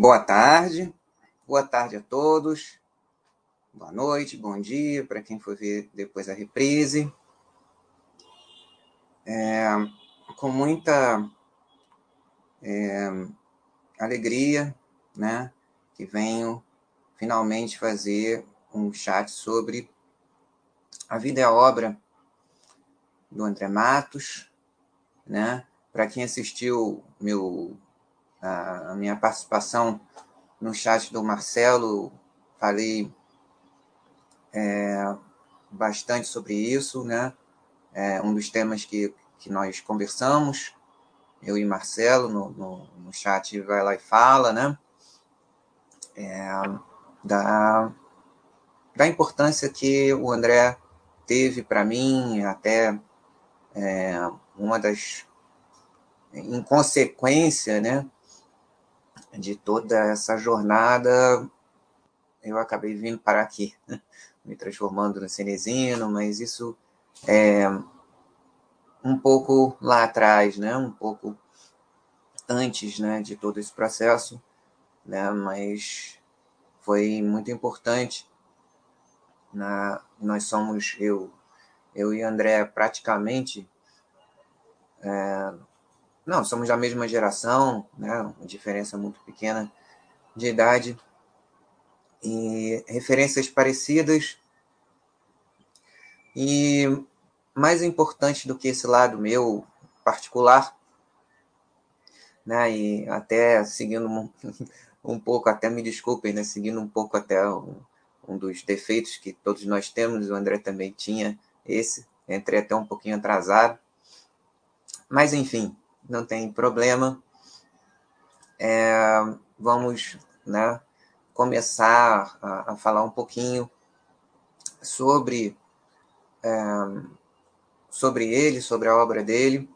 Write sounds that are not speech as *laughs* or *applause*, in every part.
Boa tarde, boa tarde a todos, boa noite, bom dia para quem for ver depois a reprise. É, com muita é, alegria, né, que venho finalmente fazer um chat sobre a vida e a obra do André Matos, né? Para quem assistiu meu a, minha participação no chat do Marcelo, falei é, bastante sobre isso, né? É um dos temas que, que nós conversamos, eu e Marcelo, no, no, no chat vai lá e fala, né? É, da, da importância que o André teve para mim, até é, uma das em consequência, né, de toda essa jornada, eu acabei vindo para aqui, *laughs* me transformando no Cenezino, mas isso é um pouco lá atrás, né? um pouco antes né, de todo esse processo, né? mas foi muito importante. Na, nós somos, eu, eu e André, praticamente é, não, somos da mesma geração, né? Uma diferença muito pequena de idade e referências parecidas. E mais importante do que esse lado meu particular, né? E até seguindo um, *laughs* um pouco, até me desculpem, né? Seguindo um pouco até um, um dos defeitos que todos nós temos, o André também tinha esse, entrei até um pouquinho atrasado. Mas enfim, não tem problema. É, vamos né, começar a, a, falar um pouquinho sobre, é, sobre ele, sobre a obra dele,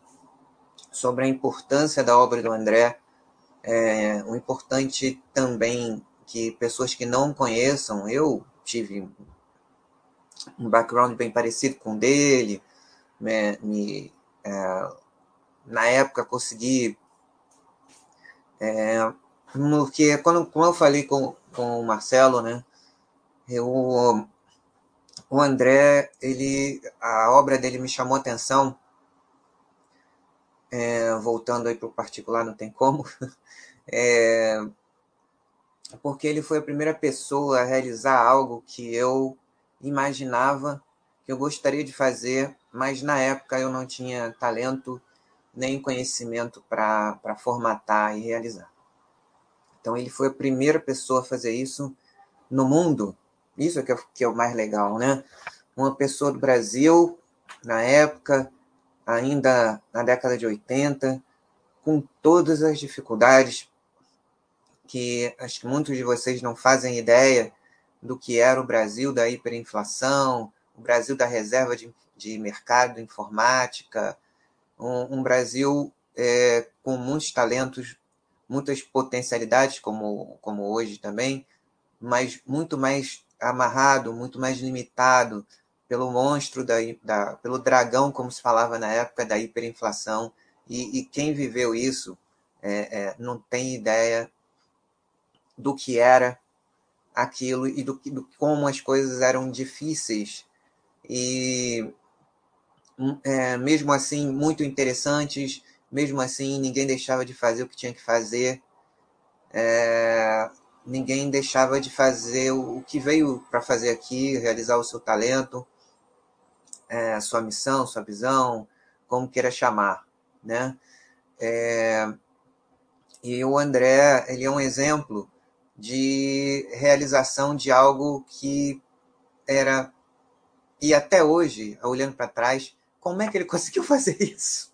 sobre a importância da obra do André. É, o importante também que pessoas que não conheçam, eu tive um background bem parecido com o dele, me, me é, na época consegui. É, porque quando, quando eu falei com, com o Marcelo, né, eu, o André, ele, a obra dele me chamou atenção. É, voltando aí para o particular, não tem como. *laughs* É, porque ele foi a primeira pessoa a realizar algo que eu imaginava que eu gostaria de fazer, mas na época eu não tinha talento nem conhecimento para formatar e realizar. Então, ele foi a primeira pessoa a fazer isso no mundo. Isso é que é, que é o mais legal, né? Uma pessoa do Brasil, na época, ainda na década de 80, com todas as dificuldades que acho que muitos de vocês não fazem ideia do que era o Brasil da hiperinflação, o Brasil da reserva de, de mercado informática, um, um Brasil é, com muitos talentos, muitas potencialidades, como, como hoje também, mas muito mais amarrado, muito mais limitado pelo monstro, da, da, pelo dragão, como se falava na época da hiperinflação. E, e quem viveu isso é, é, não tem ideia do que era aquilo e do, do como as coisas eram difíceis. E é, mesmo assim muito interessantes, mesmo assim ninguém deixava de fazer o que tinha que fazer, é, ninguém deixava de fazer o que veio para fazer aqui, realizar o seu talento, é, sua missão, sua visão, como queira chamar, né? É, e o André, ele é um exemplo de realização de algo que era e até hoje, olhando para trás, como é que ele *laughs* conseguiu fazer isso?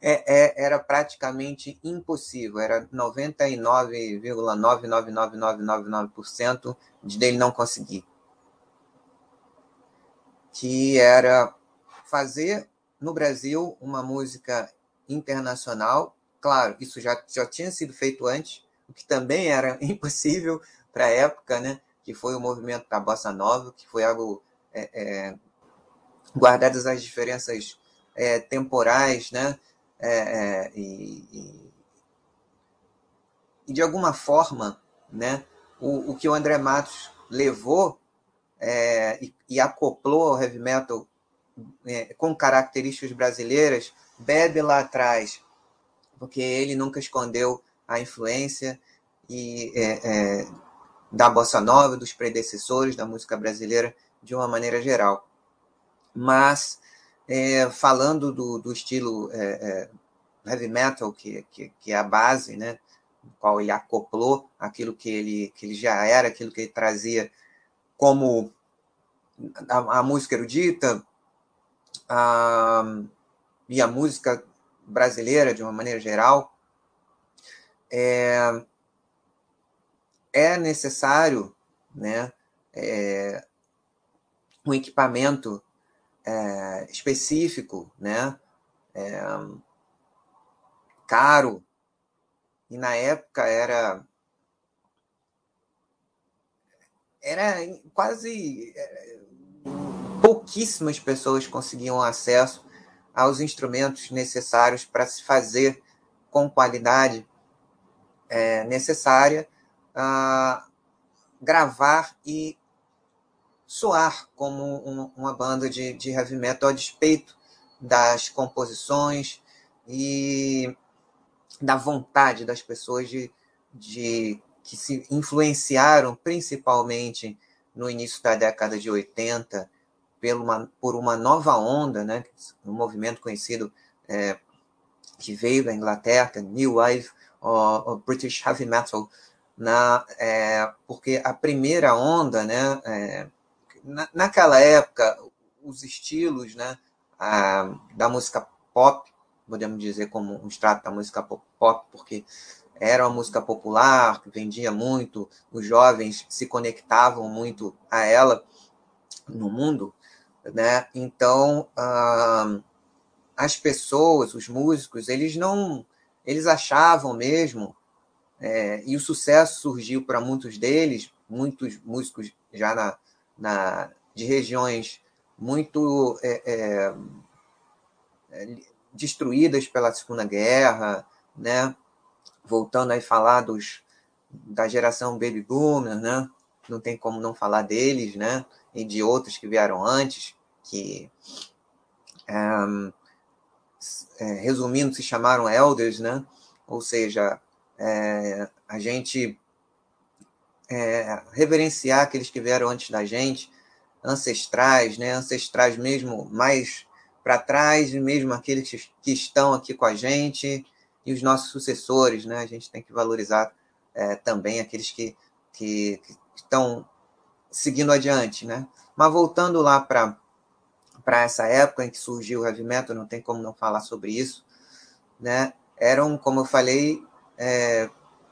É, é, era praticamente impossível, era 99,999999% de dele não conseguir. Que era fazer no Brasil uma música internacional. Claro, isso já, já tinha sido feito antes, o que também era *laughs* impossível para a época, né? que foi o movimento da Bossa Nova, que foi algo é, é, guardadas as diferenças é, temporais, né? É, é, e, e, e de alguma forma, né, o, o que o André Matos levou é, e, e, acoplou ao heavy metal é, com características brasileiras bebe lá atrás, porque ele nunca escondeu a influência e da bossa nova, dos predecessores da música brasileira de uma maneira geral. Mas é, falando do, do estilo é, é, heavy metal, que, que, que, é a base, né, no qual ele acoplou aquilo que ele, que ele já era, aquilo que ele trazia como a, a música erudita a, e a música brasileira de uma maneira geral, é, é necessário né, é, um equipamento é, específico, né, é, caro, e na época era era quase é, pouquíssimas pessoas conseguiam acesso aos instrumentos necessários para se fazer com qualidade é, necessária gravar e soar como um, uma banda de, de heavy metal a despeito das composições e da vontade das pessoas de, de que se influenciaram principalmente no início da década de 80 por uma, por uma nova onda, né, um movimento conhecido é, que veio da Inglaterra, New Wave, ou, British Heavy Metal, na, é, porque a primeira onda, né, é, na, naquela época, os estilos né, a, da música pop, podemos dizer como um extrato da música pop, porque era uma música popular, que vendia muito, os jovens se conectavam muito a ela no mundo, né? Então, as pessoas, os músicos, eles não, eles achavam mesmo é, e o sucesso surgiu para muitos deles, muitos músicos já na, na de regiões muito é, é, é, destruídas pela Segunda Guerra, né? voltando a falar dos, da geração Baby Boomer, né? não tem como não falar deles, né? e de outros que vieram antes, que, é, é, resumindo, se chamaram Elders, né? ou seja, é, a gente é, reverenciar aqueles que vieram antes da gente, ancestrais, né? ancestrais mesmo mais para trás, mesmo aqueles que estão aqui com a gente e os nossos sucessores, né? A gente tem que valorizar é, também aqueles que, que, que, estão seguindo adiante, né? Mas voltando lá para para essa época em que surgiu o heavy metal, não tem como não falar sobre isso, né? Eram, como eu falei, é,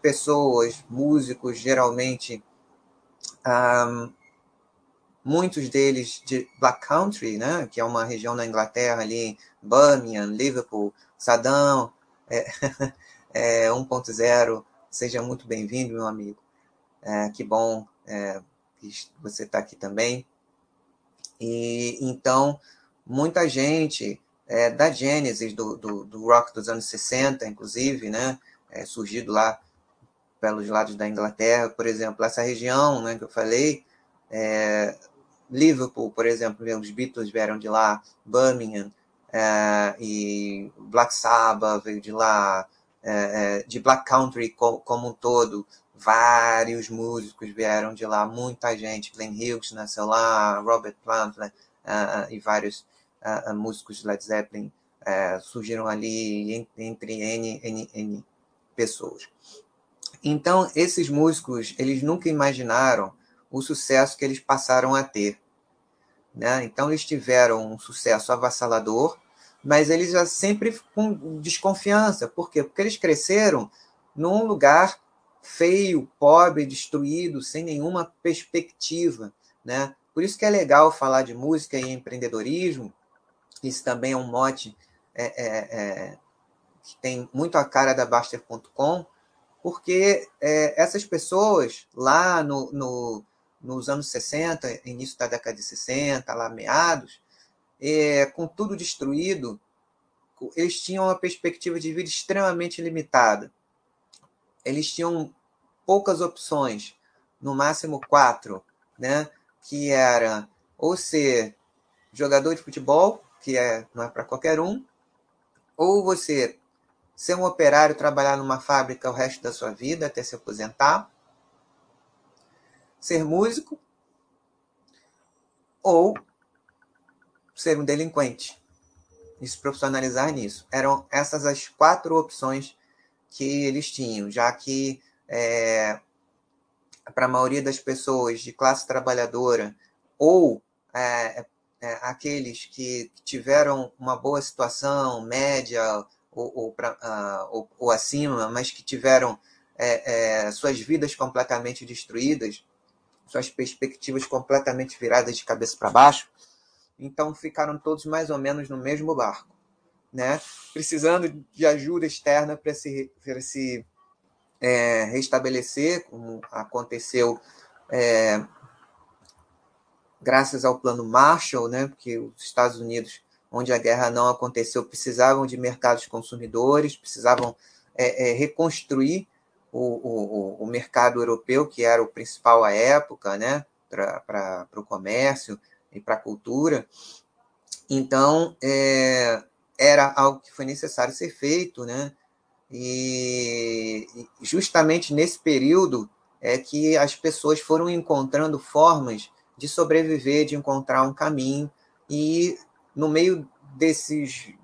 pessoas, músicos, geralmente, um, muitos deles de Black Country, né, que é uma região na Inglaterra ali, Birmingham, Liverpool, Saddam, é, *laughs* é 1.0, seja muito bem-vindo, meu amigo. É, que bom é, que você está aqui também. E então, muita gente é, da Genesis, do, do, do, rock dos anos 60, inclusive, né, é, surgido lá pelos lados da Inglaterra, por exemplo, essa região né, que eu falei, é, Liverpool, por exemplo, os Beatles vieram de lá, Birmingham, é, e Black Sabbath veio de lá, é, é de Black Country como, como um todo, vários músicos vieram de lá, muita gente, Glenn Hughes nasceu lá, Robert Plant né, uh, e vários músicos de Led Zeppelin surgiram ali entre N, N, N pessoas. Então, esses músicos, eles nunca imaginaram o sucesso que eles passaram a ter. Né? Então, eles tiveram um sucesso avassalador, mas eles já sempre com desconfiança. Por quê? Porque eles cresceram num lugar feio, pobre, destruído, sem nenhuma perspectiva. Né? Por isso que é legal falar de música e empreendedorismo. Isso também é um mote é, é, é, que tem muito a cara da Baster.com, porque é, essas pessoas lá no, no, nos anos 60, início da década de 60, lá meados, é, com tudo destruído, eles tinham uma perspectiva de vida extremamente limitada. eles tinham poucas opções, no máximo quatro, né? Que era ou ser jogador de futebol, que é, não é para qualquer um, ou você ser um operário, trabalhar numa fábrica o resto da sua vida até se aposentar, ser músico, ou ser um delinquente. E se profissionalizar nisso. Eram essas as quatro opções que eles tinham, já que é, para a maioria das pessoas de classe trabalhadora ou é, é, aqueles que tiveram uma boa situação média ou, ou, pra, uh, ou, ou acima, mas que tiveram é, é, suas vidas completamente destruídas, suas perspectivas completamente viradas de cabeça para baixo, então ficaram todos mais ou menos no mesmo barco, né? precisando de ajuda externa para se, se é, restabelecer, como aconteceu é, graças ao plano Marshall, né, porque os Estados Unidos, onde a guerra não aconteceu, precisavam de mercados consumidores, precisavam é, é, reconstruir o, o, o, mercado europeu, que era o principal à época, né, para o comércio e para a cultura. Então, é, era algo que foi necessário ser feito, né, e justamente nesse período é que as pessoas foram encontrando formas de sobreviver, de encontrar um caminho, e no meio desses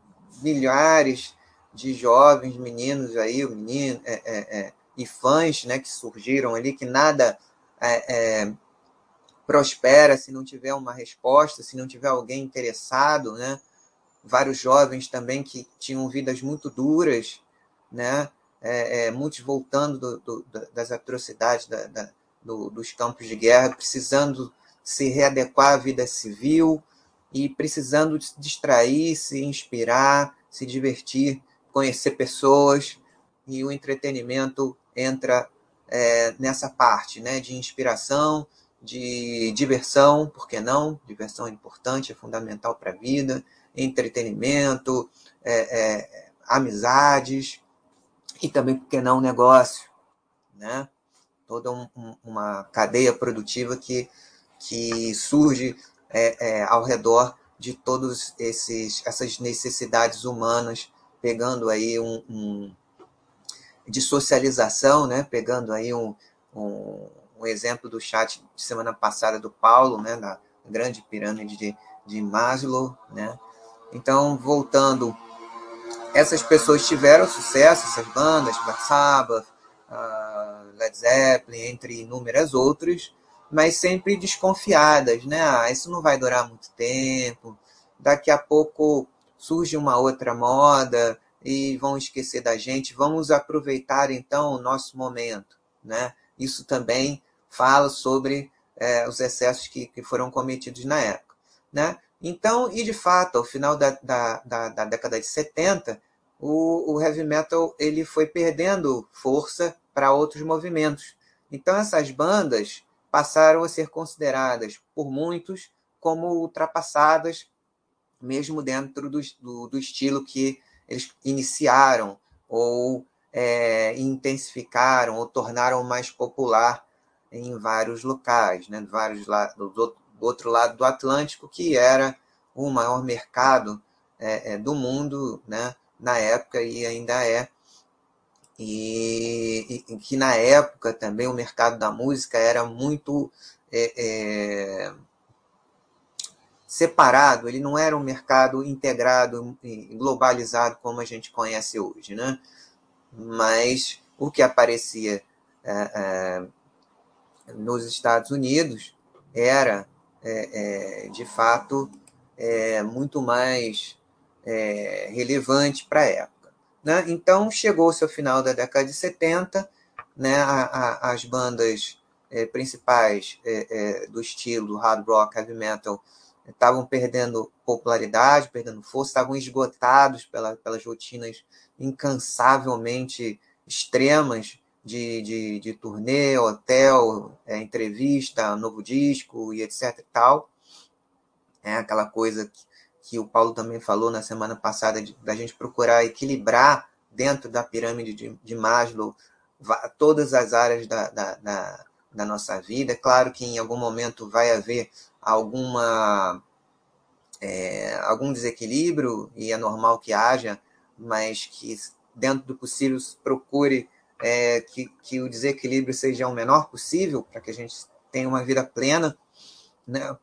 milhares de jovens, meninos aí, menino, é, é, é, e fãs né, que surgiram ali, que nada é, é, prospera se não tiver uma resposta, se não tiver alguém interessado, né? Vários jovens também que tinham vidas muito duras, né? É, é, muitos voltando do, do, das atrocidades da, da, do, dos campos de guerra, precisando se readequar à vida civil e precisando se distrair, se inspirar, se divertir, conhecer pessoas e o entretenimento entra é, nessa parte né, de inspiração, de diversão, por que não? Diversão é importante, é fundamental para a vida, entretenimento, é, é, amizades, e também, por que não, negócio, né? Toda um, um, uma cadeia produtiva que, que surge é, é, ao redor de todas essas necessidades humanas, pegando aí um, um, de socialização, né? Pegando aí um, um, um, exemplo do chat de semana passada do Paulo, né? Da grande pirâmide de, de Maslow, né? Então, voltando essas pessoas tiveram sucesso, essas bandas, Black Sabbath, uh, Led Zeppelin, entre inúmeras outras, mas sempre desconfiadas, né? Ah, isso não vai durar muito tempo, daqui a pouco surge uma outra moda e vão esquecer da gente, vamos aproveitar então o nosso momento, né? Isso também fala sobre é, os excessos que, que foram cometidos na época, né? Então, e de fato, ao final da, da, da, da década de 70, o, o heavy metal ele foi perdendo força para outros movimentos. Então, essas bandas passaram a ser consideradas por muitos como ultrapassadas, mesmo dentro do, do, do estilo que eles iniciaram ou é, intensificaram ou tornaram mais popular em vários locais, né? vários do, do outro lado do Atlântico, que era o maior mercado é, é, do mundo né, na época e ainda é. E, e, que na época também o mercado da música era muito é, é separado, ele não era um mercado integrado e globalizado como a gente conhece hoje, né? Mas o que aparecia é, é, nos Estados Unidos era é, é, de fato muito mais relevante para a época. Né? Então, chegou-se ao final da década de 70, né, a, a, as bandas é, principais é, é, do estilo hard rock, heavy metal, estavam perdendo popularidade, perdendo força, estavam esgotados pela, pelas rotinas incansavelmente extremas de, de, de turnê, hotel, é, entrevista, novo disco e etc e tal. É aquela coisa que, que o Paulo também falou na semana passada, de, da gente procurar equilibrar dentro da pirâmide de, de Maslow todas as áreas da, da, da, da nossa vida. Claro que em algum momento vai haver alguma é, algum desequilíbrio e é normal que haja, mas que dentro do possível procure é, que, que o desequilíbrio seja o menor possível para que a gente tenha uma vida plena, né?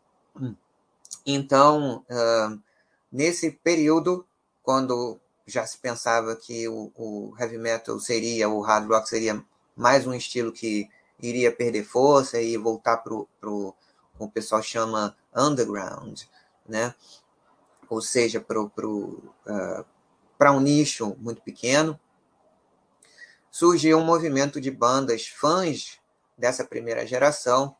Então, uh, nesse período, quando já se pensava que o, o, heavy metal seria, o hard rock seria mais um estilo que iria perder força e voltar para o o pessoal chama underground, né? Ou seja, para uh, um nicho muito pequeno, surgiu um movimento de bandas fãs dessa primeira geração,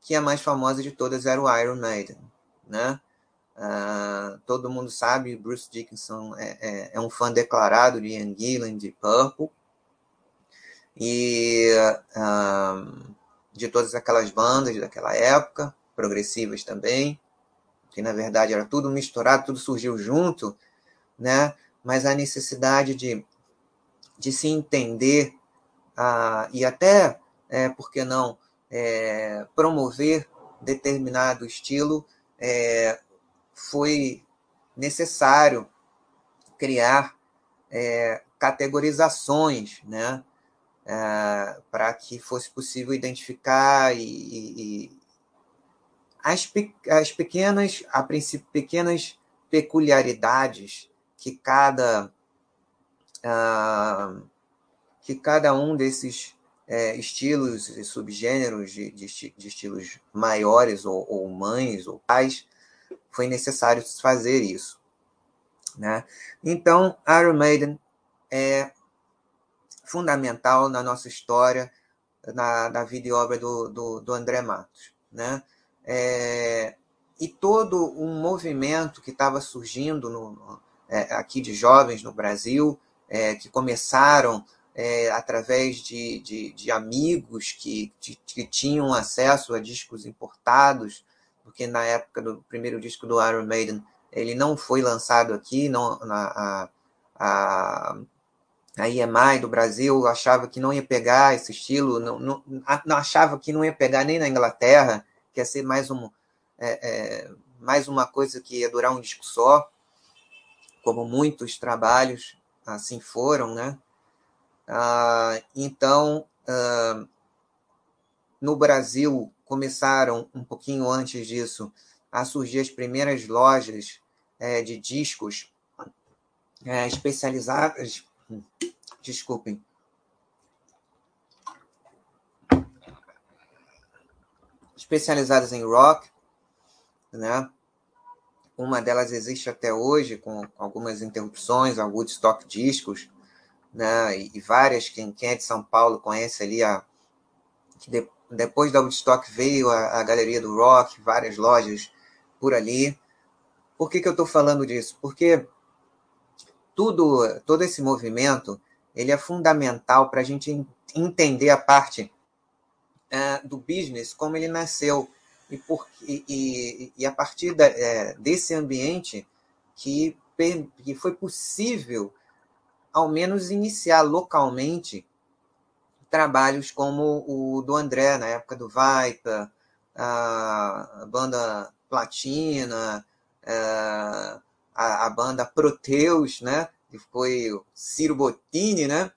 que a mais famosa de todas era o Iron Maiden, né? Uh, todo mundo sabe, Bruce Dickinson é, é, é, um fã declarado de Ian Gillan, de Purple, e uh, de todas aquelas bandas daquela época, progressivas também, que na verdade era tudo misturado, tudo surgiu junto, né? mas a necessidade de, de se entender uh, e até, é, por que não, é, promover determinado estilo é, foi necessário criar é, categorizações, né, é, para que fosse possível identificar e, e as, as pequenas, a princípio, pequenas peculiaridades que cada uh, que cada um desses é, estilos e subgêneros de, de, de, estilos maiores ou, ou mães ou pais foi necessário fazer isso. Né? Então, Iron Maiden é fundamental na nossa história, na, na vida e obra do, do, do André Matos. Né? É, e todo um movimento que estava surgindo no, no, é, aqui de jovens no Brasil, é, que começaram é, através de, de, de amigos que, de, que tinham acesso a discos importados, porque na época do primeiro disco do Iron Maiden ele não foi lançado aqui, não, na, a, a, a EMI do Brasil achava que não ia pegar esse estilo, não, não, não achava que não ia pegar nem na Inglaterra, que ia ser mais, um, é, é, mais uma coisa que ia durar um disco só, como muitos trabalhos assim foram, né? Ah, então, ah, no Brasil, começaram um pouquinho antes disso a surgir as primeiras lojas é, de discos é, especializadas. Desculpem. Especializadas em rock, né? Uma delas existe até hoje, com algumas interrupções, a Woodstock Discos, né? E, e várias, quem, quem é de São Paulo conhece ali a. Que de, depois da Woodstock veio a, a Galeria do Rock, várias lojas por ali. Por que, que eu estou falando disso? Porque tudo, todo esse movimento ele é fundamental para a gente entender a parte é, do business, como ele nasceu. E, por, e, e, e a partir da, é, desse ambiente que, que foi possível ao menos iniciar localmente trabalhos como o do André, na época do Viper, a banda Platina, a, a banda Proteus, né? que foi Ciro Bottini, né?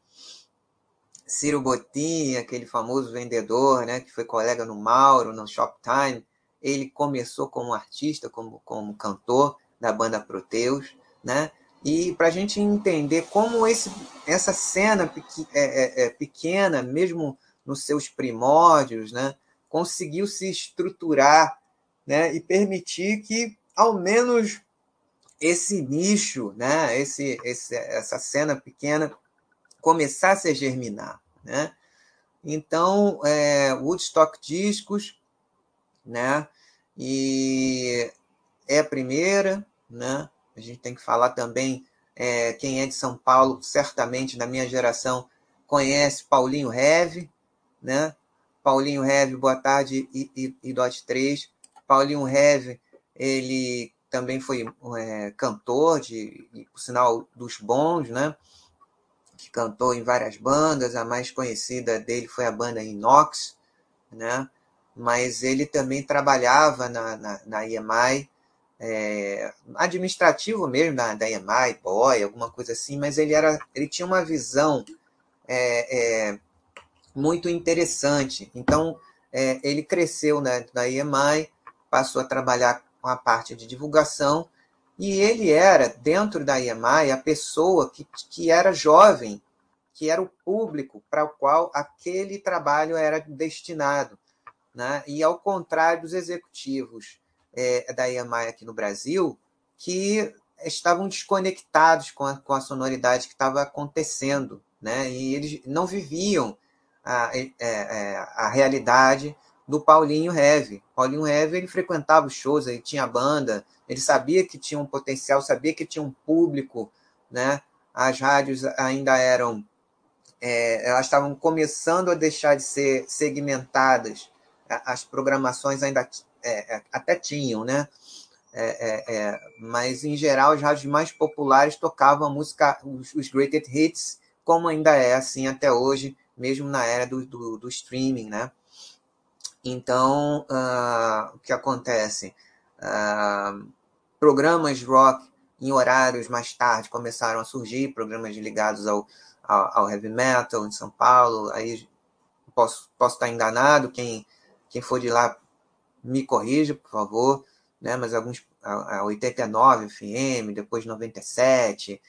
Ciro Bottini, aquele famoso vendedor, né? que foi colega no Mauro, no Shoptime, ele começou como artista, como, como cantor da banda Proteus, né? E para a gente entender como esse, essa cena é, é, é, pequena, mesmo nos seus primórdios, né, conseguiu se estruturar né, e permitir que, ao menos, esse nicho, né, esse, esse, essa cena pequena, começasse a germinar. Né? Então, é, Woodstock Discos, né, e é a primeira, né, a gente tem que falar também, é, quem é de São Paulo, certamente da minha geração, conhece Paulinho Reve, né? Paulinho Reve, boa tarde, e, e, e Dot 3. Paulinho Reve, ele também foi é, cantor, de, por sinal, dos bons, né? que cantou em várias bandas, a mais conhecida dele foi a banda Inox, né? mas ele também trabalhava na, na, na EMI, é, administrativo mesmo da, da EMI, boy, alguma coisa assim, mas ele, era, ele tinha uma visão é, é, muito interessante. Então, é, ele cresceu né, na EMI, passou a trabalhar com a parte de divulgação, e ele era, dentro da EMI, a pessoa que, que era jovem, que era o público para o qual aquele trabalho era destinado. Né? E ao contrário dos executivos é, da EMI aqui no Brasil, que estavam desconectados com a, com a sonoridade que estava acontecendo, né? e eles não viviam a, é, é, a realidade do Paulinho Heve. Paulinho Heve ele frequentava os shows, ele tinha banda, ele sabia que tinha um potencial, sabia que tinha um público, né? As rádios ainda eram, é, elas estavam começando a deixar de ser segmentadas as programações ainda é, é, até tinham, né? É, é, é, mas em geral as rádios mais populares tocavam a música, os, os greatest hits, como ainda é assim até hoje, mesmo na era do, do, do streaming, né? Então, uh, o que acontece? Uh, programas rock em horários mais tarde começaram a surgir, programas ligados ao, ao, ao heavy metal em São Paulo. Aí posso, posso estar enganado, quem quem for de lá, me corrija, por favor, né? mas alguns, a, a 89 FM, depois 97,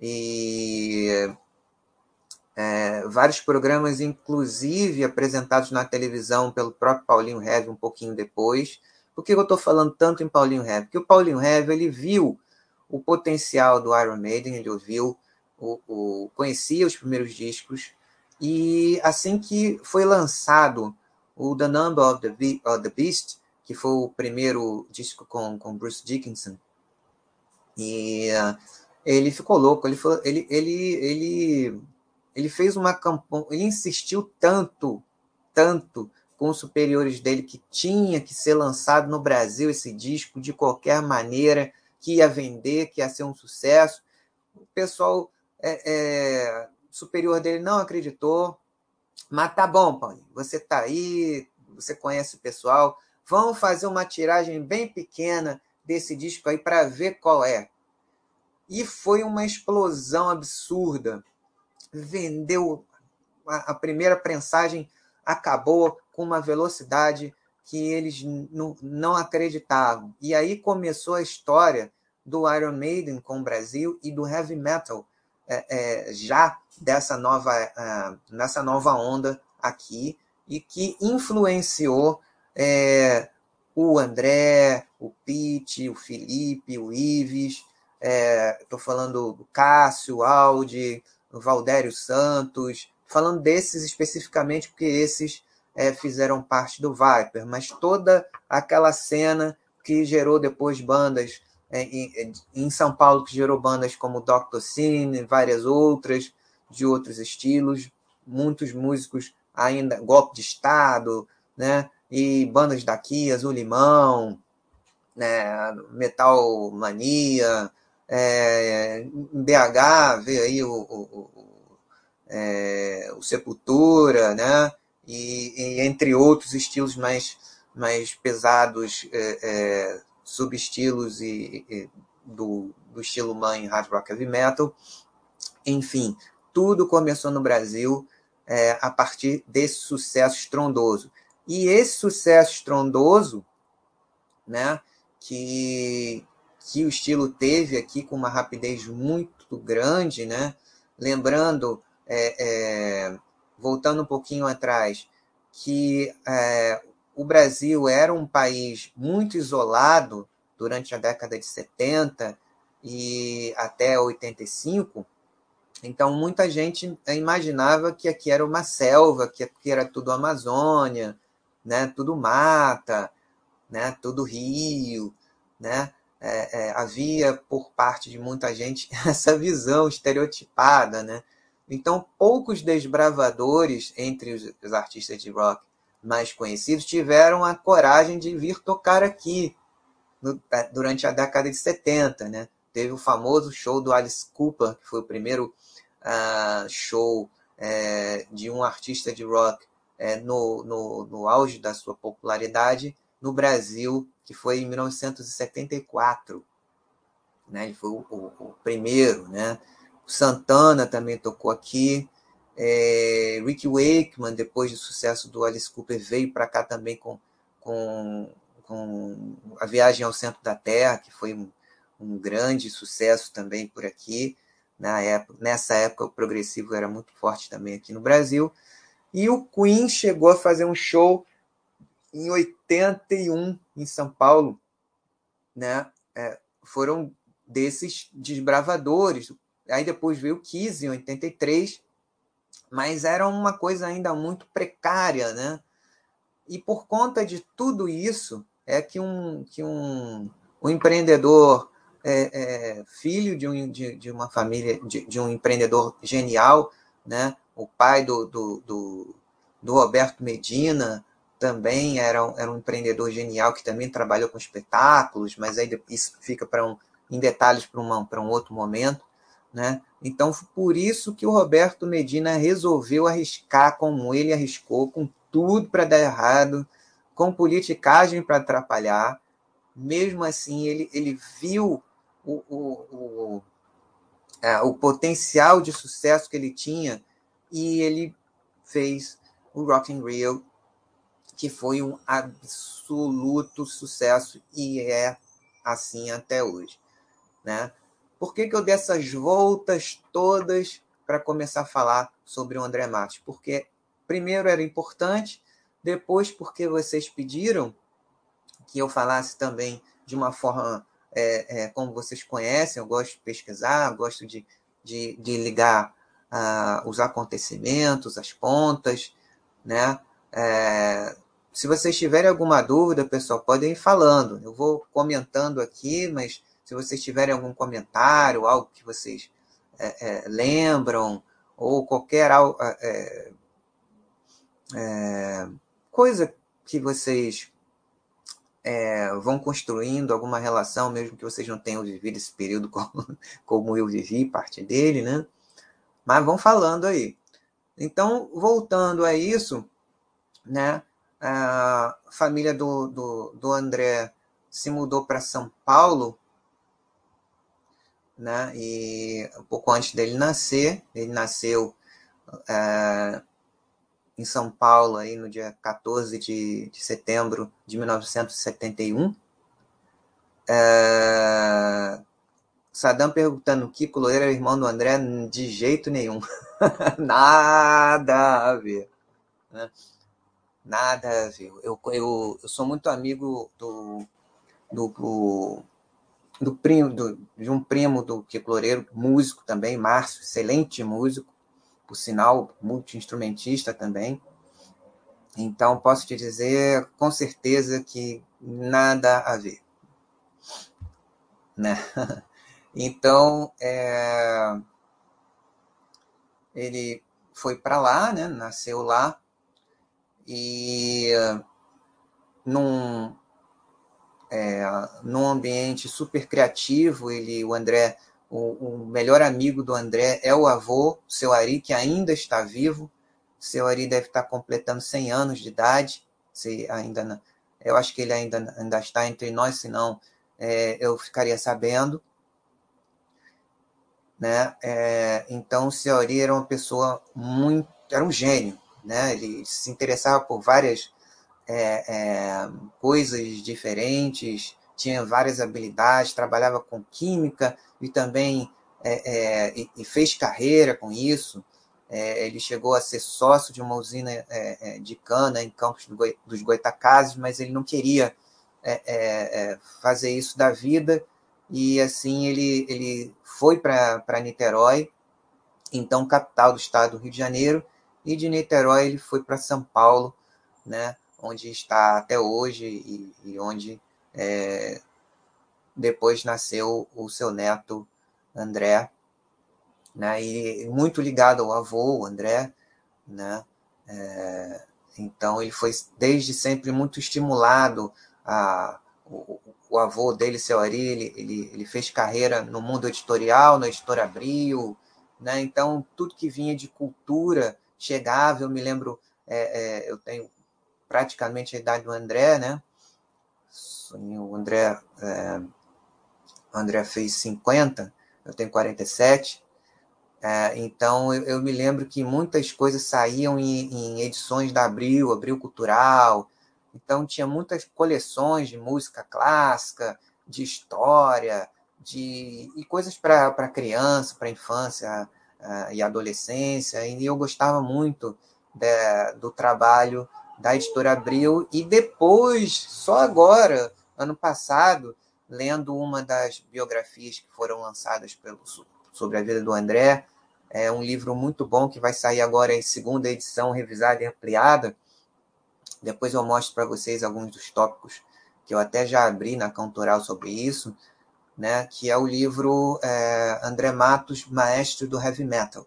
e é, vários programas, inclusive apresentados na televisão pelo próprio Paulinho Heavy um pouquinho depois. Por que eu estou falando tanto em Paulinho Heavy? Porque o Paulinho Heavy ele viu o potencial do Iron Maiden, ele ouviu, o, o, conhecia os primeiros discos, e assim que foi lançado o The Number of the, Be of the Beast, que foi o primeiro disco com, com Bruce Dickinson. E uh, ele ficou louco, ele, ele, ele, ele, ele fez uma campanha, ele insistiu tanto, tanto com os superiores dele que tinha que ser lançado no Brasil esse disco de qualquer maneira, que ia vender, que ia ser um sucesso. O pessoal é, é, superior dele não acreditou, mas tá bom, Paulinho, você tá aí, você conhece o pessoal, vamos fazer uma tiragem bem pequena desse disco aí para ver qual é. E foi uma explosão absurda. Vendeu a, a primeira prensagem acabou com uma velocidade que eles não acreditavam. E aí começou a história do Iron Maiden com o Brasil e do heavy metal é, é, já dessa nova, uh, nessa nova onda aqui e que influenciou é, o André, o Pete, o Felipe, o Ives, estou é, falando do Cássio, Aldi, o Valdério Santos, falando desses especificamente porque esses é, fizeram parte do Viper, mas toda aquela cena que gerou depois bandas é, em, em, São Paulo, que gerou bandas como Dr. Cine, várias outras, de outros estilos, muitos músicos ainda, Golpe de Estado, né? E bandas daqui, Azul Limão, né? Metal Mania, é, BH veio aí o, o, o, é, o Sepultura, né? E, e, entre outros estilos mais, mais pesados, é, é subestilos e, e do, do estilo mãe hard rock heavy metal. Enfim, tudo começou no Brasil é, a partir desse sucesso estrondoso. E esse sucesso estrondoso, né, que, que o estilo teve aqui com uma rapidez muito grande, né, lembrando, é, é, voltando um pouquinho atrás, que é, o Brasil era um país muito isolado durante a década de 70 e até 85. Então, muita gente imaginava que aqui era uma selva, que aqui era tudo Amazônia, né? tudo mata, né? tudo rio. Né? É, é, havia, por parte de muita gente, *laughs* essa visão estereotipada. Né? Então, poucos desbravadores entre os, os artistas de rock mais conhecidos tiveram a coragem de vir tocar aqui no, é, durante a década de 70, né? Teve o famoso show do Alice Cooper, que foi o primeiro uh, show é, de um artista de rock é, no, no, no auge da sua popularidade no Brasil, que foi em 1974. Né? Ele foi o, o, o primeiro. Né? O Santana também tocou aqui. É, Rick Wakeman, depois do sucesso do Alice Cooper, veio para cá também com, com, com a Viagem ao Centro da Terra, que foi um, um grande sucesso também por aqui. Na época, nessa época, o progressivo era muito forte também aqui no Brasil. E o Queen chegou a fazer um show em 81 em São Paulo, né? É, foram desses desbravadores. Aí depois veio o Kiss em 83, mas era uma coisa ainda muito precária, né? E por conta de tudo isso é que um, que um, um empreendedor é, é, filho de, um, de, de uma família, de, de, um empreendedor genial, né? O pai do, do, do, do Roberto Medina também era era um empreendedor genial que também trabalhou com espetáculos, mas aí isso fica para um, em detalhes para um outro momento. Né? Então, por isso que o Roberto Medina resolveu arriscar como ele arriscou, com tudo para dar errado, com politicagem para atrapalhar. Mesmo assim, ele, ele viu o, o, o, é, o potencial de sucesso que ele tinha e ele fez o Rock in Rio, que foi um absoluto sucesso e é assim até hoje. Né? Por que, que eu dei essas voltas todas para começar a falar sobre o André Matos? Porque, primeiro, era importante, depois, porque vocês pediram que eu falasse também de uma forma é, é, como vocês conhecem, eu gosto de pesquisar, gosto de, de, de ligar ah, os acontecimentos, as pontas, né? É, se vocês tiverem alguma dúvida, pessoal, podem ir falando. Eu vou comentando aqui, mas se vocês tiverem algum comentário, algo que vocês é, é, lembram, ou qualquer é, é, coisa que vocês é, vão construindo alguma relação, mesmo que vocês não tenham vivido esse período *laughs* como, como eu vivi, parte dele, né? Mas vão falando aí. Então, voltando a isso, né? A família do, do, do André se mudou para São Paulo, né? E um pouco antes dele nascer, ele nasceu é, em São Paulo, aí no dia 14 de, de setembro de 1971. É... Saddam perguntando: Kiko Loureiro era irmão do André? De jeito nenhum. *laughs* Nada a ver. Né? Nada a ver. Eu, eu, eu sou muito amigo do, do, do, do primo, do, de um primo do Kiko Loureiro, músico também, Márcio, excelente músico por sinal, multi-instrumentista também. Então, posso te dizer com certeza que nada a ver. Né? *laughs* Então, é... ele foi para lá, né? nasceu lá, e num, é, num ambiente super criativo, ele, o André o, o, melhor amigo do André é o avô, seu Ari, que ainda está vivo. Seu Ari deve estar completando 100 anos de idade. Se ainda não, eu acho que ele ainda, ainda está entre nós, senão é, eu ficaria sabendo. Né? É, então, o seu Ari era uma pessoa muito. era um gênio. Né? Ele se interessava por várias é, é coisas diferentes, tinha várias habilidades, trabalhava com química e também é, é, e, e, fez carreira com isso. É, ele chegou a ser sócio de uma usina de cana em Campos do Goi, dos Goitacazes, mas ele não queria fazer isso da vida e assim ele, ele foi para Niterói, então capital do estado do Rio de Janeiro, e de Niterói ele foi para São Paulo, né, onde está até hoje e, e onde é, depois nasceu o seu neto André, né? E muito ligado ao avô, André, né? É, então ele foi desde sempre muito estimulado a o avô dele, seu Ari, ele, ele, ele, fez carreira no mundo editorial, na editora Abril, né? Então, tudo que vinha de cultura chegava. Eu me lembro, é, é, eu tenho praticamente a idade do André, né? O André, é, o André fez 50, eu tenho 47. É, então, eu, eu, me lembro que muitas coisas saíam em, em, edições da Abril, Abril Cultural. Então, tinha muitas coleções de música clássica, de história, de e coisas para criança, para infância uh, e adolescência. E eu gostava muito de, do trabalho da editora Abril. E depois, só agora, ano passado, lendo uma das biografias que foram lançadas pelo sobre a vida do André. É um livro muito bom que vai sair agora em segunda edição, revisada e ampliada. Depois eu mostro para vocês alguns dos tópicos que eu até já abri na Cantoral sobre isso, né? que é o livro é, André Matos, Maestro do Heavy Metal.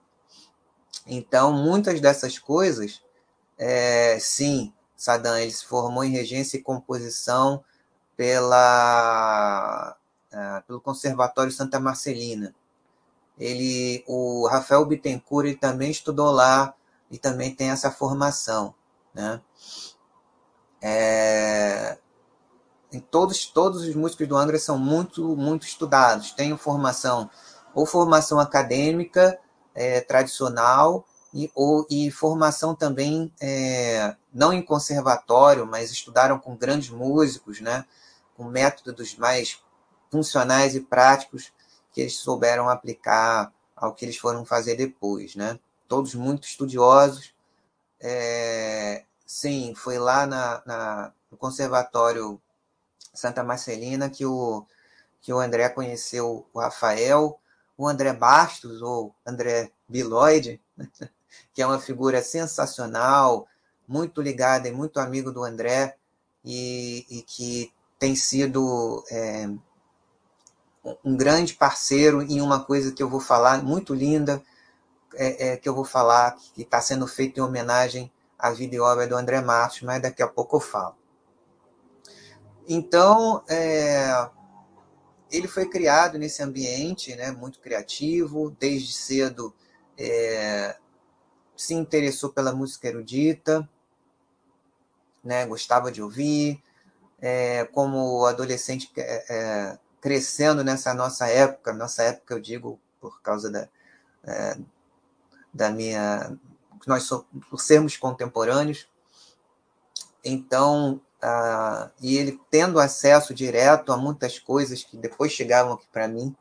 Então, muitas dessas coisas, é, sim, Saddam ele se formou em regência e composição pela, é, pelo Conservatório Santa Marcelina ele, o Rafael Bittencourt ele também estudou lá e também tem essa formação, né? É, todos, todos os músicos do Angra são muito, muito estudados, têm formação ou formação acadêmica é, tradicional e, ou, e formação também é, não em conservatório, mas estudaram com grandes músicos, né? com métodos mais funcionais e práticos que eles souberam aplicar ao que eles foram fazer depois, né? Todos muito estudiosos. É, sim, foi lá na, na, no Conservatório Santa Marcelina que o, que o André conheceu o Rafael, o André Bastos, ou André Biloide, *laughs* que é uma figura sensacional, muito ligada e muito amigo do André, e, e que tem sido é, um grande parceiro em uma coisa que eu vou falar, muito linda, é, é, que eu vou falar, que está sendo feito em homenagem à vida e obra do André Matos, mas daqui a pouco eu falo. Então, é, ele foi criado nesse ambiente né, muito criativo, desde cedo é, se interessou pela música erudita, né, gostava de ouvir, é, como adolescente é, é crescendo nessa nossa época, nossa época eu digo por causa da, é, da minha. Nós somos, por sermos contemporâneos, então, ah, e ele tendo acesso direto a muitas coisas que depois chegavam aqui para mim,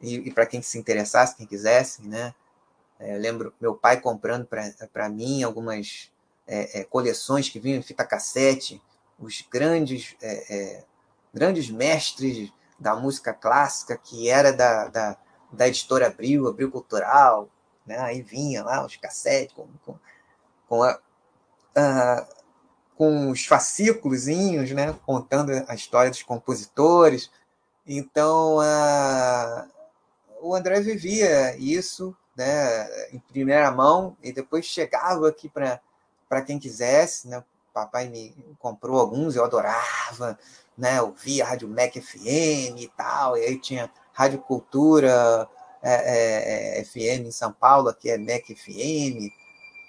e, e para quem se interessasse, quem quisesse, né? É, eu lembro meu pai comprando para mim algumas é, é, coleções que vinham em fita cassete, os grandes, é, é, grandes mestres da música clássica, que era da, da, da editora Abril, Abril Cultural, né? aí vinha lá os cassetes com, com, com, a, com os fascículos, né? contando a história dos compositores. Então, o André vivia isso né, em primeira mão e depois chegava aqui para quem quisesse. Né? Papai me comprou alguns, eu adorava né, ouvia Rádio Mac FM e tal, e aí tinha Rádio Cultura é, é, é FM em São Paulo, aqui é Mac FM,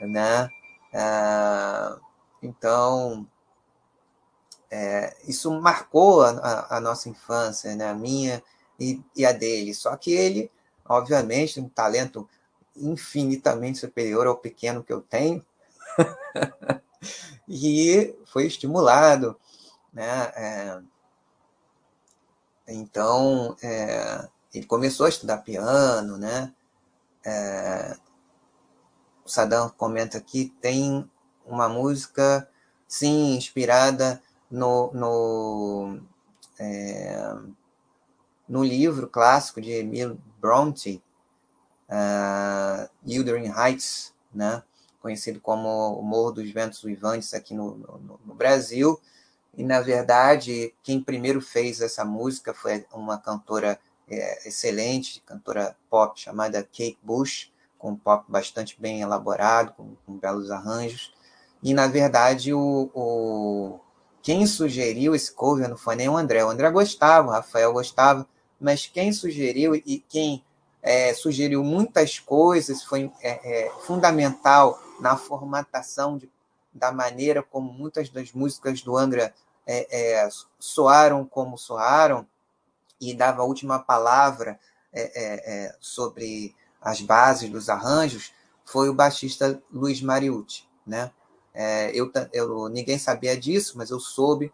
né? Ah, então, é, isso marcou a, a, nossa infância, né? a minha e, e a dele. Só que ele, obviamente, um talento infinitamente superior ao pequeno que eu tenho, *laughs* e foi estimulado né? É, então, é, ele começou a estudar piano, né? É, o Sadam comenta aqui, tem uma música, sim, inspirada no, no, é, no livro clássico de Emile Bronte, uh, Wuthering Heights, né? conhecido como o Morro dos Ventos Uivantes aqui no, no, no Brasil, e, na verdade, quem primeiro fez essa música foi uma cantora é, excelente, cantora pop chamada Kate Bush, com um pop bastante bem elaborado, com, com belos arranjos. E, na verdade, o, o, quem sugeriu esse cover não foi nem o André. O André gostava, o Rafael gostava, mas quem sugeriu e quem é, sugeriu muitas coisas, foi é, é, fundamental na formatação de, da maneira como muitas das músicas do Angra é, é, soaram como soaram, e dava a última palavra é, sobre as bases dos arranjos, foi o baixista Luiz Mariucci. Né? eu, eu, ninguém sabia disso, mas eu soube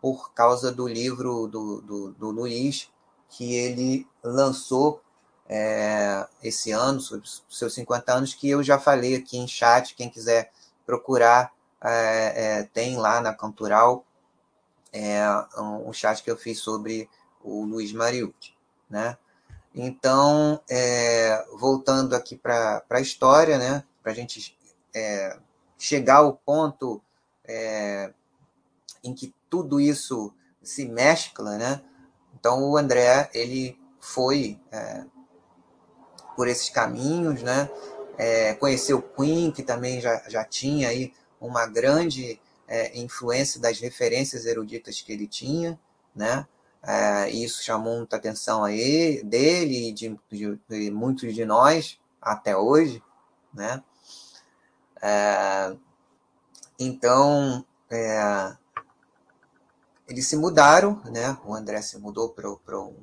por causa do livro do, do, do Luiz, que ele lançou é, esse ano, sobre seus 50 anos, que eu já falei aqui em chat, quem quiser procurar, é, é, tem lá na Cantural é, um, um, chat que eu fiz sobre o Luiz Mariucci, né? Então, é, voltando aqui para a história, né, para a gente é, chegar ao ponto em que tudo isso se mescla, né? Então, o André, ele foi por esses caminhos, né? É, conheceu Queen, que também já, já tinha aí uma grande é, influência das referências eruditas que ele tinha, né? É, isso chamou muita atenção a ele, dele e de, de, de muitos de nós até hoje, né? É, então, é, eles se mudaram, né? O André se mudou para um,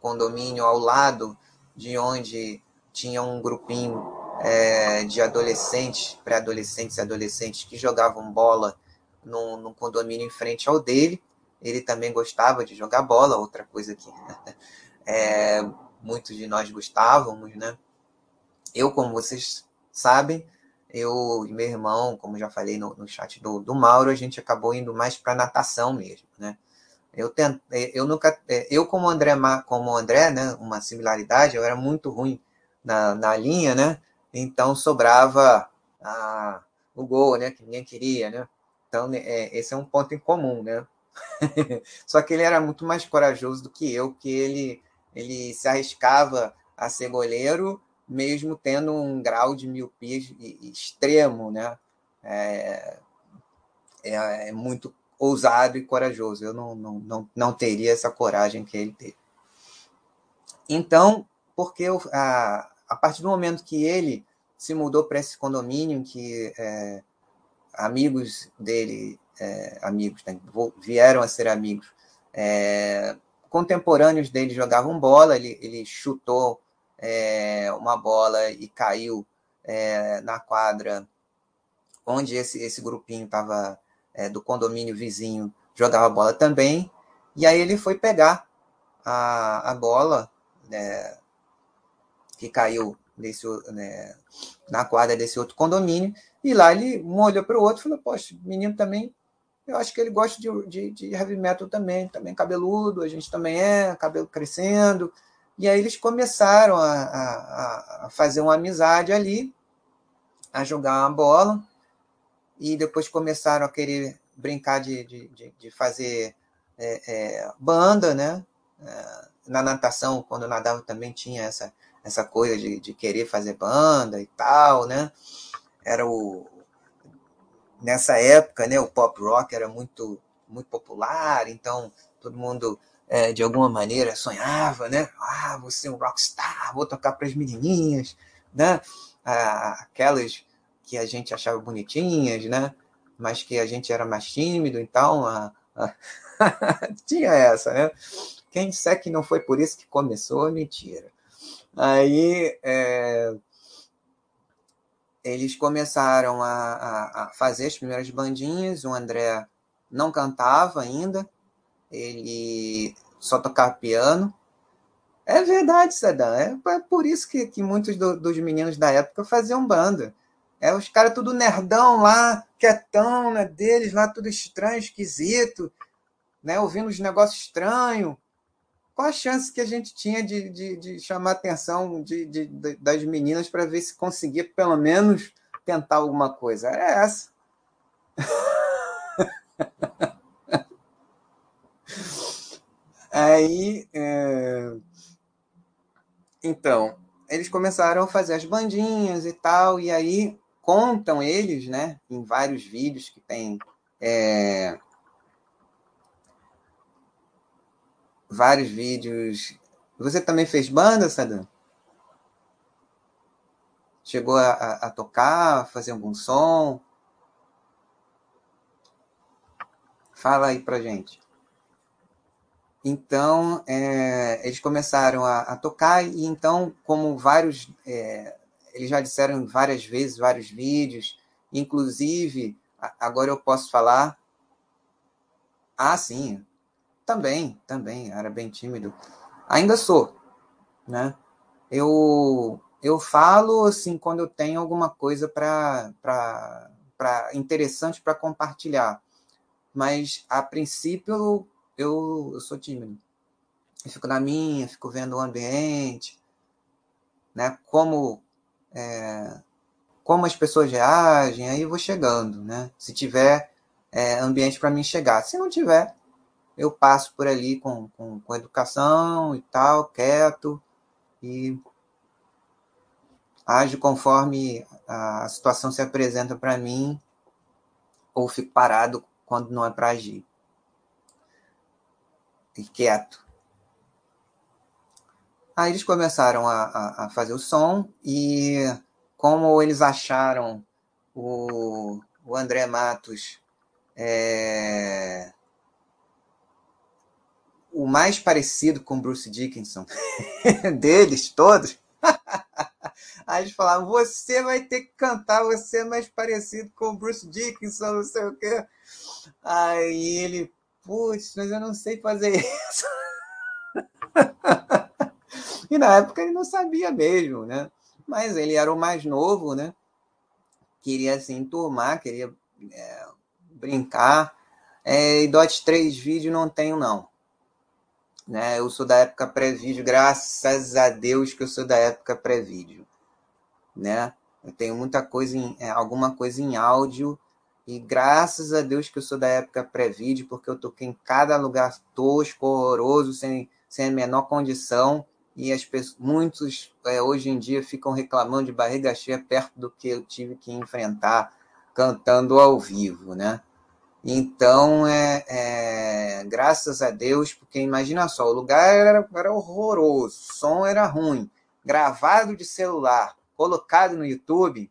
condomínio ao lado de onde tinha um grupinho é, de adolescentes, pré-adolescentes e adolescentes que jogavam bola num, condomínio em frente ao dele. Ele também gostava de jogar bola, outra coisa que *laughs* é, muitos de nós gostávamos, né? Eu, como vocês sabem, eu e meu irmão, como já falei no, no chat do, do Mauro, a gente acabou indo mais para natação mesmo, né? Eu, tento, é, eu nunca, é, eu como André, como André, né, uma similaridade, eu era muito ruim na, na linha, né? Então sobrava a, o gol, né, que ninguém queria, né? Então é, esse é um ponto em comum, né? *laughs* Só que ele era muito mais corajoso do que eu, que ele ele se arriscava a ser goleiro, mesmo tendo um grau de miopia extremo, né? É, é, é muito ousado e corajoso. Eu não, não, não, não teria essa coragem que ele teve. Então, porque eu, a, a partir do momento que ele se mudou para esse condomínio, que é, amigos dele, é, amigos, né, vieram a ser amigos, é, contemporâneos dele jogavam bola, ele, ele chutou é, uma bola e caiu é, na quadra onde esse, esse grupinho estava é, do condomínio vizinho jogava bola também. E aí ele foi pegar a, a bola né, que caiu desse, né, na quadra desse outro condomínio. E lá ele um olhou para o outro e falou: Poxa, menino também, eu acho que ele gosta de, de, de heavy metal também, também cabeludo, a gente também é, cabelo crescendo. E aí eles começaram a, a, a fazer uma amizade ali, a jogar uma bola e depois começaram a querer brincar de, de, de fazer é, é, banda, né? É, na natação, quando eu nadava, também tinha essa, essa coisa de, de querer fazer banda e tal, né? Era o... Nessa época, né, o pop rock era muito, muito popular, então todo mundo, é, de alguma maneira, sonhava, né? Ah, vou ser um rockstar, vou tocar para as menininhas, né? Ah, aquelas que a gente achava bonitinhas, né? Mas que a gente era mais tímido, então a, a... *laughs* tinha essa, né? Quem disser que não foi por isso que começou, mentira. Aí é... eles começaram a, a, a, fazer as primeiras bandinhas. O André não cantava ainda, ele só tocava piano. É verdade, Sadam. É por isso que, que muitos do, dos meninos da época faziam banda. É, os caras tudo nerdão lá, quietão, né, deles lá, tudo estranho, esquisito, né, ouvindo os negócios estranhos. Qual a chance que a gente tinha de, de, de chamar a atenção de, de, das meninas para ver se conseguia pelo menos tentar alguma coisa? Era essa. Aí, é... então, eles começaram a fazer as bandinhas e tal, e aí contam eles, né, em vários vídeos que tem é, vários vídeos. Você também fez banda, Sadam? chegou a, a, a tocar, fazer algum som? Fala aí pra gente. Então, é, eles começaram a, a, tocar, e então, como vários. É, eles já disseram várias vezes, vários vídeos, inclusive, agora eu posso falar. Ah, sim, também, também, era bem tímido. Ainda sou, né? Eu, eu falo assim quando eu tenho alguma coisa para interessante para compartilhar mas a princípio eu, eu sou tímido. Eu fico na minha, fico vendo o ambiente, né? Como é, como as pessoas reagem, aí eu vou chegando, né? Se tiver é, ambiente para mim chegar, se não tiver, eu passo por ali com, com, com educação e tal, quieto e ajo conforme a situação se apresenta para mim ou fico parado quando não é para agir. E quieto. Aí eles começaram a, a, a, fazer o som e como eles acharam o, o André Matos é, o mais parecido com Bruce Dickinson *laughs* deles todos, *laughs* Aí eles falavam, você vai ter que cantar, você é mais parecido com Bruce Dickinson, não sei o quê. Aí ele, putz, mas eu não sei fazer *laughs* isso. e na época ele não sabia mesmo, né? Mas ele era o mais novo, né? Queria se assim, enturmar, queria é, brincar. É, e DOT 3 vídeo não tenho, não. Né? Eu sou da época pré-vídeo, graças a Deus que eu sou da época pré-vídeo né? Eu tenho muita coisa, em, é, alguma coisa em áudio e graças a Deus que eu sou da época pré-vídeo, porque eu toquei em cada lugar tosco, horroroso, sem, sem a menor condição e as pessoas, muitos é, hoje em dia ficam reclamando de barriga cheia perto do que eu tive que enfrentar cantando ao vivo, né? Então, é, é, graças a Deus, porque imagina só, o lugar era, era horroroso, o som era ruim, gravado de celular, colocado no YouTube,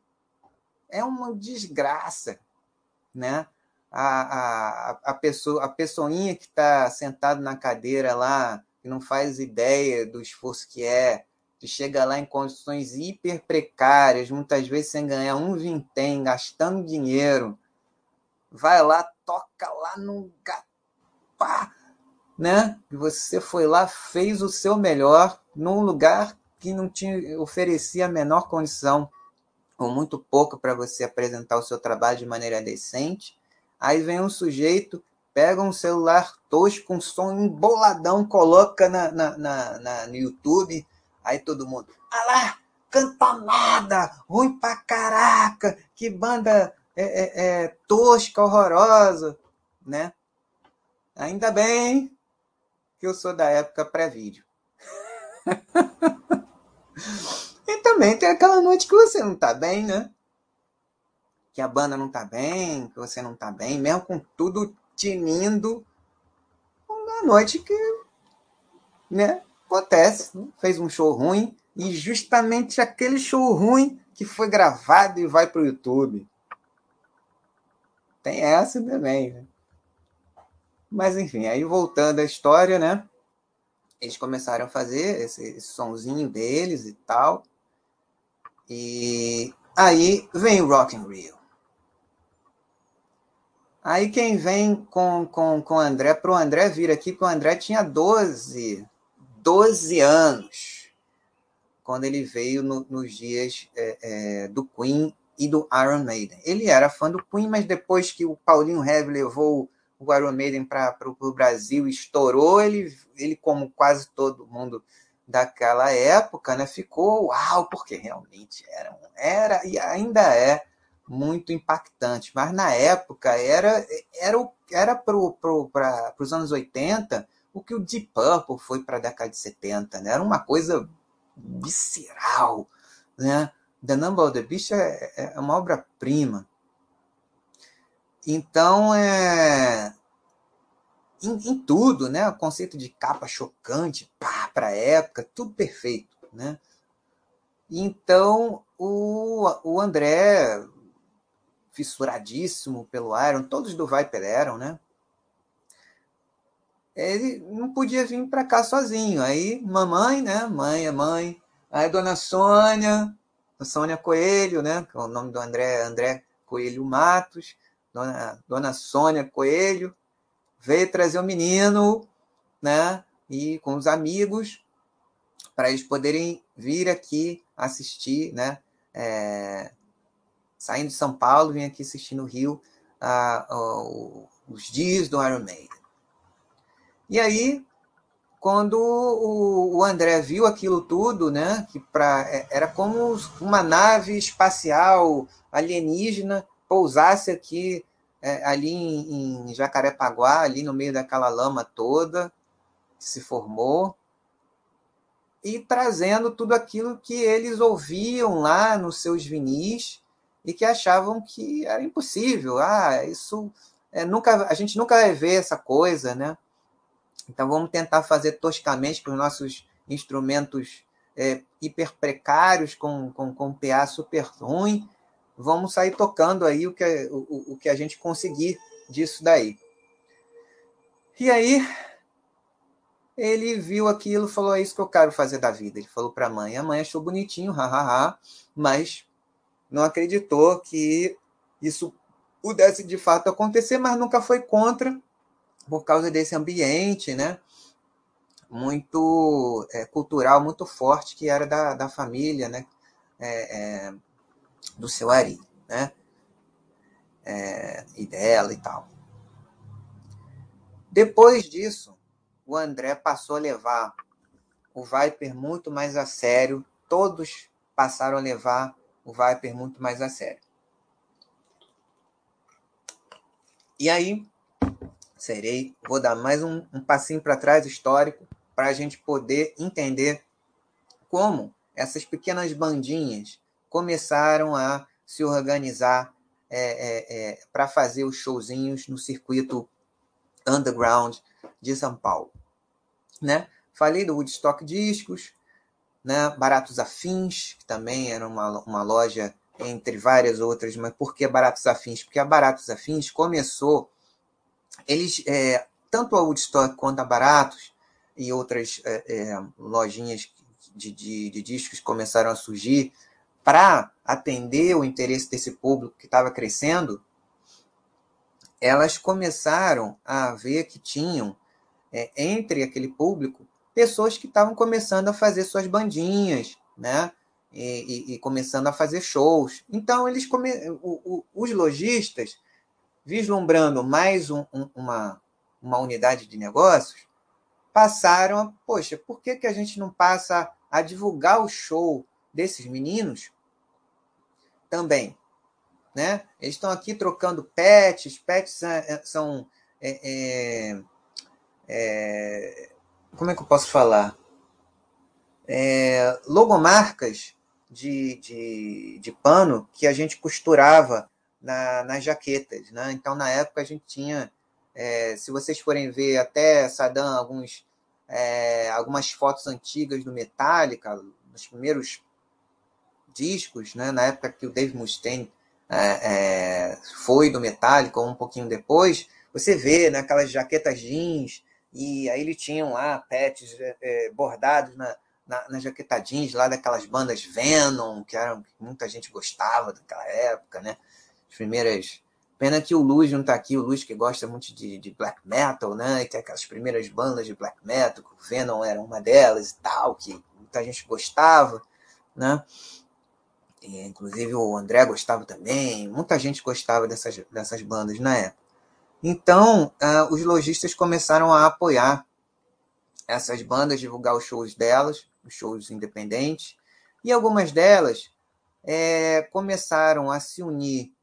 é uma desgraça, né? A, a, a, pessoa, a pessoinha que está sentado na cadeira lá, que não faz ideia do esforço que é, que chega lá em condições hiper precárias, muitas vezes sem ganhar um vintém, gastando dinheiro, vai lá, toca lá no pá, né? Você foi lá, fez o seu melhor num lugar que não te oferecia a menor condição ou muito pouco para você apresentar o seu trabalho de maneira decente. Aí vem um sujeito, pega um celular tosco, um som emboladão, coloca na, na, na, na no YouTube, aí todo mundo, ah lá, canta nada, ruim pra caraca, que banda é, é, é, tosca, horrorosa, né? Ainda bem que eu sou da época pré-vídeo. *laughs* E também tem aquela noite que você não tá bem, né? Que a banda não tá bem, que você não tá bem, mesmo com tudo tinindo. Uma noite que, né, acontece. Né? Fez um show ruim e justamente aquele show ruim que foi gravado e vai pro YouTube. Tem essa também, né? Mas enfim, aí voltando à história, né? eles começaram a fazer esse, esse sonzinho deles e tal. E aí vem o Rock in Rio. Aí quem vem com, com, com o André, para o André vir aqui, que o André tinha 12, 12 anos, quando ele veio no, nos dias é, é, do Queen e do Iron Maiden. Ele era fã do Queen, mas depois que o Paulinho Heavy levou o Iron Maiden para o Brasil estourou, ele, ele, como quase todo mundo daquela época, né, ficou uau, porque realmente era, era e ainda é muito impactante. Mas na época era, era, era para pro, os anos 80 o que o Deep Purple foi para a década de 70. Né? Era uma coisa visceral. Né? The Number of the Beast é, é uma obra-prima. Então, é, em, em, tudo, né? O conceito de capa chocante, para a época, tudo perfeito, né? Então, o, o André, fissuradíssimo pelo Iron, todos do Viper eram, né? Ele não podia vir para cá sozinho. Aí, mamãe, né? Mãe é mãe. Aí, dona Sônia, Sônia Coelho, né? Que é o nome do André, André Coelho Matos. Dona, dona Sônia Coelho veio trazer o menino, né? E com os amigos, para eles poderem vir aqui assistir, né? É, saindo de São Paulo, vim aqui assistir no Rio os dias do Iron Maiden. E aí, quando o, o André viu aquilo tudo, né, que pra, é, era como uma nave espacial alienígena pousasse aqui é, ali em, em Jacarepaguá, ali no meio daquela lama toda que se formou, e trazendo tudo aquilo que eles ouviam lá nos seus vinis e que achavam que era impossível. Ah, isso é, nunca a gente nunca vai ver essa coisa, né? Então vamos tentar fazer toscamente com os nossos instrumentos é, hiper precários, com, com, com PA super ruim, vamos sair tocando aí o que, o, o que a gente conseguir disso daí. E aí ele viu aquilo, falou: é isso que eu quero fazer da vida. Ele falou para a mãe. A mãe achou bonitinho, hahaha, mas não acreditou que isso pudesse de fato acontecer, mas nunca foi contra por causa desse ambiente, né? Muito é, cultural, muito forte que era da, da família, né? É, é, do seu Ari, né? É, e dela e tal. Depois disso, o André passou a levar o Viper muito mais a sério. Todos passaram a levar o Viper muito mais a sério. E aí, serei, vou dar mais um, um passinho para trás histórico para a gente poder entender como essas pequenas bandinhas começaram a se organizar é, é, é, para fazer os showzinhos no circuito underground de São Paulo. Né? Falei do Woodstock Discos, né? Baratos Afins, que também era uma, uma loja entre várias outras, mas por que Baratos Afins? Porque a Baratos Afins começou, eles, é, tanto a Woodstock quanto a Baratos e outras é, é, lojinhas de, de, de discos começaram a surgir para atender o interesse desse público que estava crescendo, elas começaram a ver que tinham é, entre aquele público pessoas que estavam começando a fazer suas bandinhas, né? E, e, e começando a fazer shows. Então, eles come... o, o, os lojistas, vislumbrando mais um, um, uma, uma unidade de negócios, passaram a, poxa, por que, que a gente não passa a divulgar o show desses meninos também? Né? Eles estão aqui trocando pets, pets é, são é, é, é, como é que eu posso falar? É, logomarcas de, de, de pano que a gente costurava na, nas jaquetas. Né? Então, na época, a gente tinha, é, se vocês forem ver até Saddam, alguns, é, algumas fotos antigas do Metallica, nos primeiros discos, né? na época que o Dave Mustaine é, é, foi do Metallica, ou um pouquinho depois, você vê né, jaquetas jeans e aí eles tinham lá pets é, bordados na, na, na jaqueta jeans lá daquelas bandas Venom, que eram muita gente gostava daquela época, né? As primeiras. Pena que o Luz não tá aqui, o Luz que gosta muito de, de black metal, né? E tem aquelas primeiras bandas de black metal, que o Venom era uma delas e tal, que muita gente gostava, né? E, inclusive o André gostava também, muita gente gostava dessas, dessas bandas na época. Então, uh, os lojistas começaram a apoiar essas bandas, divulgar os shows delas, os shows independentes, e algumas delas é, começaram a se unir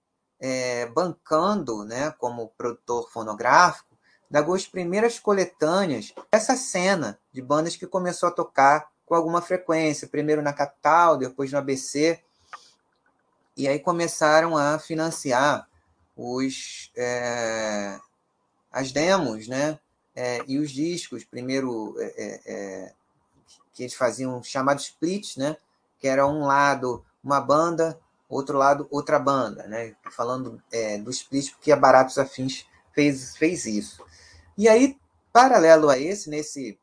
é, bancando, né, como produtor fonográfico, das primeiras coletâneas, essa cena de bandas que começou a tocar com alguma frequência, primeiro na capital, depois no ABC, e aí começaram a financiar os, é, as demos, né? É, e os discos, primeiro que eles faziam chamados splits, né? Que era um lado uma banda, outro lado outra banda, né? Falando é, do split porque a Baratos Afins fez, fez isso. E aí, paralelo a esse, nesse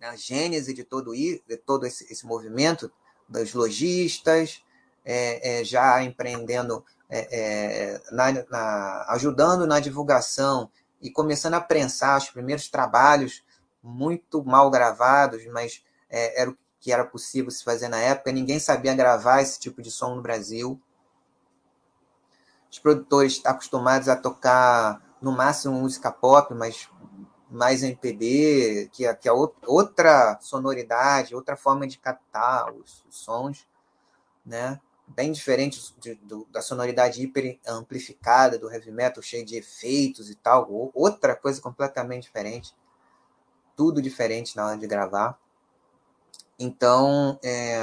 a gênese de todo, de todo esse, esse movimento dos lojistas, é, é, já empreendendo, é, é, na, na, ajudando na divulgação e começando a prensar os primeiros trabalhos muito mal gravados, mas é, era o que era possível se fazer na época. Ninguém sabia gravar esse tipo de som no Brasil. Os produtores acostumados a tocar no máximo música pop, mas mais MPB, que é, que é outra sonoridade, outra forma de captar os, os sons, né? Bem diferente de, do, da sonoridade hiper amplificada do heavy metal, cheio de efeitos e tal, outra coisa completamente diferente, tudo diferente na hora de gravar. Então, é,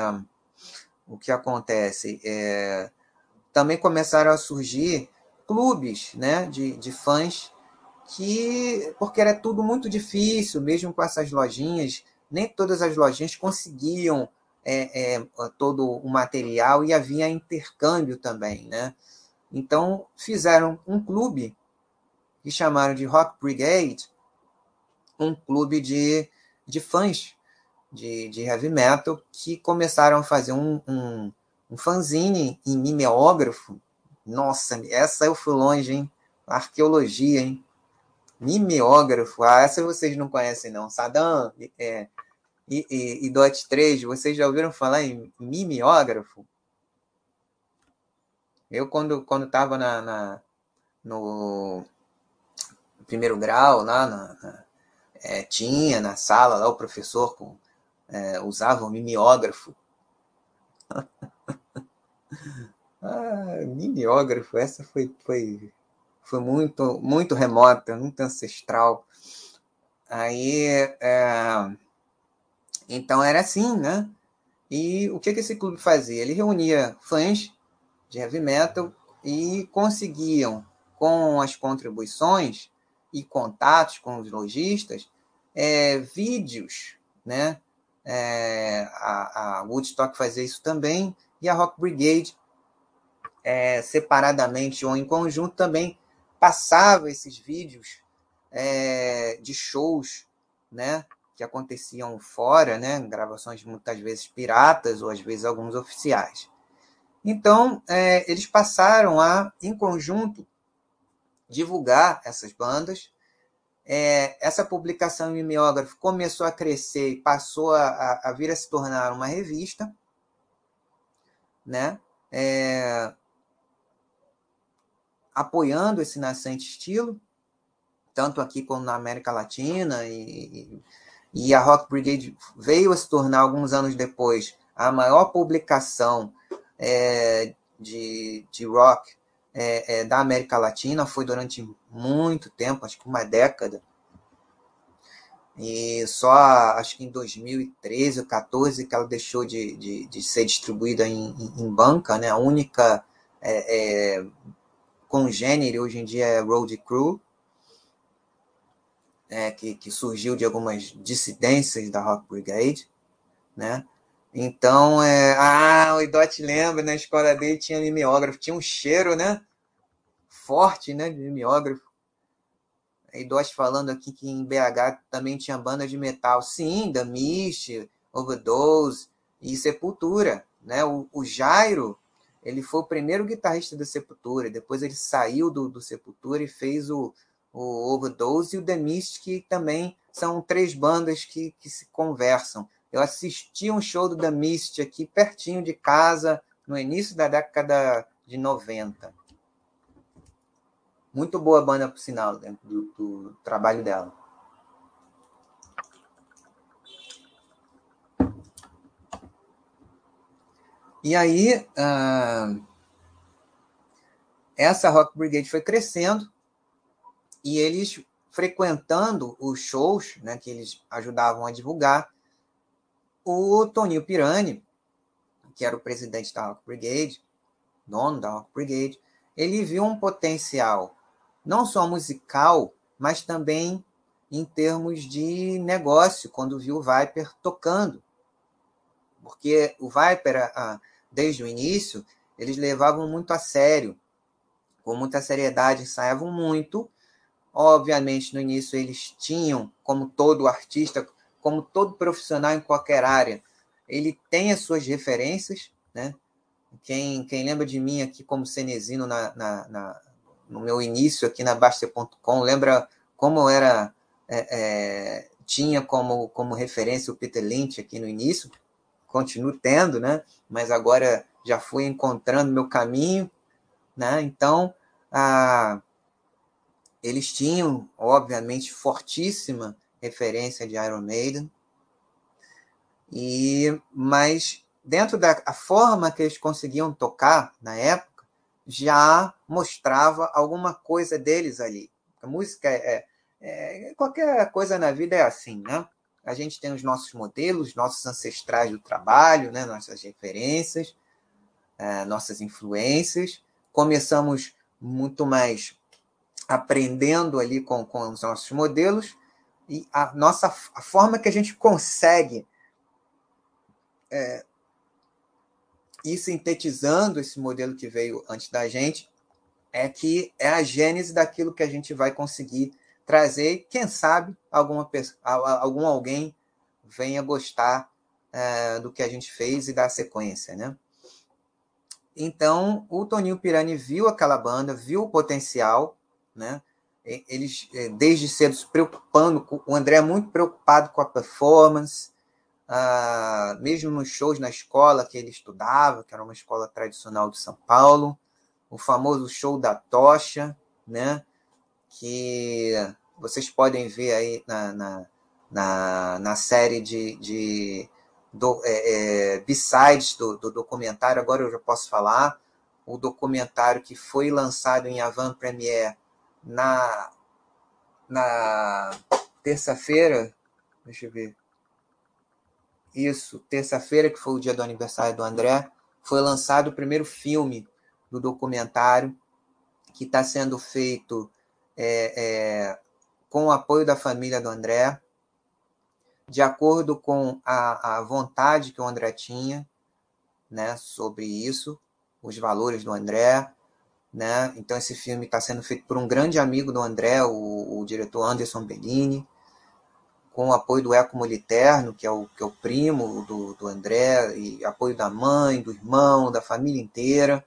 o que acontece é também começaram a surgir clubes, né, de, de fãs que, porque era tudo muito difícil, mesmo com essas lojinhas, nem todas as lojinhas conseguiam é, é, todo o material e havia intercâmbio também, né? Então fizeram um clube que chamaram de Rock Brigade, um clube de, de fãs de, de heavy metal que começaram a fazer um, um, um fanzine em mimeógrafo. Nossa, essa eu fui longe, hein? Arqueologia, hein? mimeógrafo. Ah, essa vocês não conhecem, não. Sadam é, e, e, e DOT 3, vocês já ouviram falar em mimeógrafo? Eu, quando quando estava na, na, no primeiro grau, lá na, na é, tinha na sala lá o professor com, é, usava o mimeógrafo. *laughs* ah, mimeógrafo, essa foi, foi foi muito, muito remota, muito ancestral. Aí, é... então era assim, né? E o que, que esse clube fazia? Ele reunia fãs de heavy metal e conseguiam, com as contribuições e contatos com os lojistas, é, vídeos, né? É, a, a Woodstock fazia isso também, e a Rock Brigade, é, separadamente ou em conjunto, também passava esses vídeos é, de shows, né, que aconteciam fora, né, gravações muitas vezes piratas ou às vezes alguns oficiais. Então, é, eles passaram a, em conjunto, divulgar essas bandas. É, essa publicação em mimeógrafo começou a crescer e passou a, a, vir a se tornar uma revista, né? É, apoiando esse nascente estilo, tanto aqui como na América Latina, e, e a Rock Brigade veio a se tornar, alguns anos depois, a maior publicação é, de, de rock é, é, da América Latina, foi durante muito tempo, acho que uma década. E só acho que em 2013 ou 2014 que ela deixou de, de, de ser distribuída em, em, em, banca, né? a única é, é congênere hoje em dia é Road Crew, é, que, que surgiu de algumas dissidências da Rock Brigade, né? Então, é... ah, o Idot lembra, na escola dele tinha mimeógrafo, tinha um cheiro, né? Forte, né, de mimeógrafo. Idot falando aqui que em BH também tinha banda de metal. Sim, da Mist, Overdose e Sepultura, né? O, o Jairo, ele foi o primeiro guitarrista da Sepultura, depois ele saiu do, do Sepultura e fez o, o Overdose e o The Mist, que também são três bandas que, que se conversam. Eu assisti um show do The Mist aqui pertinho de casa, no início da década de 90. Muito boa banda, por sinal, dentro do, do trabalho dela. E aí, uh, essa Rock Brigade foi crescendo e eles frequentando os shows né, que eles ajudavam a divulgar, o Toninho Pirani, que era o presidente da Rock Brigade, dono da Rock Brigade, ele viu um potencial não só musical, mas também em termos de negócio, quando viu o Viper tocando. Porque o Viper, desde o início, eles levavam muito a sério, com muita seriedade, ensaiavam muito. Obviamente, no início, eles tinham, como todo artista, como todo profissional em qualquer área, ele tem as suas referências, né? Quem, quem lembra de mim aqui como Cenezino na, na, na no meu início aqui na Baster.com, lembra como era é, é, tinha como, como referência o Peter Lynch aqui no início, continuo tendo, né? Mas agora já fui encontrando meu caminho, né? Então, a, eles tinham, obviamente, fortíssima referência de Iron Maiden, e mas dentro da forma que eles conseguiam tocar na época já mostrava alguma coisa deles ali. A música é, é qualquer coisa na vida é assim, né? A gente tem os nossos modelos, nossos ancestrais do trabalho, né? nossas referências, é, nossas influências. Começamos muito mais aprendendo ali com, com os nossos modelos e a nossa a forma que a gente consegue é, ir sintetizando esse modelo que veio antes da gente é que é a gênese daquilo que a gente vai conseguir trazer. Quem sabe alguma algum alguém venha gostar é, do que a gente fez e dar sequência, né? Então, o Toninho Pirani viu aquela banda, viu o potencial, né? Eles, é, desde cedo, se preocupando, o André é muito preocupado com a performance, ah, mesmo nos shows na escola que ele estudava, que era uma escola tradicional de São Paulo, o famoso show da tocha, né? Que vocês podem ver aí na, na, na, na série de, de do, é, é, B-sides do, do documentário, agora eu já posso falar, o documentário que foi lançado em Avant Premiere na, na terça-feira, deixa eu ver, isso, terça-feira, que foi o dia do aniversário do André, foi lançado o primeiro filme do documentário, que está sendo feito é, é, com o apoio da família do André, de acordo com a, a vontade que o André tinha né, sobre isso, os valores do André. Né? Então, esse filme está sendo feito por um grande amigo do André, o, o diretor Anderson Bellini com o apoio do Eco Moliterno, que é o, que é o primo do, do André, e apoio da mãe, do irmão, da família inteira.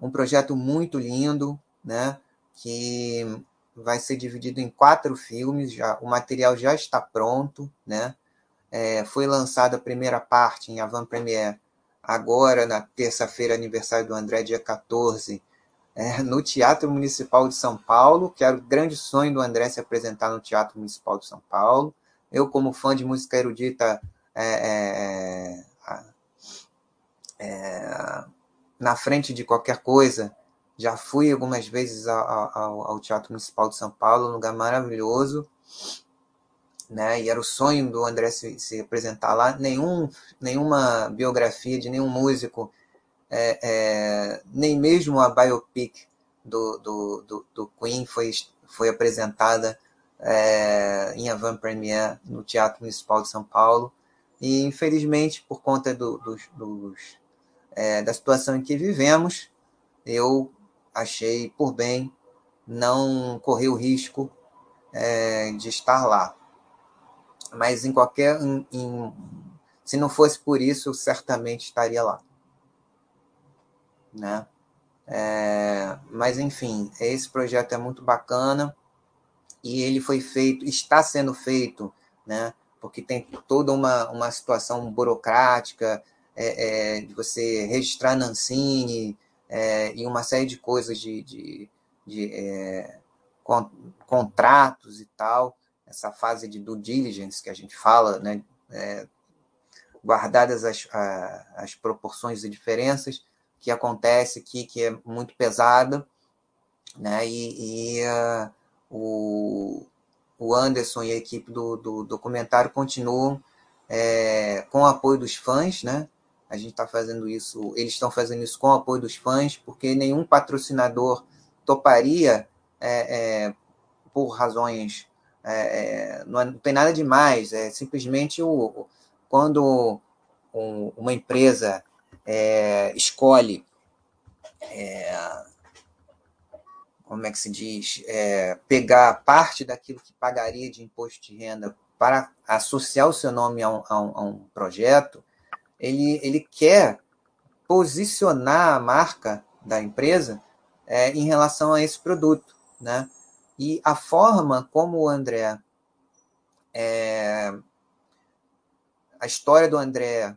Um projeto muito lindo, né? que vai ser dividido em quatro filmes, já, o material já está pronto, né? É, foi lançada a primeira parte em avant premiere agora na terça-feira, aniversário do André, dia 14, é, no Teatro Municipal de São Paulo, que era o grande sonho do André se apresentar no Teatro Municipal de São Paulo. Eu, como fã de música erudita, é, é, é na frente de qualquer coisa, já fui algumas vezes ao, ao, Teatro Municipal de São Paulo, um lugar maravilhoso, né? E era o sonho do André se, se apresentar lá. Nenhum, nenhuma biografia de nenhum músico é, é, nem mesmo a biopic do, do, do, do, Queen foi, foi apresentada é, em avant premiere no Teatro Municipal de São Paulo. E, infelizmente, por conta do, dos, é, da situação em que vivemos, eu achei por bem não correr o risco é, de estar lá. Mas em qualquer. Em, se não fosse por isso, eu certamente estaria lá né? É, mas enfim, esse projeto é muito bacana e ele foi feito, está sendo feito, né? Porque tem toda uma, uma situação burocrática é, é, de você registrar Nancine é, e uma série de coisas de, de, de é, con, contratos e tal, essa fase de due diligence que a gente fala, né? É, guardadas as, a, as proporções e diferenças, que acontece aqui, que é muito pesada, né? E, e uh, o, o Anderson e a equipe do, do documentário continuam é, com o apoio dos fãs, né? A gente está fazendo isso, eles estão fazendo isso com o apoio dos fãs, porque nenhum patrocinador toparia é, é, por razões. É, é, não, é, não, tem nada demais, é simplesmente o, quando um, uma empresa é, escolhe é, como é que se diz, é, pegar parte daquilo que pagaria de imposto de renda para associar o seu nome a um, a um, a um projeto, ele, ele quer posicionar a marca da empresa em relação a esse produto, né? E a forma como o André, é, a história do André,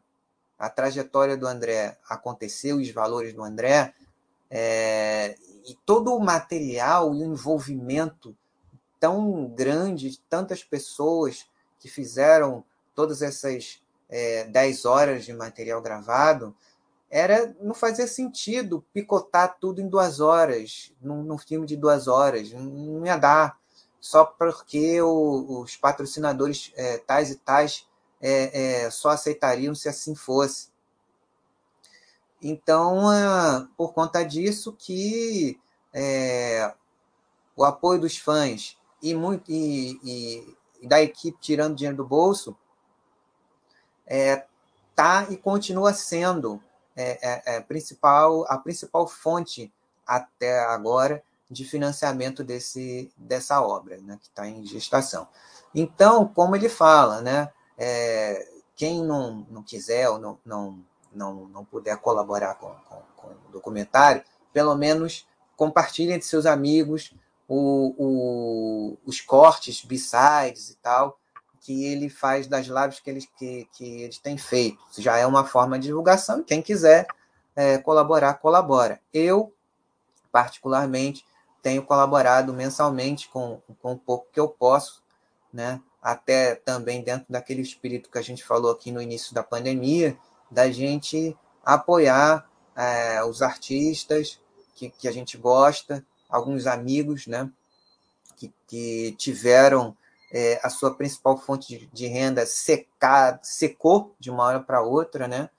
a trajetória do André aconteceu, os valores do André, é, e todo o material e o envolvimento tão grande de tantas pessoas que fizeram todas essas é, 10 horas de material gravado, era não fazia sentido picotar tudo em duas horas, num, num filme de duas horas. Não ia dar, só porque o, os patrocinadores é, tais e tais é, é, só aceitariam se assim fosse. Então, é, por conta disso que é, o apoio dos fãs e, muito, e, e, e, da equipe tirando dinheiro do bolso é, tá e continua sendo é, é, é, principal, a principal fonte até agora de financiamento desse, dessa obra, né, que está em gestação. Então, como ele fala, né, é, quem não, não quiser ou não, não, não, não puder colaborar com, com, com o documentário, pelo menos compartilhem entre seus amigos o, o, os cortes, b-sides e tal, que ele faz das lives que eles, que, que eles têm feito. Já é uma forma de divulgação, e quem quiser é, colaborar, colabora. Eu, particularmente, tenho colaborado mensalmente com, com o pouco que eu posso, né? até também dentro daquele espírito que a gente falou aqui no início da pandemia, da gente apoiar é, os artistas que, que a gente gosta, alguns amigos né? que, que tiveram é, a sua principal fonte de, de renda secar, secou de uma hora para outra, né?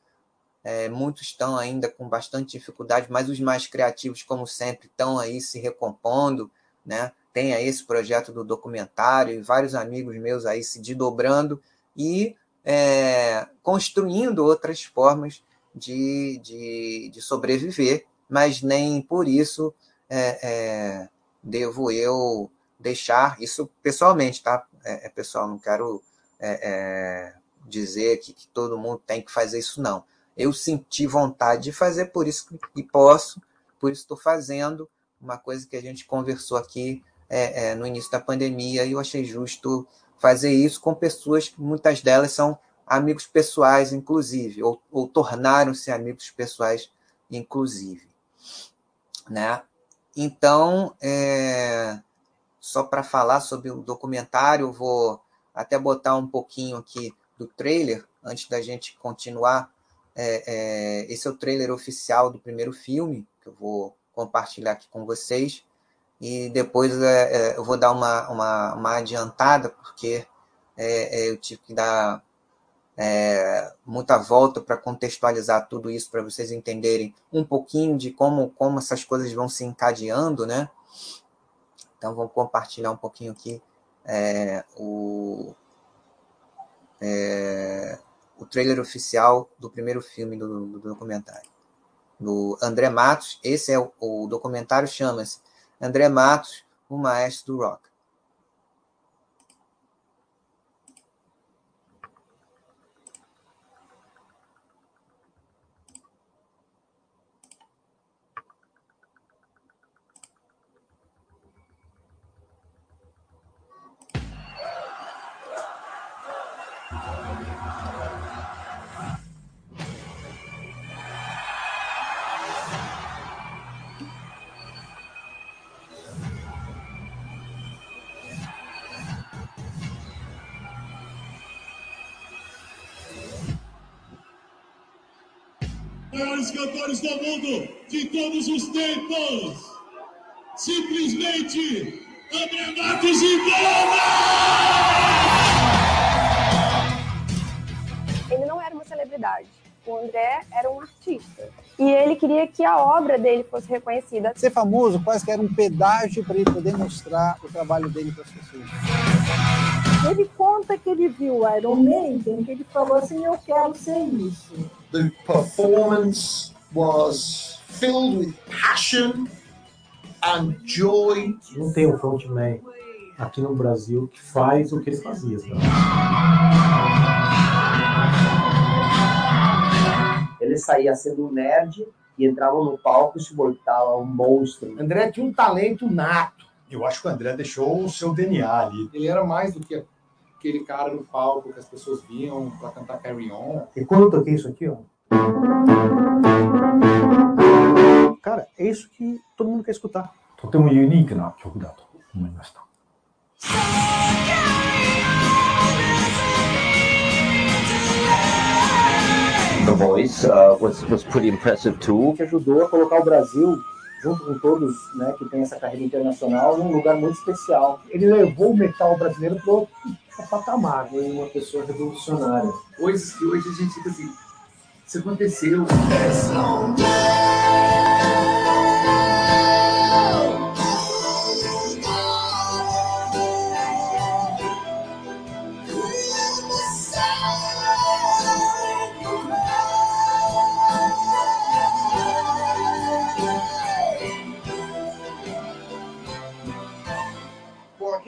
É, muitos estão ainda com bastante dificuldade, mas os mais criativos, como sempre, estão aí se recompondo, né? Tem aí esse projeto do documentário e vários amigos meus aí se desdobrando e é, construindo outras formas de, de, de, sobreviver, mas nem por isso é, é devo eu deixar isso pessoalmente, tá? É, é pessoal, não quero é, é, dizer que, que, todo mundo tem que fazer isso, não. Eu senti vontade de fazer, por isso que posso, por isso estou fazendo uma coisa que a gente conversou aqui é, é, no início da pandemia e eu achei justo fazer isso com pessoas que muitas delas são amigos pessoais, inclusive, ou, ou tornaram-se amigos pessoais, inclusive, né? Então, é, só para falar sobre o documentário, vou até botar um pouquinho aqui do trailer antes da gente continuar. É, é, esse é o trailer oficial do primeiro filme que eu vou compartilhar aqui com vocês e depois é, é eu vou dar uma, uma, uma adiantada porque é, é, eu tive que dar muita volta para contextualizar tudo isso para vocês entenderem um pouquinho de como, como essas coisas vão se encadeando, né? Então, vamos compartilhar um pouquinho aqui é, o, é, o trailer oficial do primeiro filme do, do documentário. Do André Matos. Esse é o, o documentário, chama-se André Matos, o maestro do rock. Cantores do mundo de todos os tempos. Simplesmente André Matos e Banda! Ele não era uma celebridade. O André era um artista. E ele queria que a obra dele fosse reconhecida. Ser famoso quase que era um pedágio para ele poder mostrar o trabalho dele para as pessoas. Teve conta que ele viu o Iron Maiden, que ele falou assim, eu quero ser isso. The performance was filled with passion and joy. Não tem um frontman aqui no Brasil que faz o que ele fazia. Tá? Ele saía sendo um nerd e entrava no palco e se voltava um monstro. André tinha um talento nato. Eu acho que o André deixou o seu DNA ali. Ele era mais do que aquele cara no palco que as pessoas viam para cantar Carry On. E quando eu toquei isso aqui, ó Cara, é isso que todo mundo quer escutar. とてもユニークな曲だと思いました。The voice uh, was was pretty impressive too. Que ajudou a colocar o Brasil junto com todos, né, que tem essa carreira internacional, num lugar muito especial. Ele levou o metal brasileiro para outro patamar. Foi uma pessoa revolucionária. Coisas que hoje a gente fica assim, isso aconteceu.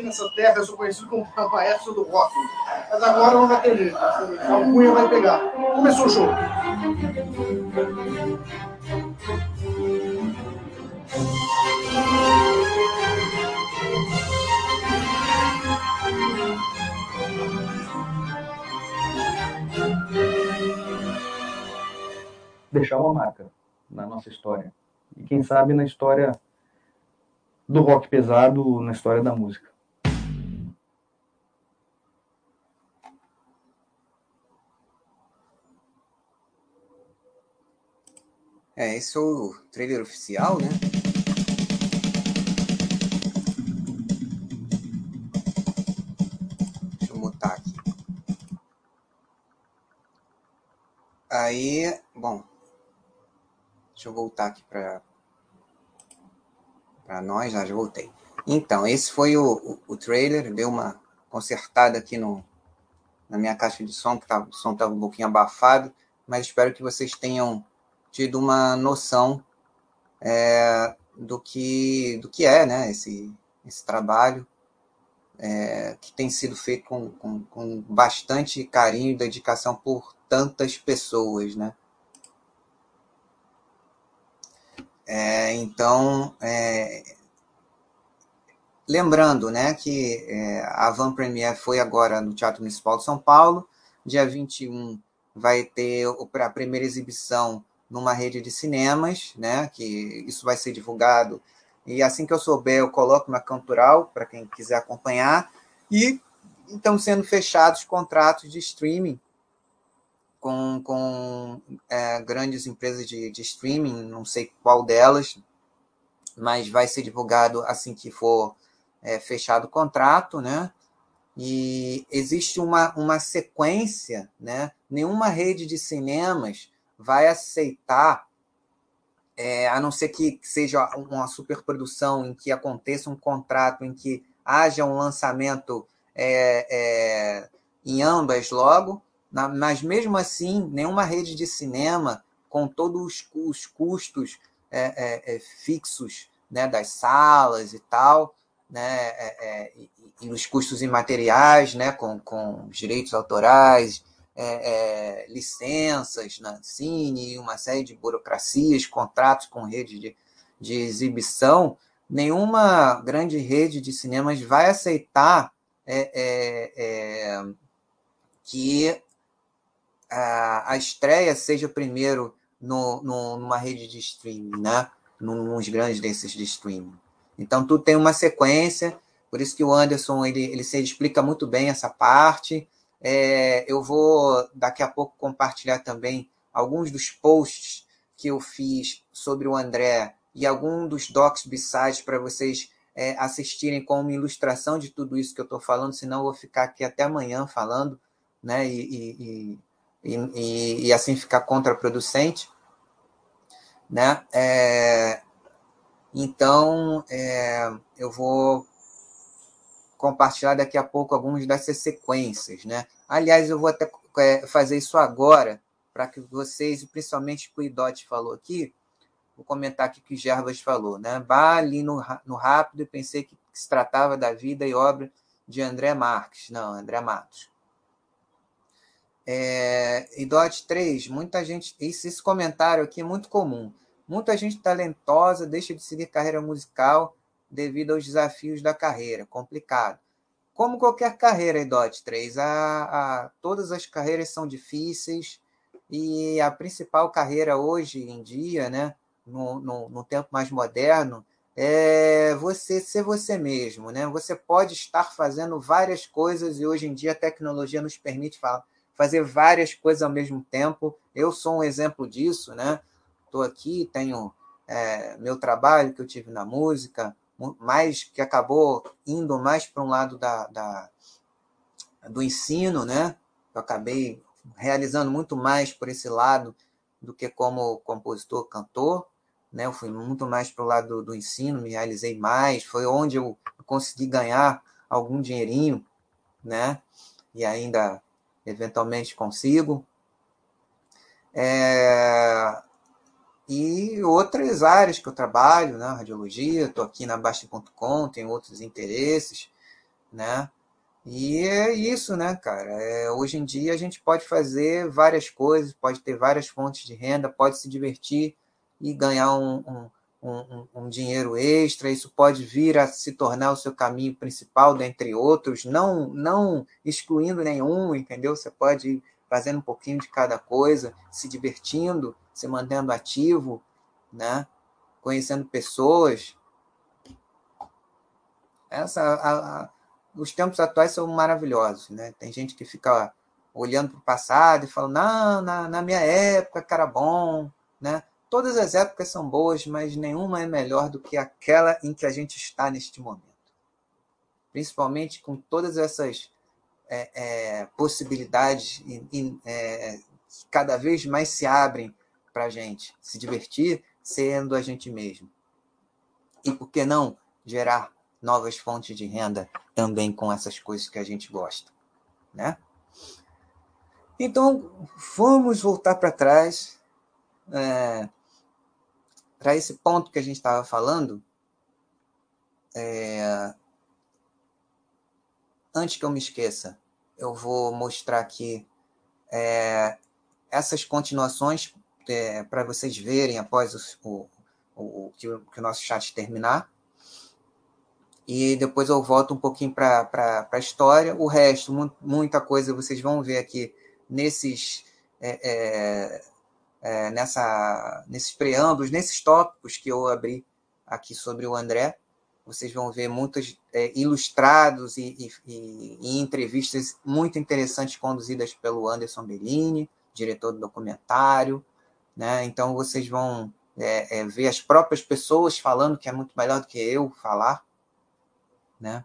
aqui nessa terra eu sou conhecido como *laughs* maestro do rock. Mas agora não vai ter jeito. A alcunha vai pegar. Começou o show. Deixar uma marca na nossa história. E quem sabe na história do rock pesado, na história da música. É, esse é o trailer oficial, né? Deixa eu mutar aqui. Aí, bom. Deixa eu voltar aqui para para nós, já voltei. Então, esse foi o, o, o, trailer, deu uma consertada aqui no, na minha caixa de som, que tava, o som estava um pouquinho abafado, mas espero que vocês tenham tido uma noção é, do, que, do que é né, esse, esse trabalho, é, que tem sido feito com, com, com bastante carinho e dedicação por tantas pessoas, né? É, então, é, lembrando né, que é, a Van Premier foi agora no Teatro Municipal de São Paulo, dia 21 vai ter a primeira exibição numa rede de cinemas, né, que isso vai ser divulgado, e assim que eu souber eu coloco na Cantural, para quem quiser acompanhar, e estão sendo fechados contratos de streaming com, com é, grandes empresas de, de streaming, não sei qual delas, mas vai ser divulgado assim que for é, fechado o contrato, né? E existe uma, uma sequência, né? Nenhuma rede de cinemas vai aceitar, é, a não ser que seja uma superprodução em que aconteça um contrato em que haja um lançamento é, é, em ambas logo, mas mesmo assim, nenhuma rede de cinema, com todos os custos é, é, é, fixos né, das salas e tal, né, e, e, os custos imateriais, né, com, com direitos autorais, é, licenças na Cine, uma série de burocracias, contratos com redes de, de exibição, nenhuma grande rede de cinemas vai aceitar que a, a estreia seja primeiro no, no, numa rede de streaming, né? Nos grandes desses de streaming. Então, tudo tem uma sequência, por isso que o Anderson ele, ele se explica muito bem essa parte. É, eu vou daqui a pouco compartilhar também alguns dos posts que eu fiz sobre o André e algum dos docs besides para vocês é, assistirem com uma ilustração de tudo isso que eu estou falando, senão eu vou ficar aqui até amanhã falando, né? E, e, e, e, assim ficar contraproducente. Né? É, então, é, eu vou compartilhar daqui a pouco algumas dessas sequências, né? Aliás, eu vou até é, fazer isso agora, para que vocês, principalmente o Idote falou aqui, vou comentar aqui o que o Gerbas falou, né? Bah, ali no, no rápido pensei que se tratava da vida e obra de André Marques. Não, André Matos. É, e DOT 3, muita gente. Esse, esse comentário aqui é muito comum. Muita gente talentosa deixa de seguir carreira musical devido aos desafios da carreira. Complicado. Como qualquer carreira, DOT 3, a, a, todas as carreiras são difíceis e a principal carreira hoje em dia, né, no, no, no tempo mais moderno, é você ser você mesmo, né? Você pode estar fazendo várias coisas e hoje em dia a tecnologia nos permite fazer várias coisas ao mesmo tempo. Eu sou um exemplo disso, né? Estou aqui, tenho é, meu trabalho que eu tive na música, mais que acabou indo mais para um lado da, da, do ensino, né? Eu acabei realizando muito mais por esse lado do que como compositor, cantor né? Eu fui muito mais para o lado do, do, ensino, me realizei mais, foi onde eu consegui ganhar algum dinheirinho, né? E ainda eventualmente consigo. É... E outras áreas que eu trabalho, né? Radiologia, estou aqui na Baixa.com, tenho outros interesses, né? E é isso, né, cara? É, hoje em dia a gente pode fazer várias coisas, pode ter várias fontes de renda, pode se divertir e ganhar um, um, um, um, dinheiro extra. Isso pode vir a se tornar o seu caminho principal, dentre outros, não, não excluindo nenhum, entendeu? Você pode ir fazendo um pouquinho de cada coisa, se divertindo, se mantendo ativo, né? conhecendo pessoas. Essa, a, a, os tempos atuais são maravilhosos. Né? Tem gente que fica olhando para o passado e fala, não, na, na minha época que era bom, né? Todas as épocas são boas, mas nenhuma é melhor do que aquela em que a gente está neste momento. Principalmente com todas essas é, é, possibilidades é, que cada vez mais se abrem para a gente se divertir sendo a gente mesmo. E por que não gerar novas fontes de renda também com essas coisas que a gente gosta, né? Então, vamos voltar para trás. É, para esse ponto que a gente estava falando, é... antes que eu me esqueça, eu vou mostrar aqui é... essas continuações é, para vocês verem após o, o, o, que o, que o nosso chat terminar. E depois eu volto um pouquinho para a história. O resto, muita coisa vocês vão ver aqui nesses é, é, é, nessa, nesses preâmbulos, nesses tópicos que eu abri aqui sobre o André. Vocês vão ver muitos é, ilustrados e, e, e, e, entrevistas muito interessantes conduzidas pelo Anderson Bellini, diretor do documentário. Né? Então, vocês vão é, é ver as próprias pessoas falando, que é muito melhor do que eu falar, né?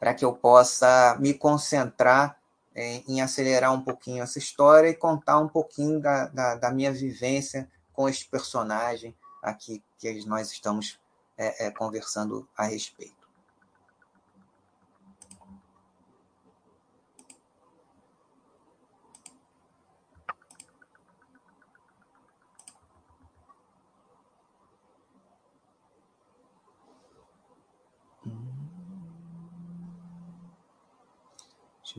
para que eu possa me concentrar em, em acelerar um pouquinho essa história e contar um pouquinho da, da, da minha vivência com este personagem aqui que nós estamos é, é, conversando a respeito.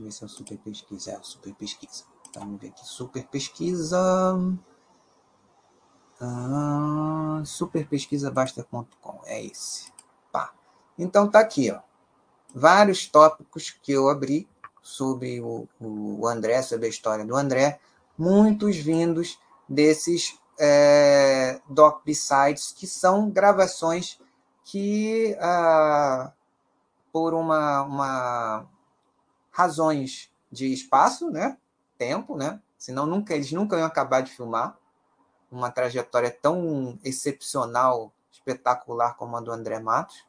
Deixa eu ver se é o super pesquisa. É o super pesquisa. Então, vamos ver aqui. Super pesquisa. Ah, superpesquisabasta.com. É esse. Pá. Então tá aqui, ó. Vários tópicos que eu abri sobre o, o André, sobre a história do André, muitos vindos desses é, Doc B-Sides, que são gravações que, ah, por uma, uma razões de espaço, né? Tempo, né? Senão nunca, eles nunca iam acabar de filmar uma trajetória tão excepcional, espetacular como a do André Matos.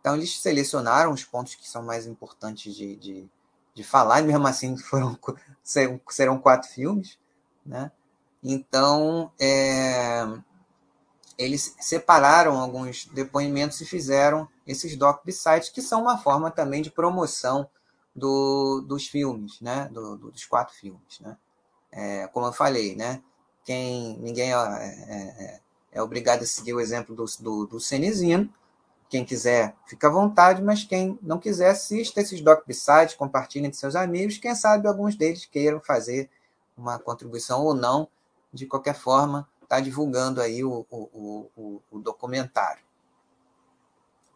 Então eles selecionaram os pontos que são mais importantes de, de, de falar, e mesmo assim *laughs* foram, serão quatro filmes, né? Então, é, eles separaram alguns depoimentos e fizeram esses doc sites que são uma forma também de promoção do, dos filmes, né? Do, do, dos quatro filmes. Né? É, como eu falei, né? Quem, ninguém é, é, é, obrigado a seguir o exemplo do, do, do. Quem quiser, fica à vontade, mas quem não quiser, assista esses doc sites, compartilhem com seus amigos. Quem sabe alguns deles queiram fazer uma contribuição ou não. De qualquer forma, está divulgando aí o, o, o, o, documentário.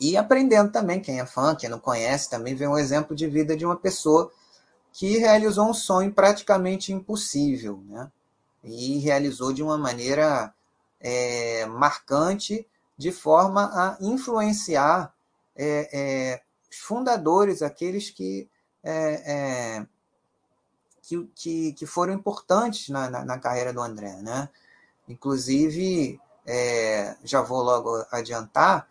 E aprendendo também, quem é fã, quem não conhece, também vê um exemplo de vida de uma pessoa que realizou um sonho praticamente impossível, né? E realizou de uma maneira é, marcante, de forma a influenciar é, é, os fundadores, aqueles que, é, é, que, que, que, foram importantes na, na, na carreira do André, né? Inclusive, é, já vou logo adiantar,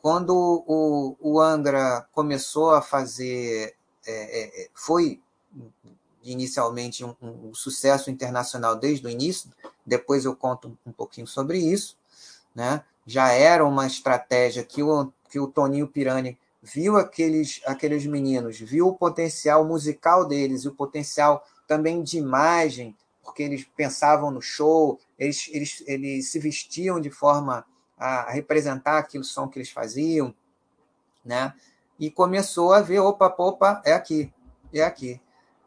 quando o, o Angra começou a fazer, é, é, foi inicialmente um, um, sucesso internacional desde o início, depois eu conto um pouquinho sobre isso, né? já era uma estratégia que o, que o Toninho Pirani viu aqueles, aqueles meninos, viu o potencial musical deles e o potencial também de imagem porque eles pensavam no show, eles, eles, eles se vestiam de forma a representar aquele som que eles faziam, né? E começou a ver, opa, opa, é aqui, é aqui.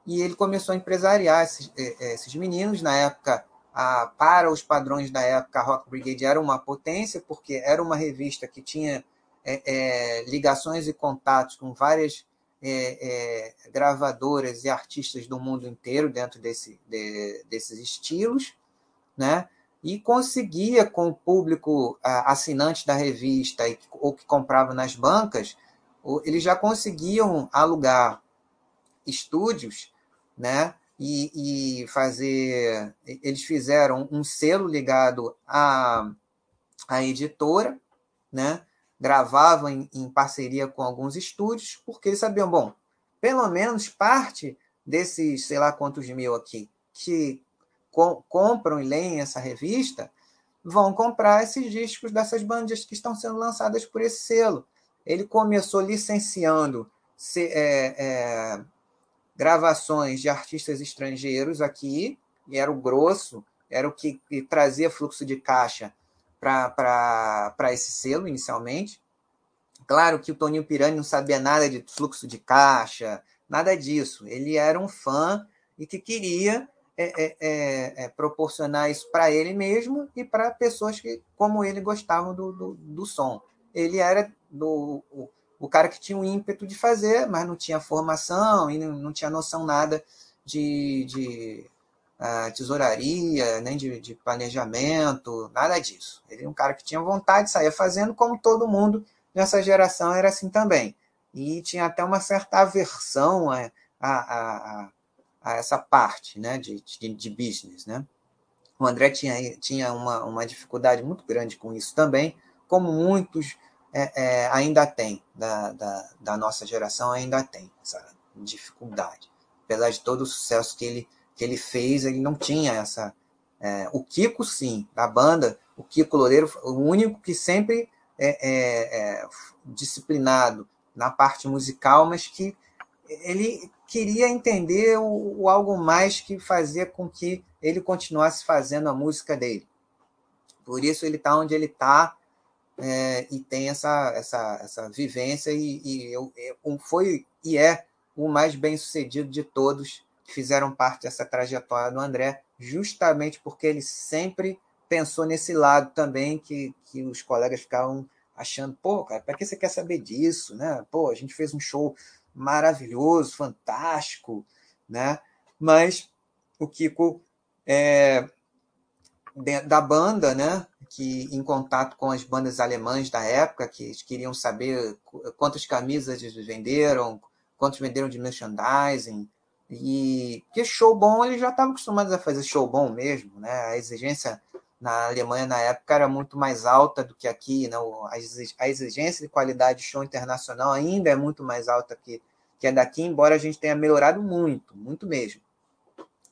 E ele começou a empresariar esses, é, é, esses meninos. Na época, a, para os padrões da época, a Rock Brigade era uma potência, porque era uma revista que tinha é, é, ligações e contatos com várias é, é, gravadoras e artistas do mundo inteiro dentro desse, de, desses estilos, né? E conseguia com o público assinante da revista ou que comprava nas bancas, eles já conseguiam alugar estúdios, né? E, e fazer, eles fizeram um selo ligado à, à editora, né? Gravavam em, em, parceria com alguns estúdios, porque eles sabiam, bom, pelo menos parte desses, sei lá quantos mil aqui, que com, compram e leem essa revista, vão comprar esses discos dessas bandas que estão sendo lançadas por esse selo. Ele começou licenciando se, é, é, gravações de artistas estrangeiros aqui, e era o grosso, era o que, que trazia fluxo de caixa para esse selo inicialmente. Claro que o Toninho Pirani não sabia nada de fluxo de caixa, nada disso. Ele era um fã e que queria é, é, é, é proporcionar isso para ele mesmo e para pessoas que, como ele, gostavam do, do, do som. Ele era do, o, o, cara que tinha o ímpeto de fazer, mas não tinha formação e não, não tinha noção nada de, de tesouraria, nem de, de, planejamento, nada disso. Ele é um cara que tinha vontade, saía fazendo, como todo mundo nessa geração era assim também. E tinha até uma certa aversão a, a, a, a essa parte né, de, de, de, business. Né? O André tinha, tinha uma, uma dificuldade muito grande com isso também, como muitos é, é, ainda têm, da, da, da nossa geração ainda tem essa dificuldade. Apesar de todo o sucesso que ele que ele fez, ele não tinha essa. É, o Kiko, sim, da banda, o Kiko Loureiro, o único que sempre é, é, é, disciplinado na parte musical, mas que ele queria entender o, o, algo mais que fazia com que ele continuasse fazendo a música dele. Por isso ele está onde ele está é, e tem essa, essa, essa vivência e, e eu, eu, foi e é o mais bem sucedido de todos fizeram parte dessa trajetória do André, justamente porque ele sempre pensou nesse lado também que, que os colegas ficavam achando, pô, cara, para que você quer saber disso, né? Pô, a gente fez um show maravilhoso, fantástico, né? Mas o Kiko é, da banda, né? Que em contato com as bandas alemãs da época, que queriam saber quantas camisas eles venderam, quantos venderam de merchandising, e que show bom, eles já estavam acostumados a fazer show bom mesmo, né? A exigência na Alemanha na época era muito mais alta do que aqui, né? A exigência de qualidade de show internacional ainda é muito mais alta que, que a daqui, embora a gente tenha melhorado muito, muito mesmo.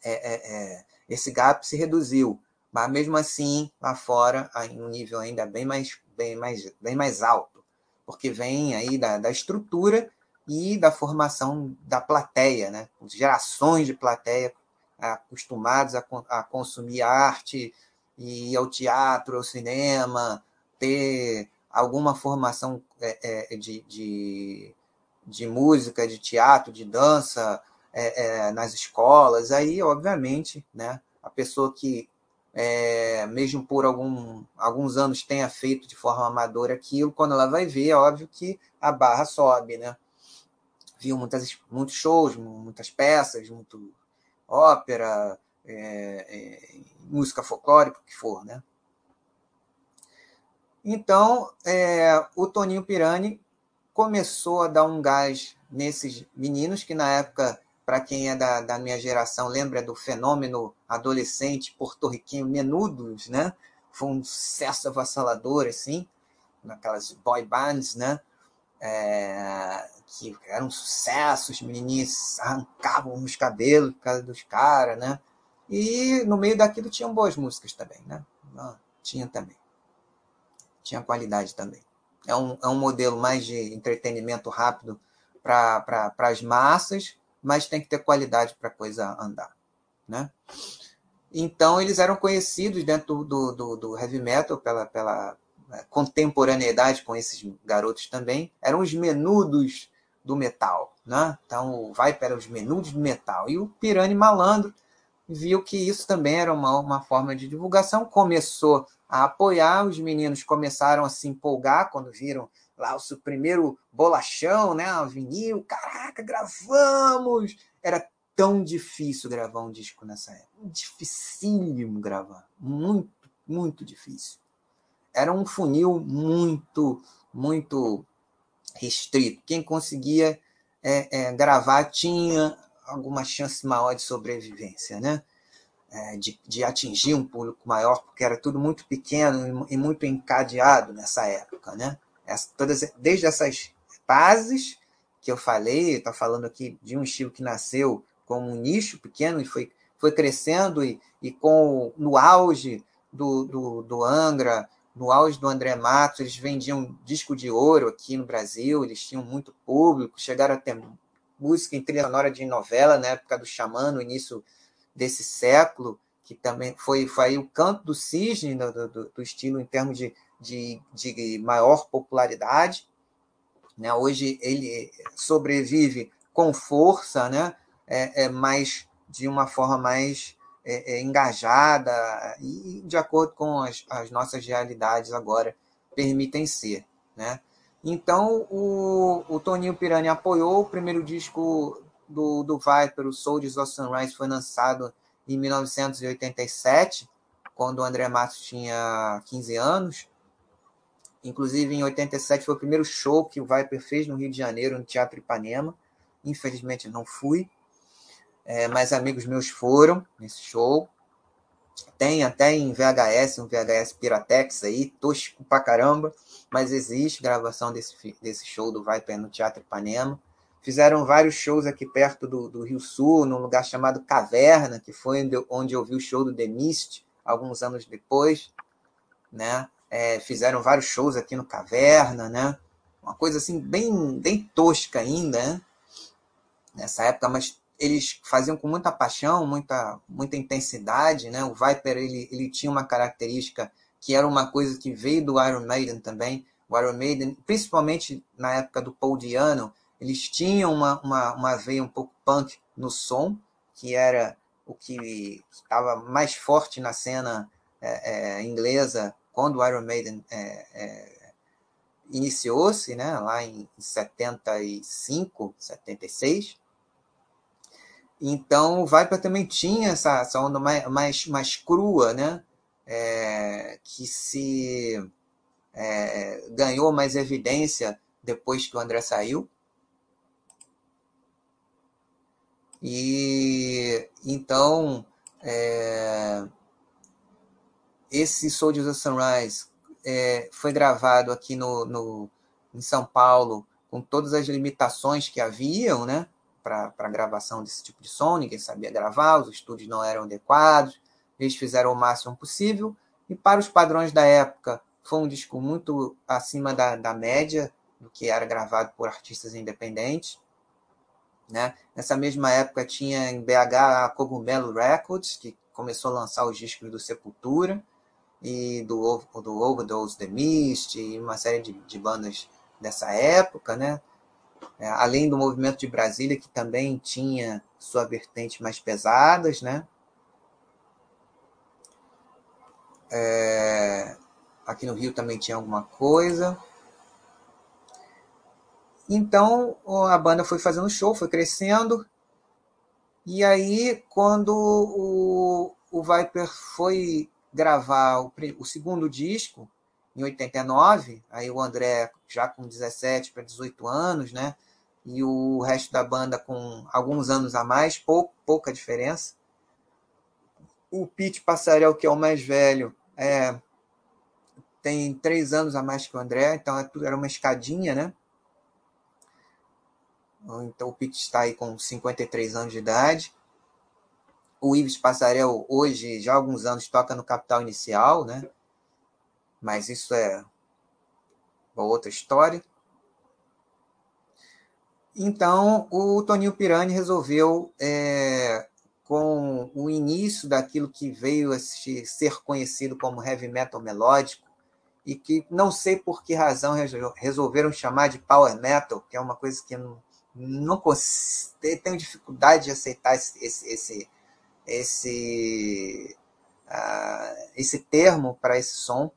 É, é, é, esse gap se reduziu, Mas mesmo assim, lá fora, em um nível ainda bem mais, bem mais, bem mais alto, porque vem aí da, da estrutura e da formação da plateia, né? Gerações de plateia acostumados a, a consumir arte e ao teatro, ao cinema, ter alguma formação é, é, de, de, de, música, de teatro, de dança é, é nas escolas, aí, obviamente, né, a pessoa que, é, mesmo por algum, alguns anos, tenha feito de forma amadora aquilo, quando ela vai ver, é óbvio que a barra sobe, né? Viu muitas, muitos shows, muitas peças, muito ópera, é, música folclórica, o que for, né? Então, é, o Toninho Pirani começou a dar um gás nesses meninos, que na época, para quem é da, da, minha geração, lembra do fenômeno adolescente porto-riquenho Menudos, né? Foi um sucesso avassalador, assim, naquelas boy bands, né? É, que eram sucessos, os menininhos arrancavam os cabelos por causa dos caras, né? E no meio daquilo tinham boas músicas também, né? Tinha também tinha qualidade também. É um, é um modelo mais de entretenimento rápido para as massas, mas tem que ter qualidade para a coisa andar. Né? Então, eles eram conhecidos dentro do, do, do heavy metal pela, pela contemporaneidade com esses garotos também. Eram os menudos do metal. Né? Então, Viper era os menudos do metal. E o Pirani Malandro viu que isso também era uma, uma forma de divulgação. Começou a apoiar. Os meninos começaram a se empolgar quando viram lá o seu primeiro bolachão, né? O vinil. Caraca, gravamos! Era tão difícil gravar um disco nessa época. Dificílimo gravar. Muito, muito difícil. Era um funil muito, muito restrito. Quem conseguia é, é, gravar tinha alguma chance maior de sobrevivência, né? é, de, de, atingir um público maior, porque era tudo muito pequeno e muito encadeado nessa época. Né? Essa, todas, desde essas bases que eu falei, estou falando aqui de um estilo que nasceu como um nicho pequeno e foi, foi crescendo, e, e com no auge do, do, do Angra, no auge do André Matos, eles vendiam disco de ouro aqui no Brasil, eles tinham muito público, chegaram a ter música em trilha sonora de novela na época do Xamã, no início desse século, que também foi, foi o canto do cisne do, do, do estilo em termos de, de, de maior popularidade. Né? Hoje ele sobrevive com força, né? é, é mais de uma forma mais é, é, engajada e de acordo com as, as nossas realidades agora permitem ser. Né? Então, o, o Toninho Piranha apoiou o primeiro disco do, do Viper, o Soldiers of Sunrise, foi lançado em 1987, quando o André Matos tinha 15 anos. Inclusive, em 87 foi o primeiro show que o Viper fez no Rio de Janeiro, no Teatro Ipanema. Infelizmente, não fui, é, mas amigos meus foram nesse show. Tem até em VHS, um VHS Piratex aí, tosco pra caramba, mas existe gravação desse, desse show do Viper no Teatro Ipanema. Fizeram vários shows aqui perto do, do Rio Sul, num lugar chamado Caverna, que foi onde, eu vi o show do The Mist, alguns anos depois. Né? É, fizeram vários shows aqui no Caverna, né? Uma coisa assim, bem, bem tosca ainda, né? Nessa época, mas eles faziam com muita paixão, muita, muita intensidade, né? O Viper, ele, ele tinha uma característica que era uma coisa que veio do Iron Maiden também. O Iron Maiden, principalmente na época do Paul Diano, eles tinham uma, uma, uma veia um pouco punk no som, que era o que estava mais forte na cena é, é, inglesa quando o Iron Maiden é, é iniciou-se, né, lá em 75, 76. Então, o Viper também tinha essa, essa onda mais, mais, mais crua, né, é, que se é, ganhou mais evidência depois que o André saiu. E então é, esse Soldiers of Sunrise é, foi gravado aqui no, no, em São Paulo com todas as limitações que haviam, né? Para gravação desse tipo de som, ninguém sabia gravar, os estúdios não eram adequados, eles fizeram o máximo possível, e para os padrões da época, foi um disco muito acima da, da média do que era gravado por artistas independentes. Né? Nessa mesma época tinha em BH a Cogumelo Records, que começou a lançar os discos do Sepultura e do, do Overdose The Mist e uma série de, de bandas dessa época, né? É, além do movimento de Brasília, que também tinha sua vertente mais pesadas, né? É, aqui no Rio também tinha alguma coisa. Então a banda foi fazendo show, foi crescendo. E aí, quando o, o Viper foi gravar o, o segundo disco, em 89, aí o André já com 17 para 18 anos, né? E o resto da banda com alguns anos a mais, pou, pouca diferença. O Pete Passarel, que é o mais velho, é, tem três anos a mais que o André, então é era uma escadinha, né? Então o Pete está aí com 53 anos de idade. O Ives Passarel, hoje, já há alguns anos, toca no Capital Inicial, né? Mas isso é uma outra história. Então, o Toninho Pirani resolveu, é, com o início daquilo que veio a ser conhecido como heavy metal melódico, e que não sei por que razão resolveram chamar de power metal, que é uma coisa que não, não tenho dificuldade de aceitar esse, esse, esse, esse, uh, esse termo para esse som.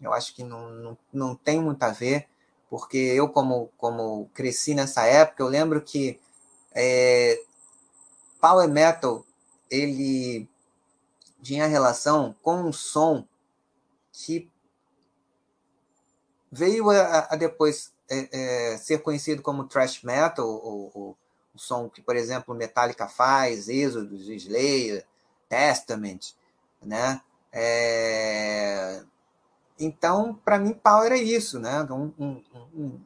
Eu acho que não, não, não tem muito a ver, porque eu, como, como cresci nessa época, eu lembro que é, Power Metal ele tinha relação com um som que veio a, a depois é, é, ser conhecido como thrash metal, o, o, som que, por exemplo, Metallica faz, Exodus, Slayer, Testament, né? É, então, para mim, power é isso, né? Um, um, um,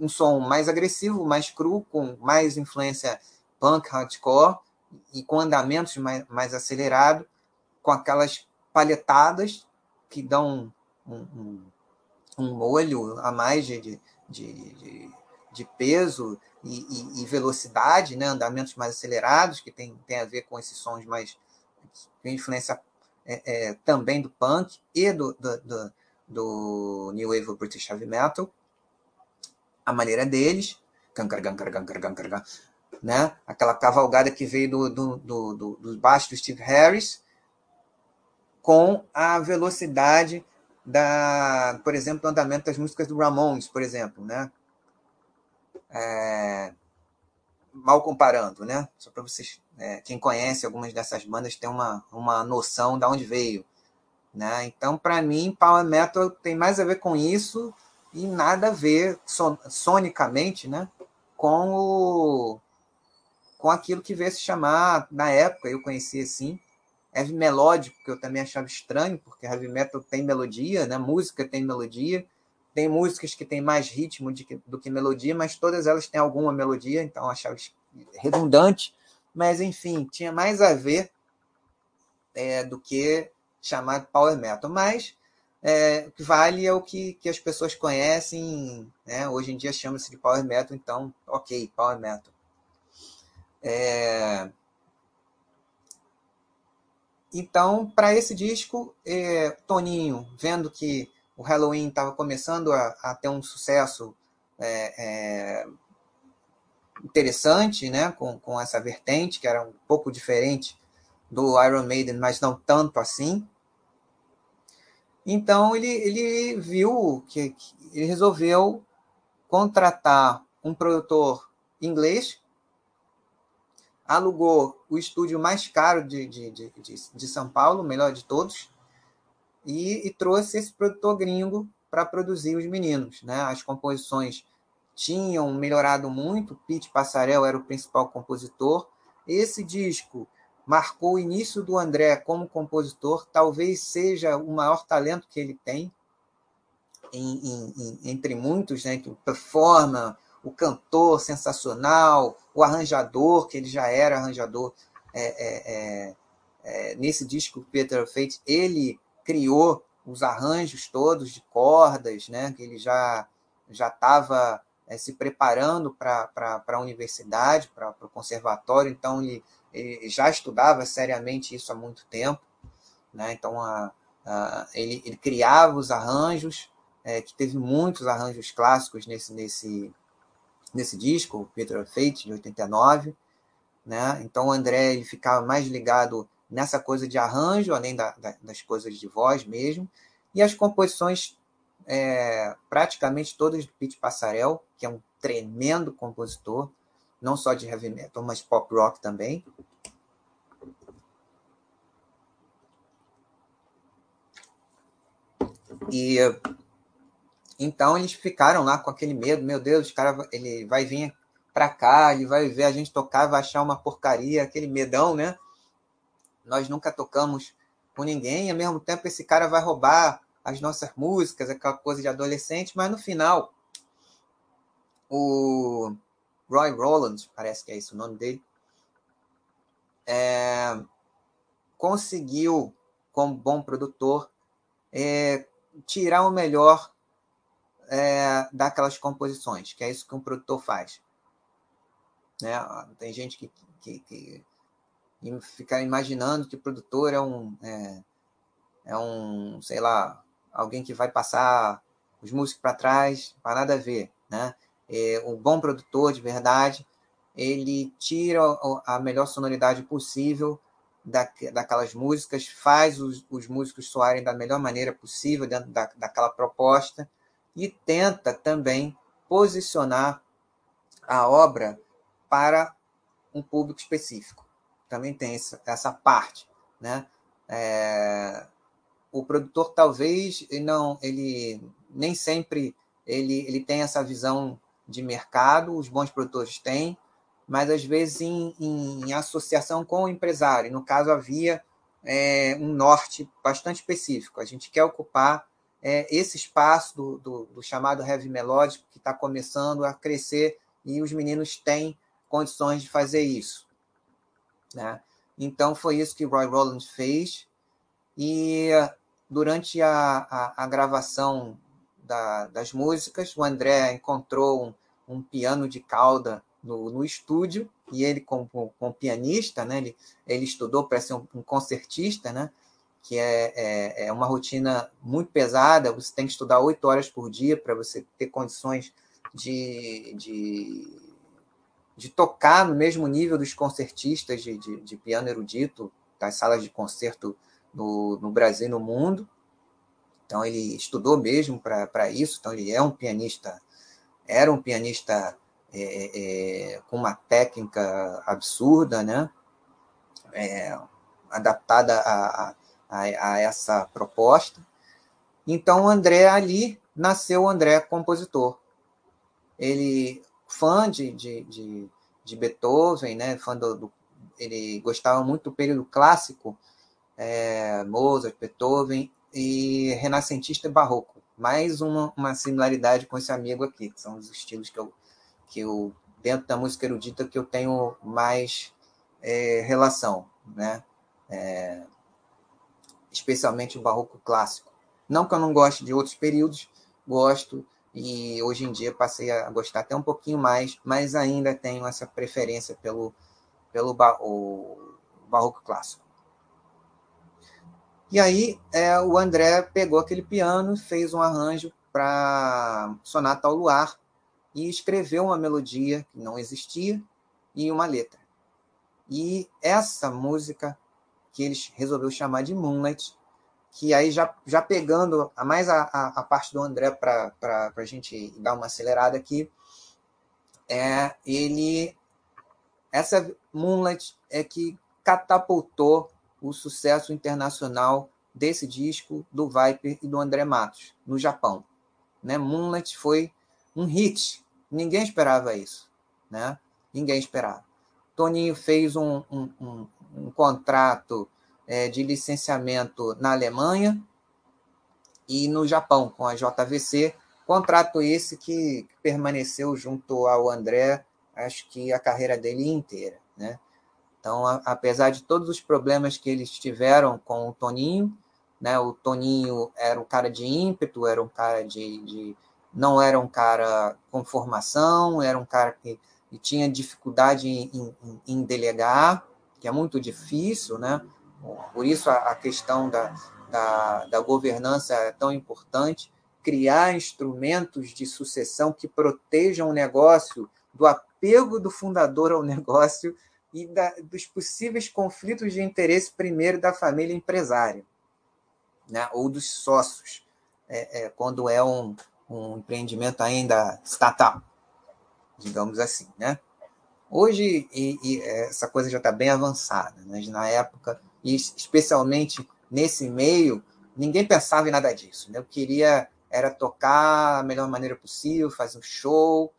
um, som mais agressivo, mais cru, com mais influência punk, hardcore, e com andamentos mais, mais acelerados, com aquelas palhetadas que dão um, um, molho a mais de, de, de, de peso e, e, e, velocidade, né? andamentos mais acelerados, que tem, tem a ver com esses sons mais. que influência é, é, também do punk e do, do, do do New Wave British Heavy Metal, a maneira deles, né? aquela cavalgada que veio do, do, do, do, do baixo do Steve Harris, com a velocidade da, por exemplo, do andamento das músicas do Ramones, por exemplo, né? É, mal comparando, né? Só para vocês, é, quem conhece algumas dessas bandas tem uma, uma noção de onde veio. Né? Então, para mim, Power Metal tem mais a ver com isso e nada a ver son sonicamente né? com, o, com aquilo que veio se chamar, na época, eu conheci assim, heavy melódico, que eu também achava estranho, porque heavy metal tem melodia, né? música tem melodia, tem músicas que têm mais ritmo que, do que melodia, mas todas elas têm alguma melodia, então eu achava redundante, mas enfim, tinha mais a ver é, do que chamado Power Metal, mas é, o que vale é o que, que as pessoas conhecem, né? hoje em dia chama-se de Power Metal, então, ok, Power Metal. É... Então, para esse disco, é, Toninho, vendo que o Halloween estava começando a, a, ter um sucesso é, é, interessante, né, com, com essa vertente, que era um pouco diferente do Iron Maiden, mas não tanto assim, então ele, ele viu que, que ele resolveu contratar um produtor inglês, alugou o estúdio mais caro de, de, de, de, de São Paulo, o melhor de todos, e, e trouxe esse produtor gringo para produzir os meninos. Né? As composições tinham melhorado muito, Pete Passarel era o principal compositor. Esse disco marcou o início do André como compositor, talvez seja o maior talento que ele tem, em, em, entre muitos, né, que performa, o cantor sensacional, o arranjador, que ele já era arranjador é, é, é, é, nesse disco Peter Fate, ele criou os arranjos todos de cordas, né? Que ele já já estava é, se preparando para a universidade, para o conservatório, então ele, ele, já estudava seriamente isso há muito tempo, né? Então a, a, ele, ele criava os arranjos, é, que teve muitos arranjos clássicos nesse nesse nesse disco, Peter Fate de 89, né? Então o André ele ficava mais ligado nessa coisa de arranjo, além da, da, das coisas de voz mesmo, e as composições é, praticamente todas do Pete Passarel, que é um tremendo compositor, não só de heavy metal, mas pop rock também. E então eles ficaram lá com aquele medo, meu Deus, cara ele vai vir para cá, ele vai ver a gente tocar, vai achar uma porcaria, aquele medão, né? Nós nunca tocamos com ninguém, e ao mesmo tempo esse cara vai roubar as nossas músicas, aquela coisa de adolescente, mas no final, o Roy Roland, parece que é esse o nome dele, é, conseguiu, como bom produtor, é, tirar o melhor é, daquelas composições, que é isso que um produtor faz. Né? Tem gente que, que, que fica imaginando que o produtor é um, é, é um, sei lá, alguém que vai passar os músicos para trás, para nada a ver, né? É, o bom produtor de verdade, ele tira a melhor sonoridade possível da, daquelas músicas, faz os, os, músicos soarem da melhor maneira possível dentro da, daquela proposta e tenta também posicionar a obra para um público específico. Também tem essa, essa parte, né? É, o produtor talvez não ele nem sempre ele, ele tem essa visão de mercado, os bons produtores têm, mas às vezes em, em, em associação com o empresário. No caso, havia é, um norte bastante específico. A gente quer ocupar é, esse espaço do, do, do, chamado heavy melódico que está começando a crescer e os meninos têm condições de fazer isso. Né? Então foi isso que Roy Roland fez. E durante a, a, a gravação da, das músicas, o André encontrou um, um piano de cauda no, no, estúdio e ele como, como pianista, né, ele, ele estudou para ser um, um, concertista, né, que é, é, é, uma rotina muito pesada, você tem que estudar oito horas por dia para você ter condições de, de, de, tocar no mesmo nível dos concertistas de, de, de piano erudito, das salas de concerto no, no Brasil e no mundo. Então ele estudou mesmo para isso, então ele é um pianista, era um pianista é, é, com uma técnica absurda, né? É, adaptada a, a, a, essa proposta. Então André ali nasceu André compositor. Ele fã de, de, de, de Beethoven, né? Fã do, do, ele gostava muito do período clássico é, Mozart, Beethoven e renascentista e barroco. Mais uma, uma similaridade com esse amigo aqui, que são os estilos que eu, que eu dentro da música erudita que eu tenho mais é, relação, né? É, especialmente o barroco clássico. Não que eu não goste de outros períodos, gosto e hoje em dia passei a gostar até um pouquinho mais, mas ainda tenho essa preferência pelo pelo barroco clássico. E aí é, o André pegou aquele piano, fez um arranjo para Sonata ao Luar e escreveu uma melodia que não existia e uma letra. E essa música que eles resolveu chamar de Moonlight, que aí já, já pegando mais a, a, a parte do André para a gente dar uma acelerada aqui, é ele essa Moonlight é que catapultou o sucesso internacional desse disco do Viper e do André Matos, no Japão. Né? Moonlight foi um hit, ninguém esperava isso. Né? Ninguém esperava. Toninho fez um, um, um, um contrato é, de licenciamento na Alemanha e no Japão, com a JVC, contrato esse que permaneceu junto ao André, acho que a carreira dele inteira. Né? Então, a, apesar de todos os problemas que eles tiveram com o Toninho, né, o Toninho era um cara de ímpeto, era um cara de, de não era um cara com formação, era um cara que, que tinha dificuldade em, em, em, delegar, que é muito difícil, né? Por isso a, a questão da, da, da governança é tão importante, criar instrumentos de sucessão que protejam o negócio do apego do fundador ao *laughs* negócio e da, dos possíveis conflitos de interesse, primeiro, da família empresária, né? ou dos sócios, é, é, quando é um, um empreendimento ainda estatal, digamos assim. Né? Hoje, e, e essa coisa já está bem avançada, mas na época, e especialmente nesse meio, ninguém pensava em nada disso. Né? Eu queria era tocar a melhor maneira possível, fazer um show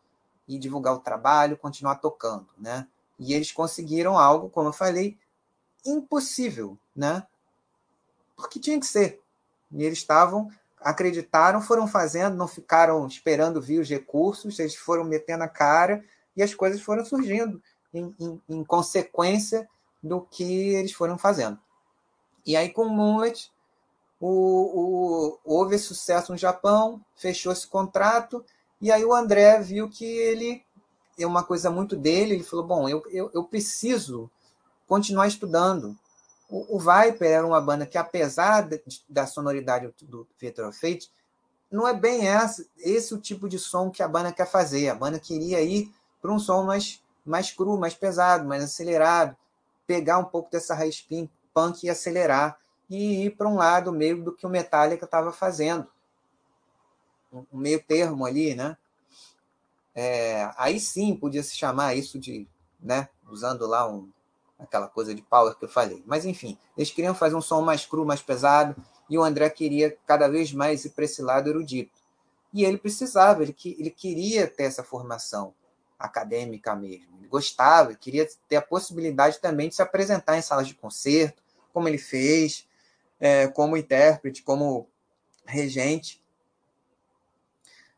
e divulgar o trabalho, continuar tocando, né? E eles conseguiram algo, como eu falei, impossível, né? Porque tinha que ser. E eles estavam, acreditaram, foram fazendo, não ficaram esperando vir os recursos, eles foram metendo a cara e as coisas foram surgindo em, em, em consequência do que eles foram fazendo. E aí, com Moonlight, o, o, houve sucesso no Japão, fechou esse contrato, e aí o André viu que ele é uma coisa muito dele, ele falou, bom, eu, eu, eu preciso continuar estudando. O, o, Viper era uma banda que, apesar de, da sonoridade do Victor Fate, não é bem esse, esse o tipo de som que a banda quer fazer. A banda queria ir para um som mais, mais cru, mais pesado, mais acelerado, pegar um pouco dessa raiz punk e acelerar, e ir para um lado meio do que o Metallica estava fazendo. Um meio termo ali, né? É, aí sim podia se chamar isso de, né, usando lá um, aquela coisa de power que eu falei. Mas enfim, eles queriam fazer um som mais cru, mais pesado, e o André queria cada vez mais ir para esse lado erudito. E ele precisava, ele, ele queria ter essa formação acadêmica mesmo. Ele gostava, queria ter a possibilidade também de se apresentar em salas de concerto, como ele fez, é, como intérprete, como regente.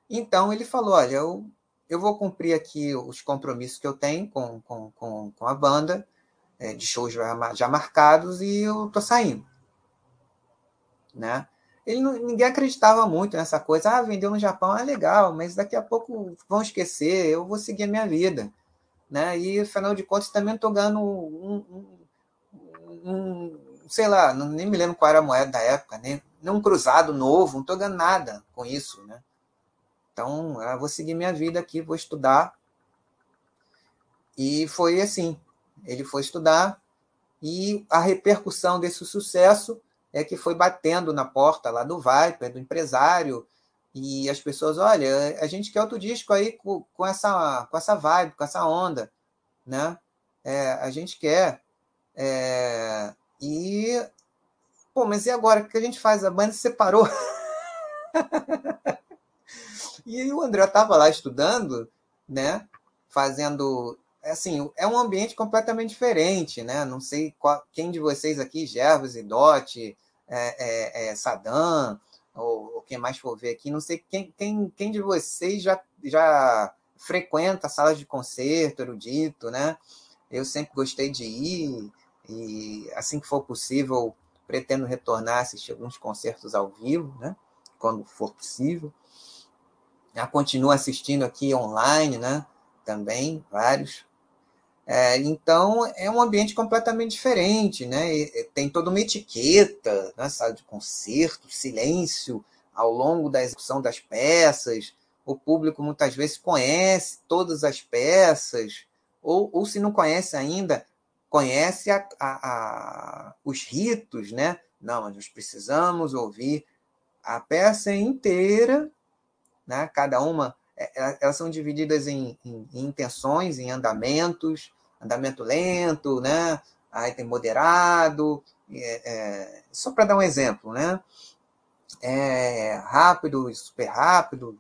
Então ele falou: olha, eu eu vou cumprir aqui os compromissos que eu tenho com, com, com, com a banda, é, de shows já, já, marcados, e eu tô saindo. Né? Ele não, ninguém acreditava muito nessa coisa. Ah, vendeu no Japão, é legal, mas daqui a pouco vão esquecer, eu vou seguir a minha vida. Né? E, afinal de contas, também estou ganhando um, um, um, sei lá, nem me lembro qual era a moeda da época, nem, nem um cruzado novo, não estou ganhando nada com isso. Né? Então, eu vou seguir minha vida aqui, vou estudar. E foi assim. Ele foi estudar e a repercussão desse sucesso é que foi batendo na porta lá do Viper, do empresário, e as pessoas, olha, a gente quer outro disco aí com, com, essa, com essa vibe, com essa onda, né? É, a gente quer. É, e, pô, mas e agora? O que a gente faz? A banda se separou. *laughs* E o André estava lá estudando, né? Fazendo. Assim, é um ambiente completamente diferente, né? Não sei qual, quem de vocês aqui, Gervas e Dot, é, é, é ou, ou, quem mais for ver aqui, não sei quem, quem, quem de vocês já, já frequenta salas de concerto, erudito, né? Eu sempre gostei de ir, e assim que for possível, pretendo retornar, assistir alguns concertos ao vivo, né? Quando for possível. Já continuo assistindo aqui online, né? Também, vários. É, então, é um ambiente completamente diferente, né? E, tem toda uma etiqueta, né? sala de concerto, silêncio ao longo da execução das peças. O público muitas vezes conhece todas as peças, ou, ou se não conhece ainda, conhece a, a, a, os ritos, né? Não, nós precisamos ouvir a peça inteira né? Cada uma, é, é, elas são divididas em, em, em intenções, em andamentos, andamento lento, né? Aí tem moderado, é, é, só para dar um exemplo, né? É, rápido, super rápido,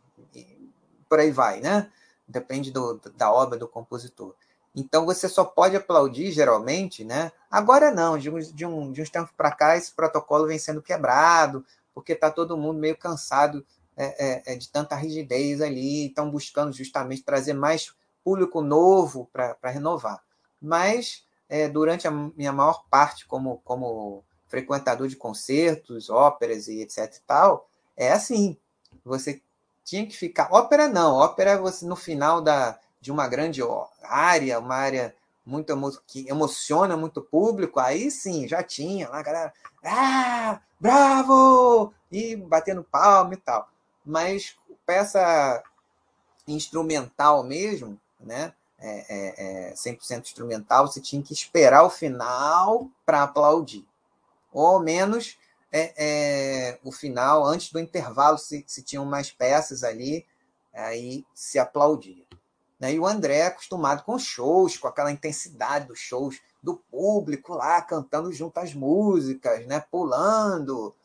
por aí vai, né? Depende do, da obra do compositor. Então você só pode aplaudir geralmente, né? Agora não, de, um, de, um, de uns tempos para cá esse protocolo vem sendo quebrado, porque está todo mundo meio cansado é, é, é, de tanta rigidez ali, estão buscando justamente trazer mais público novo para renovar. Mas é, durante a minha maior parte como, como frequentador de concertos, óperas e etc e tal, é assim. Você tinha que ficar. Ópera não, ópera você no final da, de uma grande área, uma área muito que emociona muito o público, aí sim, já tinha lá a galera, ah, bravo! E batendo palma e tal. Mas peça instrumental mesmo, né? É, é, é 100% instrumental, você tinha que esperar o final para aplaudir. Ou ao menos é, é, o final, antes do intervalo, se, se tinham mais peças ali, aí se aplaudia. Né? E o André é acostumado com shows, com aquela intensidade dos shows, do público lá cantando junto às músicas, né? pulando,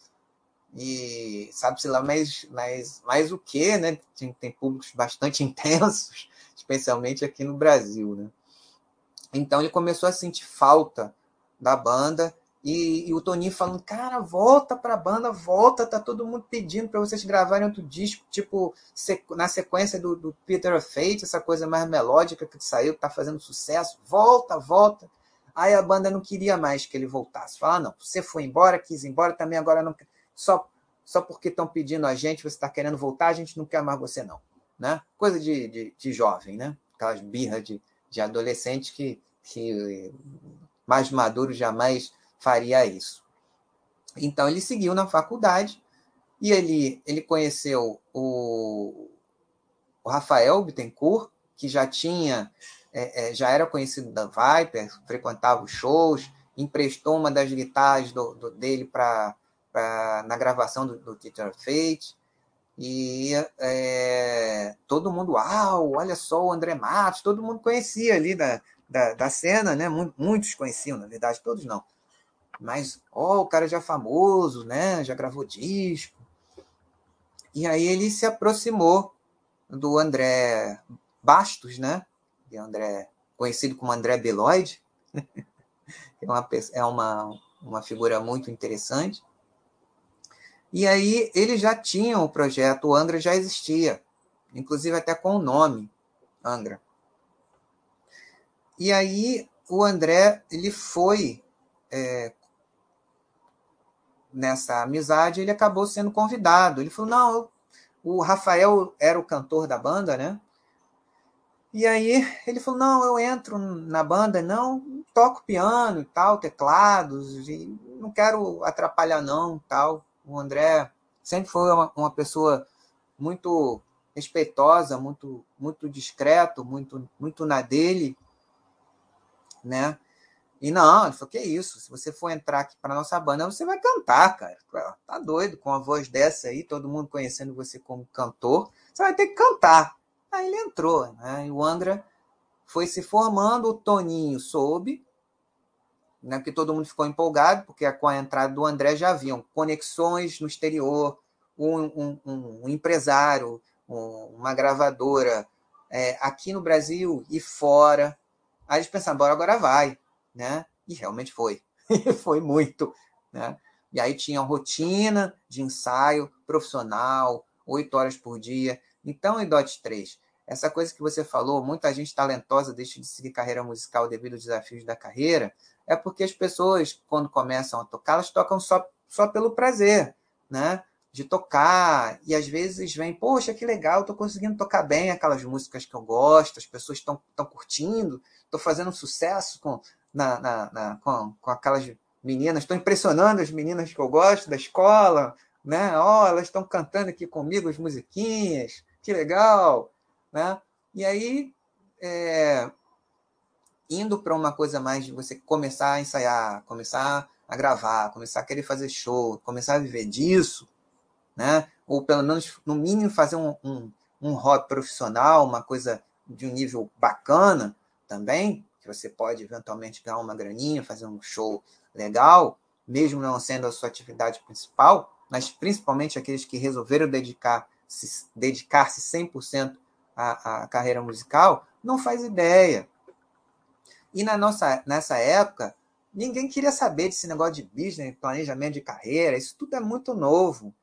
e sabe-se lá mais, mais, mais o que, né? Tem, tem públicos bastante *laughs* intensos, especialmente aqui no Brasil, né? Então ele começou a sentir falta da banda e, e, o Toninho falando, cara, volta pra banda, volta, tá todo mundo pedindo para vocês gravarem outro disco, tipo, na sequência do, do Peter of Fate, essa coisa mais melódica que saiu, que tá fazendo sucesso, volta, volta. Aí a banda não queria mais que ele voltasse. Fala, não, você foi embora, quis ir embora, também agora não só só porque estão pedindo a gente, você está querendo voltar, a gente não quer mais você não, né? Coisa de, de, de jovem, né? Aquelas birras de, de adolescente que, que mais maduro jamais faria isso. Então ele seguiu na faculdade e ele, ele conheceu o, o Rafael Bittencourt, que já tinha, é, é, já era conhecido da Viper, frequentava os shows, emprestou uma das guitarras do, do dele para na gravação do, do Teacher Fate. E é, todo mundo, uau, olha só o André Matos, todo mundo conhecia ali da, da, da cena, né? Muitos conheciam, na verdade, todos não. Mas, ó, o cara já famoso, né? Já gravou disco. E aí ele se aproximou do André Bastos, né? De André, conhecido como André Beloid. *laughs* é uma, é uma, uma figura muito interessante. E aí eles já tinham o projeto, o Angra já existia, inclusive até com o nome Angra. E aí o André ele foi é, nessa amizade, ele acabou sendo convidado. Ele falou: não, o Rafael era o cantor da banda, né? E aí ele falou: não, eu entro na banda, não, toco piano e tal, teclados, e não quero atrapalhar, não, tal. O André sempre foi uma, uma pessoa muito respeitosa, muito, muito discreto, muito, muito na dele, né? E não, ele falou, que isso, se você for entrar aqui para nossa banda, você vai cantar, cara. Tá doido, com a voz dessa aí, todo mundo conhecendo você como cantor, você vai ter que cantar. Aí ele entrou, né? E o André foi se formando, o Toninho soube, né? Porque todo mundo ficou empolgado, porque com a entrada do André já haviam conexões no exterior, um, um, um empresário, uma gravadora é, aqui no Brasil e fora. Aí eles pensaram, bora, agora vai né? E realmente foi. *laughs* foi muito, né? E aí tinha rotina de ensaio profissional, oito horas por dia. Então, em DOT 3, essa coisa que você falou, muita gente talentosa deixa de seguir carreira musical devido aos desafios da carreira, é porque as pessoas, quando começam a tocar, elas tocam só, só pelo prazer, né? De tocar, e às vezes vem, poxa, que legal, estou conseguindo tocar bem aquelas músicas que eu gosto, as pessoas estão curtindo, estou fazendo sucesso com na, na, na com, com aquelas meninas, estou impressionando as meninas que eu gosto da escola, né? Oh, elas estão cantando aqui comigo as musiquinhas, que legal, né? E aí, é, indo para uma coisa mais de você começar a ensaiar, começar a gravar, começar a querer fazer show, começar a viver disso, né? Ou pelo menos, no mínimo, fazer um, um, um hobby profissional, uma coisa de um nível bacana também, que você pode eventualmente ganhar uma graninha, fazer um show legal, mesmo não sendo a sua atividade principal, mas principalmente aqueles que resolveram dedicar-se dedicar 100% à, à carreira musical, não faz ideia. E na nossa, nessa época, ninguém queria saber desse negócio de business, planejamento de carreira, isso tudo é muito novo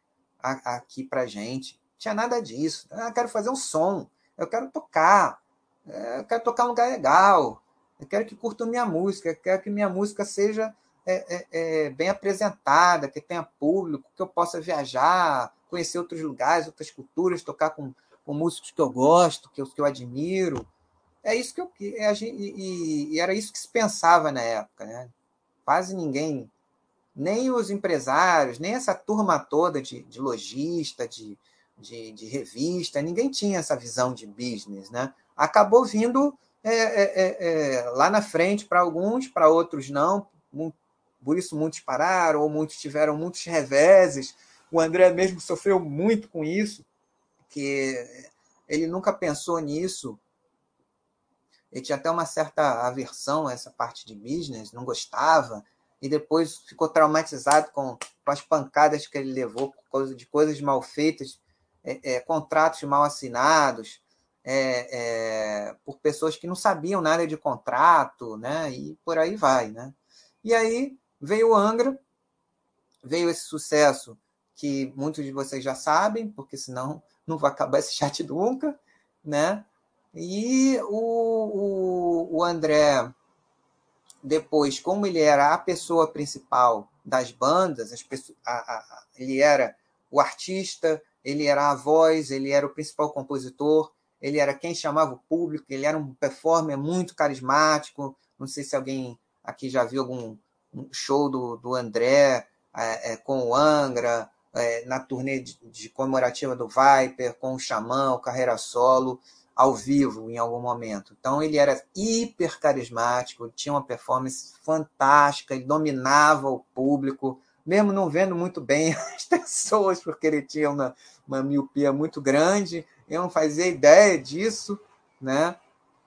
aqui pra gente. Tinha nada disso. Eu quero fazer um som, eu quero tocar, eu quero tocar um lugar legal, Eu quero que curtam minha música, eu quero que minha música seja é, é, é, bem apresentada, que tenha público, que eu possa viajar, conhecer outros lugares, outras culturas, tocar com, com músicos que eu gosto, que eu, que eu admiro. É isso que eu é, e, e, era isso que se pensava na época, né? Quase ninguém, nem os empresários, nem essa turma toda de, de lojista, de, de, de, revista, ninguém tinha essa visão de business, né? Acabou vindo é, é, é, é lá na frente para alguns, para outros não, por isso muitos pararam, ou muitos tiveram muitos reveses. O André mesmo sofreu muito com isso, que ele nunca pensou nisso. Ele tinha até uma certa aversão a essa parte de business, não gostava, e depois ficou traumatizado com, com as pancadas que ele levou por causa de coisas mal feitas, é, é, contratos mal assinados, é, é por pessoas que não sabiam nada de contrato, né? E por aí vai, né? E aí Veio o Angra, veio esse sucesso que muitos de vocês já sabem, porque senão não vai acabar esse chat nunca, né? E o, o, o André, depois, como ele era a pessoa principal das bandas, as pessoas, a, a, ele era o artista, ele era a voz, ele era o principal compositor, ele era quem chamava o público, ele era um performer muito carismático. Não sei se alguém aqui já viu algum um show do, do André é, é, com o Angra, é, na turnê de, de, comemorativa do Viper, com o Xamã, o Carreira Solo, ao vivo em algum momento. Então ele era hiper carismático, tinha uma performance fantástica, ele dominava o público, mesmo não vendo muito bem *laughs* as pessoas, porque ele tinha uma, uma miopia muito grande, eu não fazia ideia disso, né?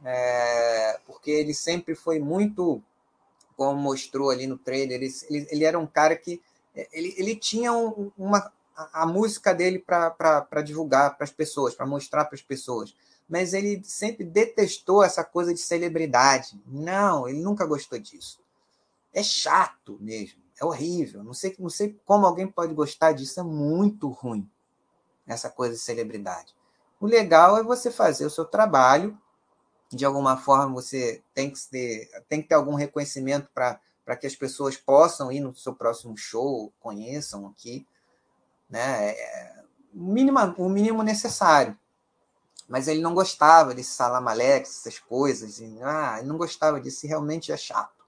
É, porque ele sempre foi muito como mostrou ali no trailer, ele, ele, ele era um cara que ele, ele tinha um, uma a, a música dele para divulgar para as pessoas, para mostrar para as pessoas. Mas ele sempre detestou essa coisa de celebridade. Não, ele nunca gostou disso. É chato mesmo, é horrível. Não sei, não sei como alguém pode gostar disso, é muito ruim essa coisa de celebridade. O legal é você fazer o seu trabalho de alguma forma você tem que ter, tem que ter algum reconhecimento para que as pessoas possam ir no seu próximo show, conheçam aqui, né? É, o, mínimo, o mínimo necessário. Mas ele não gostava desse salamalex, essas coisas, e, ah, ele não gostava disso, e realmente é chato.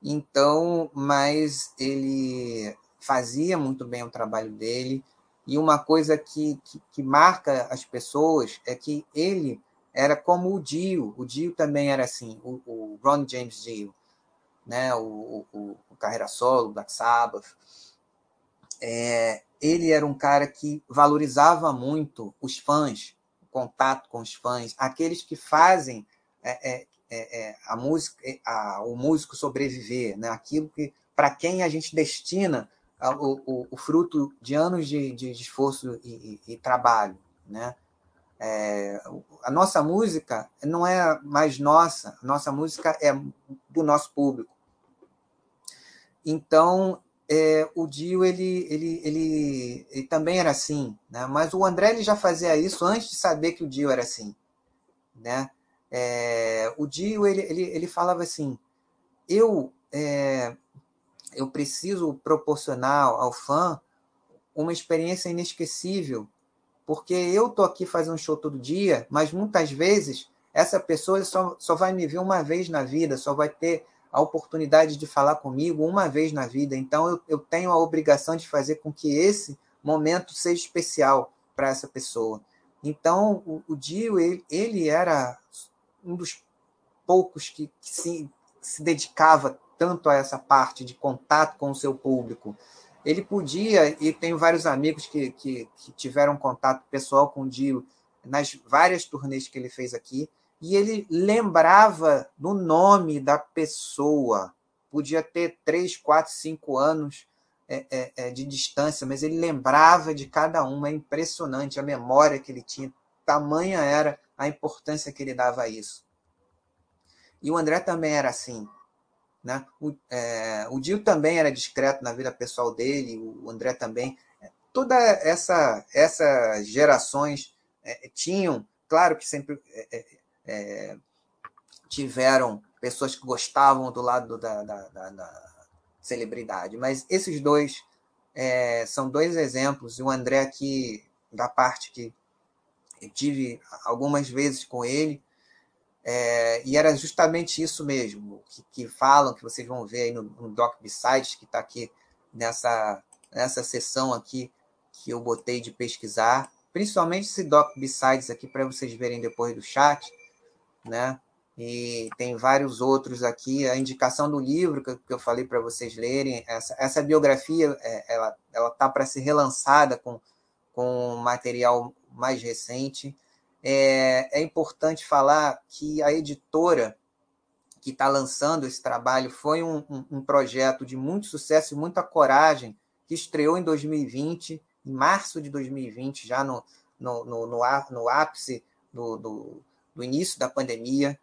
Então, mas ele fazia muito bem o trabalho dele, e uma coisa que, que, que marca as pessoas é que ele era como o Dio. O Dio também era assim, o, o Ron James Dio, né? o, o, o Carreira Solo, Black Sabbath. É, ele era um cara que valorizava muito os fãs, o contato com os fãs, aqueles que fazem é, é, é, é a música, é, a, o músico sobreviver, né? aquilo que para quem a gente destina o, o, o, fruto de anos de, de esforço e, e, e trabalho, né? É, a nossa música não é mais nossa, nossa música é do nosso público. Então, é, o Dio ele, ele, ele, ele, também era assim, né? mas o André ele já fazia isso antes de saber que o Dio era assim. Né? É, o Dio ele, ele, ele falava assim: eu, é, eu preciso proporcionar ao fã uma experiência inesquecível porque eu tô aqui fazendo um show todo dia, mas muitas vezes essa pessoa só, só vai me ver uma vez na vida, só vai ter a oportunidade de falar comigo uma vez na vida. Então eu, eu tenho a obrigação de fazer com que esse momento seja especial para essa pessoa. Então o, o Dio ele, ele era um dos poucos que, que se, se dedicava tanto a essa parte de contato com o seu público ele podia, e tenho vários amigos que, que, que tiveram contato pessoal com o Dio nas várias turnês que ele fez aqui, e ele lembrava do nome da pessoa. Podia ter três, quatro, cinco anos é, é, é, de distância, mas ele lembrava de cada uma. É impressionante a memória que ele tinha, tamanha era a importância que ele dava a isso. E o André também era assim. Né? O, é, o Dio também era discreto na vida pessoal dele, o André também. Toda essa essas gerações é, tinham, claro que sempre é, tiveram pessoas que gostavam do lado da, da, da, da celebridade. Mas esses dois é, são dois exemplos, e o André aqui, da parte que eu tive algumas vezes com ele, é, e era justamente isso mesmo, que, que, falam, que vocês vão ver aí no, no Doc Besides, que está aqui nessa, nessa sessão aqui que eu botei de pesquisar, principalmente esse Doc Besides aqui, para vocês verem depois do chat, né? E tem vários outros aqui. A indicação do livro que, eu falei para vocês lerem, essa, essa biografia, é, ela ela tá para ser relançada com, com material mais recente. É, é importante falar que a editora que está lançando esse trabalho foi um, um, um, projeto de muito sucesso e muita coragem, que estreou em 2020, em março de 2020, já no, no, no, no, no ápice do, do, do início da pandemia.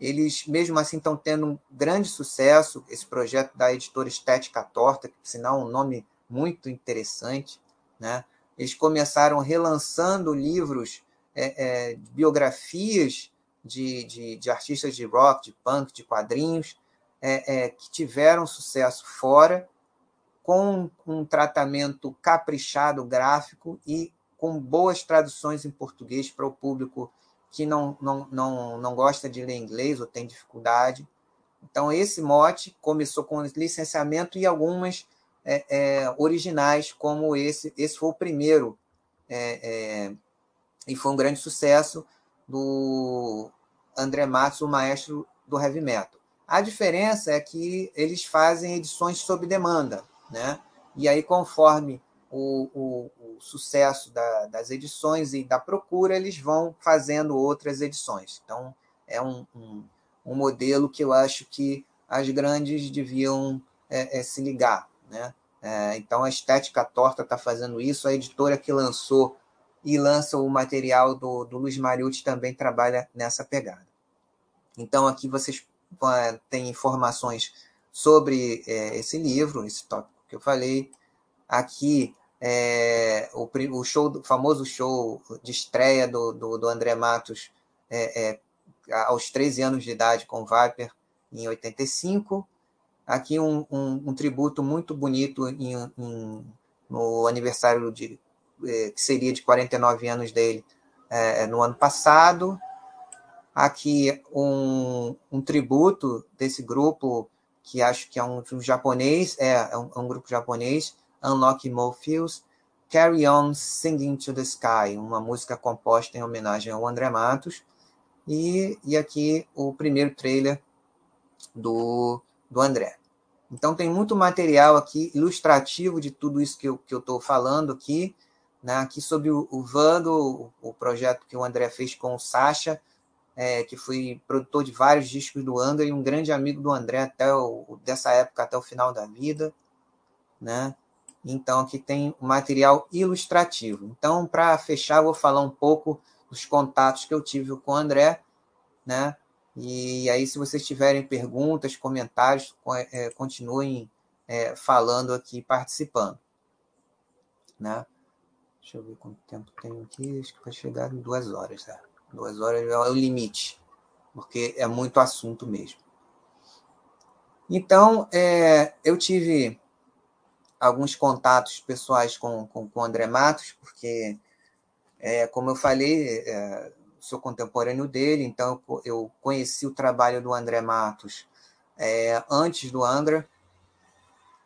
Eles, mesmo assim, estão tendo um grande sucesso, esse projeto da editora Estética Torta, que, por sinal, é um nome muito interessante. Né? Eles começaram relançando livros, é, é, biografias de, de, de, artistas de rock, de punk, de quadrinhos, é, é que tiveram sucesso fora, com um tratamento caprichado gráfico e com boas traduções em português para o público que não, não, não, não gosta de ler inglês ou tem dificuldade. Então, esse mote começou com licenciamento e algumas é, é, originais, como esse. Esse foi o primeiro, é, é e foi um grande sucesso do André Matos, o maestro do heavy metal. A diferença é que eles fazem edições sob demanda, né? E aí, conforme o, o, o sucesso da, das edições e da procura, eles vão fazendo outras edições. Então, é um, um, um modelo que eu acho que as grandes deviam é, é, se ligar. Né? É, então, a Estética Torta está fazendo isso, a editora que lançou e lança o material do, do Luiz Mariucci também trabalha nessa pegada. Então, aqui vocês é, têm informações sobre é, esse livro, esse tópico que eu falei. Aqui é, o, o, show, o famoso show de estreia do, do, do André Matos é, é, aos 13 anos de idade com o Viper, em 85. Aqui um, um, um tributo muito bonito em, em, no aniversário de, é, que seria de 49 anos dele é, no ano passado. Aqui um, um tributo desse grupo, que acho que é um, um japonês, é, é um, um grupo japonês, Unlock More Fields, Carry On Singing to the Sky, uma música composta em homenagem ao André Matos, e, e aqui o primeiro trailer do, do André. Então tem muito material aqui ilustrativo de tudo isso que eu estou falando aqui, né? aqui sobre o, o Vando, o, o, projeto que o André fez com o Sacha, é, que foi produtor de vários discos do André e um grande amigo do André até o, dessa época até o final da vida, né? Então, aqui tem material ilustrativo. Então, para fechar, vou falar um pouco dos contatos que eu tive com o André, né? E aí, se vocês tiverem perguntas, comentários, é, continuem é, falando aqui, participando. Né? Deixa eu ver quanto tempo tenho aqui. Acho que vai chegar em duas horas. Tá? Duas horas é o limite, porque é muito assunto mesmo. Então, é, eu tive alguns contatos pessoais com, com, com o André Matos, porque, é, como eu falei, é, sou contemporâneo dele, então eu conheci o trabalho do André Matos é, antes do Angra,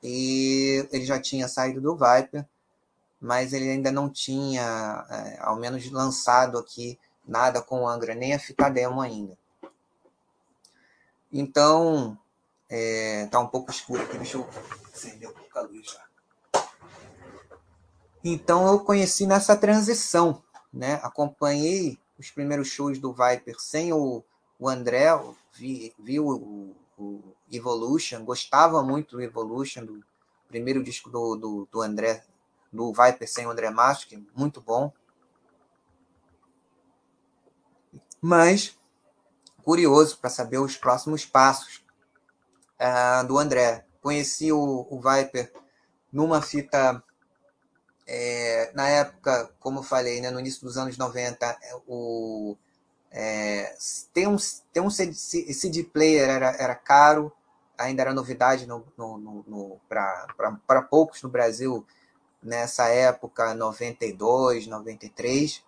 e ele já tinha saído do Viper, mas ele ainda não tinha, é, ao menos, lançado aqui nada com o Angra, nem a fita demo ainda. Então, é, tá um pouco escuro aqui, deixa eu acender um pouco a luz já. Então eu conheci nessa transição, né? Acompanhei os primeiros shows do Viper sem o, o André, vi, vi o, o, Evolution, gostava muito do Evolution, do primeiro disco do, do, do André, do Viper sem o André Mastro, que é muito bom. Mas curioso para saber os próximos passos uh, do André. Conheci o, o Viper numa fita é, na época, como eu falei, né, no início dos anos 90, é, o, É, ter um, ter um CD, player era, era caro, ainda era novidade no, no, no, para poucos no Brasil nessa época, 92, 93.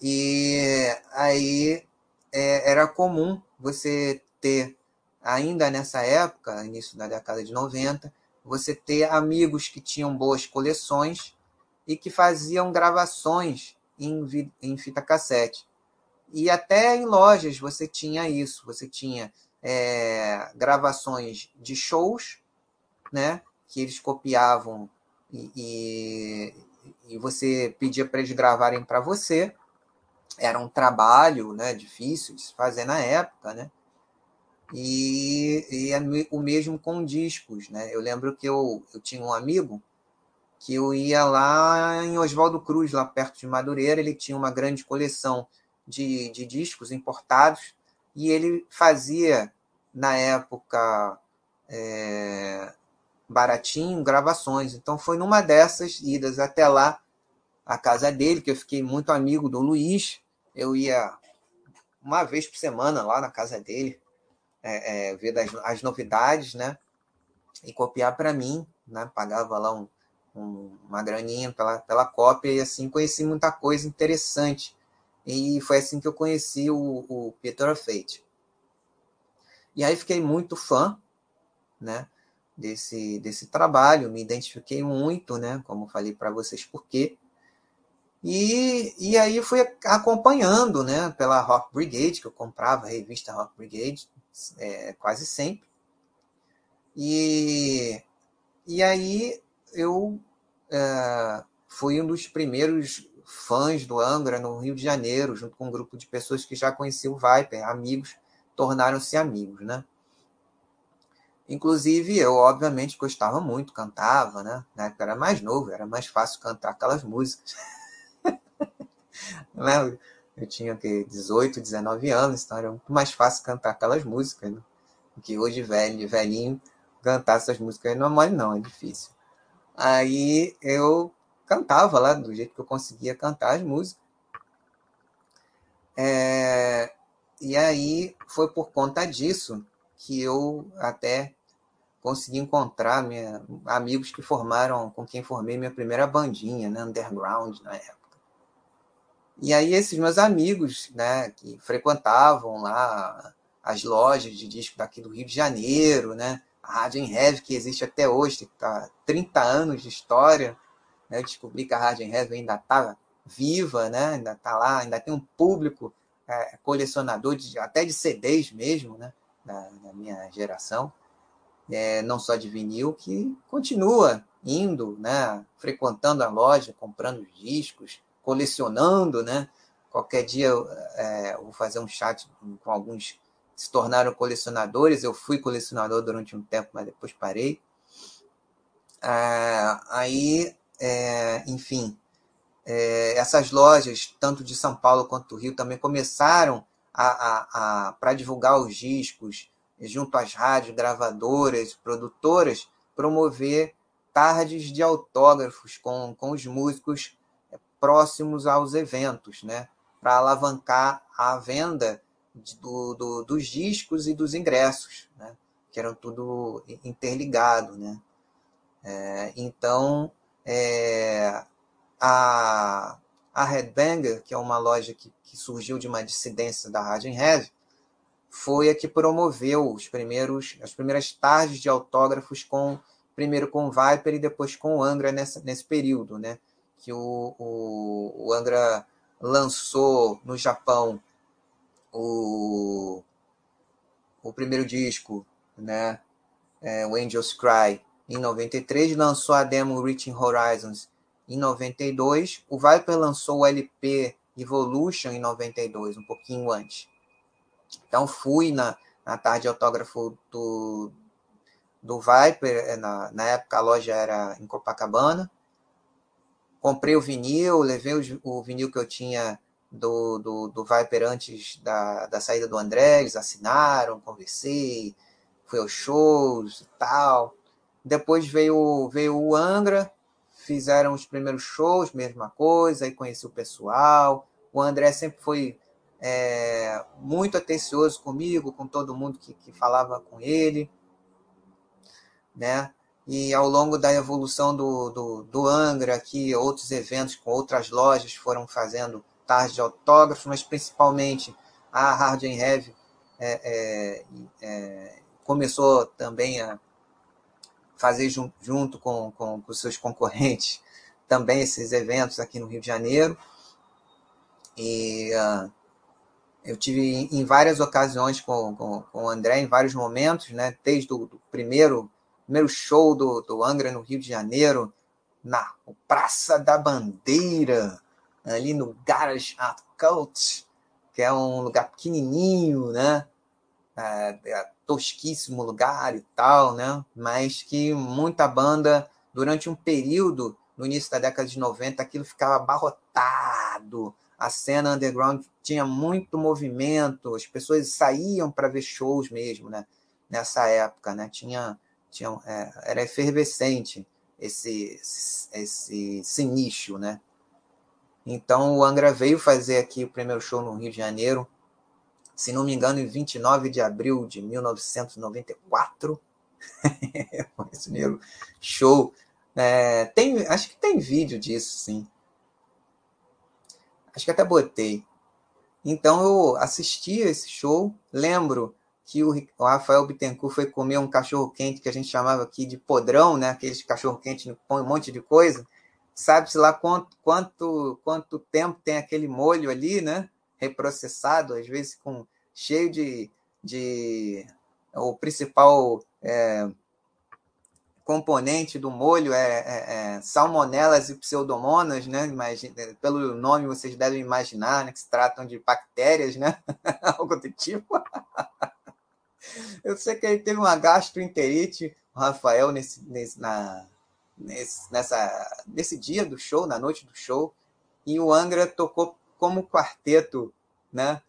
E aí é, era comum você ter, ainda nessa época, início da década de 90, você ter amigos que tinham boas coleções e que faziam gravações em, em fita cassete. E até em lojas você tinha isso, você tinha é, gravações de shows, né, que eles copiavam e, e, e você pedia para eles gravarem para você. Era um trabalho né, difícil de se fazer na época, né? E, e é o mesmo com discos, né? Eu lembro que eu, eu tinha um amigo que eu ia lá em Oswaldo Cruz, lá perto de Madureira, ele tinha uma grande coleção de, de discos importados e ele fazia, na época, é, baratinho, gravações. Então foi numa dessas idas até lá, a casa dele, que eu fiquei muito amigo do Luiz. Eu ia uma vez por semana lá na casa dele, é, é, ver das, as novidades, né? E copiar para mim, né? Pagava lá um, um, uma graninha pela, pela cópia e assim conheci muita coisa interessante. E foi assim que eu conheci o, o Peter Fate. E aí fiquei muito fã, né? Desse, desse trabalho, me identifiquei muito, né? Como falei para vocês por quê. E, e aí fui acompanhando, né? Pela Rock Brigade, que eu comprava a revista Rock Brigade é, quase sempre. E, e aí eu é, fui um dos primeiros fãs do Angra no Rio de Janeiro, junto com um grupo de pessoas que já conheciam o Viper, amigos, tornaram-se amigos, né? Inclusive, eu, obviamente, gostava muito, cantava, né? Na época era mais novo, era mais fácil cantar aquelas músicas. *laughs* né? Eu tinha que 18, 19 anos, então era muito mais fácil cantar aquelas músicas, né? que hoje, velho, velhinho, cantar essas músicas não é mole, não, é difícil. Aí eu cantava lá do jeito que eu conseguia cantar as músicas. É, e aí foi por conta disso que eu até consegui encontrar minha, amigos que formaram, com quem formei minha primeira bandinha, né, underground na época. E aí esses meus amigos, né, que frequentavam lá as lojas de disco daqui do Rio de Janeiro, né, a Rádio Heavy, que existe até hoje, está 30 anos de história. Né? Eu descobri que a Rádio Heavy ainda está viva, né? ainda está lá, ainda tem um público é, colecionador de, até de CDs mesmo, né? da, da minha geração, é, não só de vinil, que continua indo, né? frequentando a loja, comprando os discos, colecionando. Né? Qualquer dia é, eu vou fazer um chat com alguns se tornaram colecionadores. Eu fui colecionador durante um tempo, mas depois parei. Ah, aí, é, enfim, é, essas lojas, tanto de São Paulo quanto do Rio, também começaram a, a, a para divulgar os discos, junto às rádios, gravadoras, produtoras, promover tardes de autógrafos com, com os músicos próximos aos eventos, né? para alavancar a venda do, do, dos discos e dos ingressos, né? que eram tudo interligado. Né? É, então, é, a, a Headbanger, que é uma loja que, que surgiu de uma dissidência da Rádio Heavy, foi a que promoveu os primeiros, as primeiras tardes de autógrafos com primeiro com Viper e depois com Angra nessa, nesse período, né? Que o, o, o Angra lançou no Japão o, o primeiro disco, né, é, o Angels Cry, em 93, lançou a demo Reaching Horizons em 92, o Viper lançou o LP Evolution em 92, um pouquinho antes. Então fui na, na tarde de autógrafo do, do Viper, é, na, na época a loja era em Copacabana, comprei o vinil, levei o, o vinil que eu tinha do, do, do Viper antes da, da saída do André, eles assinaram, conversei, fui aos shows e tal. Depois veio, veio o Angra, fizeram os primeiros shows, mesma coisa, aí conheci o pessoal, O André sempre foi é, muito atencioso comigo, com todo mundo que, que falava com ele, né? E ao longo da evolução do, do, do Angra, aqui, outros eventos com outras lojas foram fazendo tarde de autógrafos, mas principalmente a Hard and Heavy é, é, é, começou também a fazer junto, junto com, com, com seus concorrentes também esses eventos aqui no Rio de Janeiro. E uh, eu tive em várias ocasiões com, com, com, o André, em vários momentos, né? desde o primeiro, primeiro show do, do Angra no Rio de Janeiro, na Praça da Bandeira, ali no Garage Art Cult, que é um lugar pequenininho, né? É, é tosquíssimo lugar e tal, né? Mas que muita banda, durante um período, no início da década de 90, aquilo ficava abarrotado. A cena underground tinha muito movimento, as pessoas saíam para ver shows mesmo, né? Nessa época, né? Tinha, tinha é, era efervescente esse, esse, esse, nicho, né? Então o Angra veio fazer aqui o primeiro show no Rio de Janeiro, se não me engano, em 29 de abril de 1994. *laughs* Esse primeiro show. É, tem, acho que tem vídeo disso, sim. Acho que até botei. Então eu assisti esse show, lembro que o, Rafael Bittencourt foi comer um cachorro quente que a gente chamava aqui de podrão, né? Aqueles cachorro quente com um monte de coisa sabe-se lá quanto, quanto, quanto tempo tem aquele molho ali, né? Reprocessado, às vezes com cheio de. de o principal é, componente do molho é, é, é, salmonelas e pseudomonas, né? Imagina, pelo nome vocês devem imaginar né? que se tratam de bactérias, né? *laughs* Algo do tipo. *laughs* Eu sei que ele teve uma gastroenterite, o Rafael, nesse, nesse, na, nesse, nessa, nesse dia do show, na noite do show, e o Angra tocou como quarteto, né?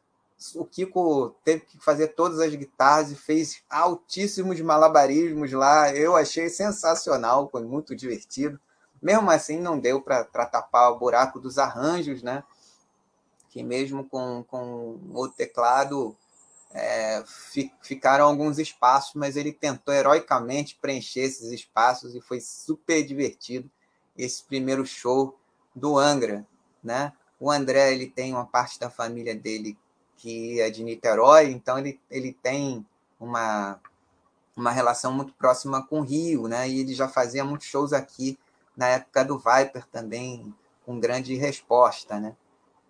O Kiko teve que fazer todas as guitarras e fez altíssimos malabarismos lá. Eu achei sensacional, foi muito divertido. Mesmo assim, não deu para tapar o buraco dos arranjos, né? Que mesmo com, com o teclado é, ficaram alguns espaços, mas ele tentou heroicamente preencher esses espaços e foi super divertido esse primeiro show do Angra, né? O André ele tem uma parte da família dele que é de Niterói, então ele, ele tem uma, uma relação muito próxima com o Rio, né? E ele já fazia muitos shows aqui na época do Viper também, com grande resposta, né?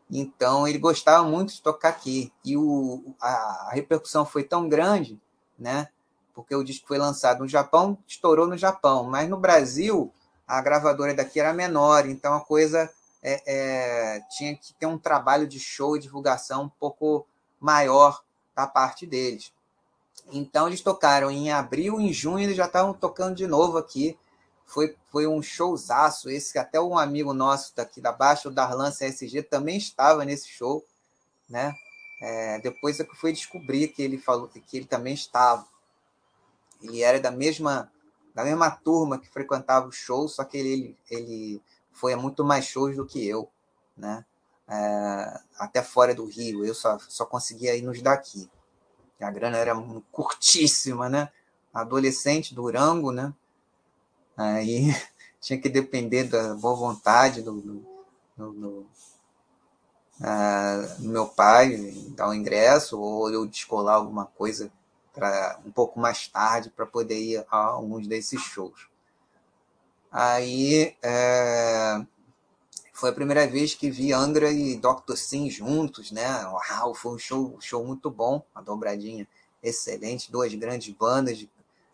Então ele gostava muito de tocar aqui. E o, a, repercussão foi tão grande, né? Porque o disco foi lançado no Japão, estourou no Japão, mas no Brasil a gravadora daqui era menor, então a coisa é, é, tinha que ter um trabalho de show e divulgação um pouco maior da parte deles. Então eles tocaram em abril, em junho eles já estavam tocando de novo aqui foi, foi um showzaço esse, que até um amigo nosso daqui da Baixa, o Darlan CSG, também estava nesse show, né? É, depois é que fui descobrir que ele falou que ele também estava. Ele era da mesma da mesma turma que frequentava o show, só que ele, ele foi a muito mais shows do que eu, né? É, até fora do Rio, eu só, só conseguia ir nos daqui. A grana era curtíssima, né? Adolescente, Durango, né? Aí *laughs* tinha que depender da boa vontade do, do, do, do uh, meu pai dar o ingresso ou eu descolar alguma coisa para um pouco mais tarde para poder ir a alguns desses shows. Aí é, foi a primeira vez que vi Angra e Dr. Sim juntos, né? Uau, foi um show, show muito bom, uma dobradinha excelente, duas grandes bandas de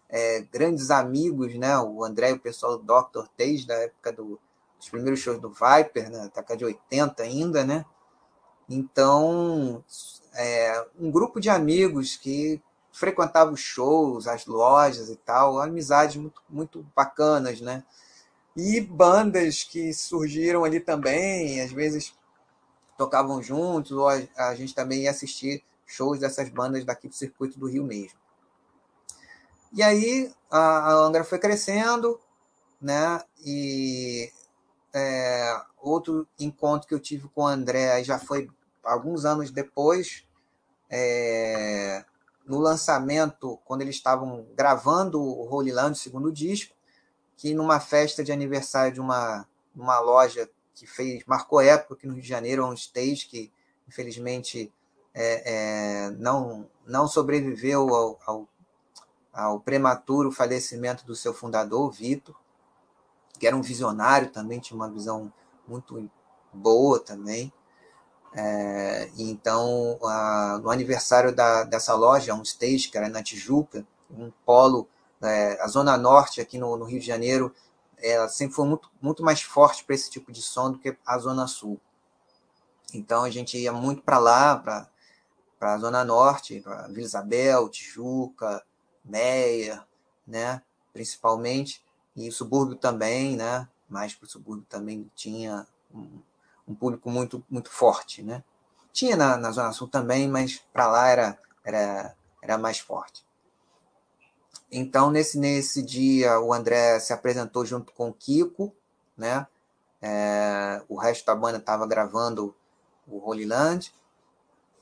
é, grandes amigos, né? O André e o pessoal do Dr. Taze, da época do, dos primeiros shows do Viper, né? Década de 80 ainda, né? Então, é, um grupo de amigos que frequentava os shows, as lojas e tal, amizades muito, muito bacanas, né? E bandas que surgiram ali também, às vezes tocavam juntos, ou a, a gente também ia assistir shows dessas bandas daqui do circuito do Rio mesmo. E aí a, a Angra foi crescendo, né? E é, outro encontro que eu tive com o André já foi alguns anos depois, é, no lançamento, quando eles estavam gravando o Holy Land, o segundo disco, que numa festa de aniversário de uma, uma loja que fez marcou época aqui no Rio de Janeiro, um stage que infelizmente é, é, não, não sobreviveu ao, ao, ao, prematuro falecimento do seu fundador, Vitor, que era um visionário também, tinha uma visão muito boa também. É, então, a, no aniversário da, dessa loja, um stage que era na Tijuca, um polo, é, a Zona Norte aqui no, no Rio de Janeiro, ela sempre foi muito, muito mais forte para esse tipo de som do que a Zona Sul. Então a gente ia muito para lá, para a Zona Norte, para Vila Isabel, Tijuca, Meia, né? principalmente, e o subúrbio também, né? mais para o subúrbio também tinha um, um, público muito, muito forte. Né? Tinha na, na Zona Sul também, mas para lá era, era, era mais forte. Então, nesse, nesse dia, o André se apresentou junto com o Kiko, né? É, o resto da banda estava gravando o Holy Land.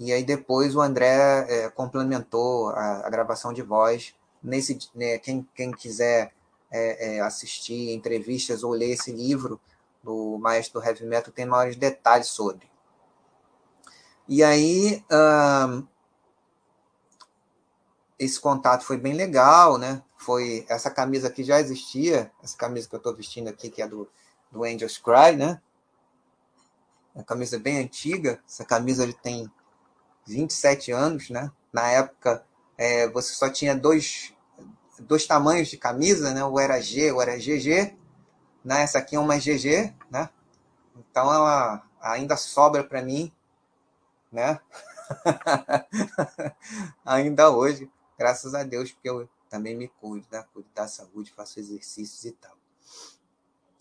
E aí depois o André é, complementou a, a, gravação de voz. Nesse, né, quem, quem quiser é, é, assistir entrevistas ou ler esse livro do Maestro do Heavy Metal, tem maiores detalhes sobre. E aí, esse contato foi bem legal, né? Foi essa camisa aqui já existia, essa camisa que eu estou vestindo aqui, que é do, do Angels Cry, né? É uma camisa bem antiga. Essa camisa ele tem 27 anos, né? Na época, é, você só tinha dois, dois tamanhos de camisa, né? O era G, o era GG. Né? Essa aqui é uma GG, né? Então ela ainda sobra para mim, né? *laughs* ainda hoje, graças a Deus, porque eu também me cuido, né? Cuido da saúde, faço exercícios e tal.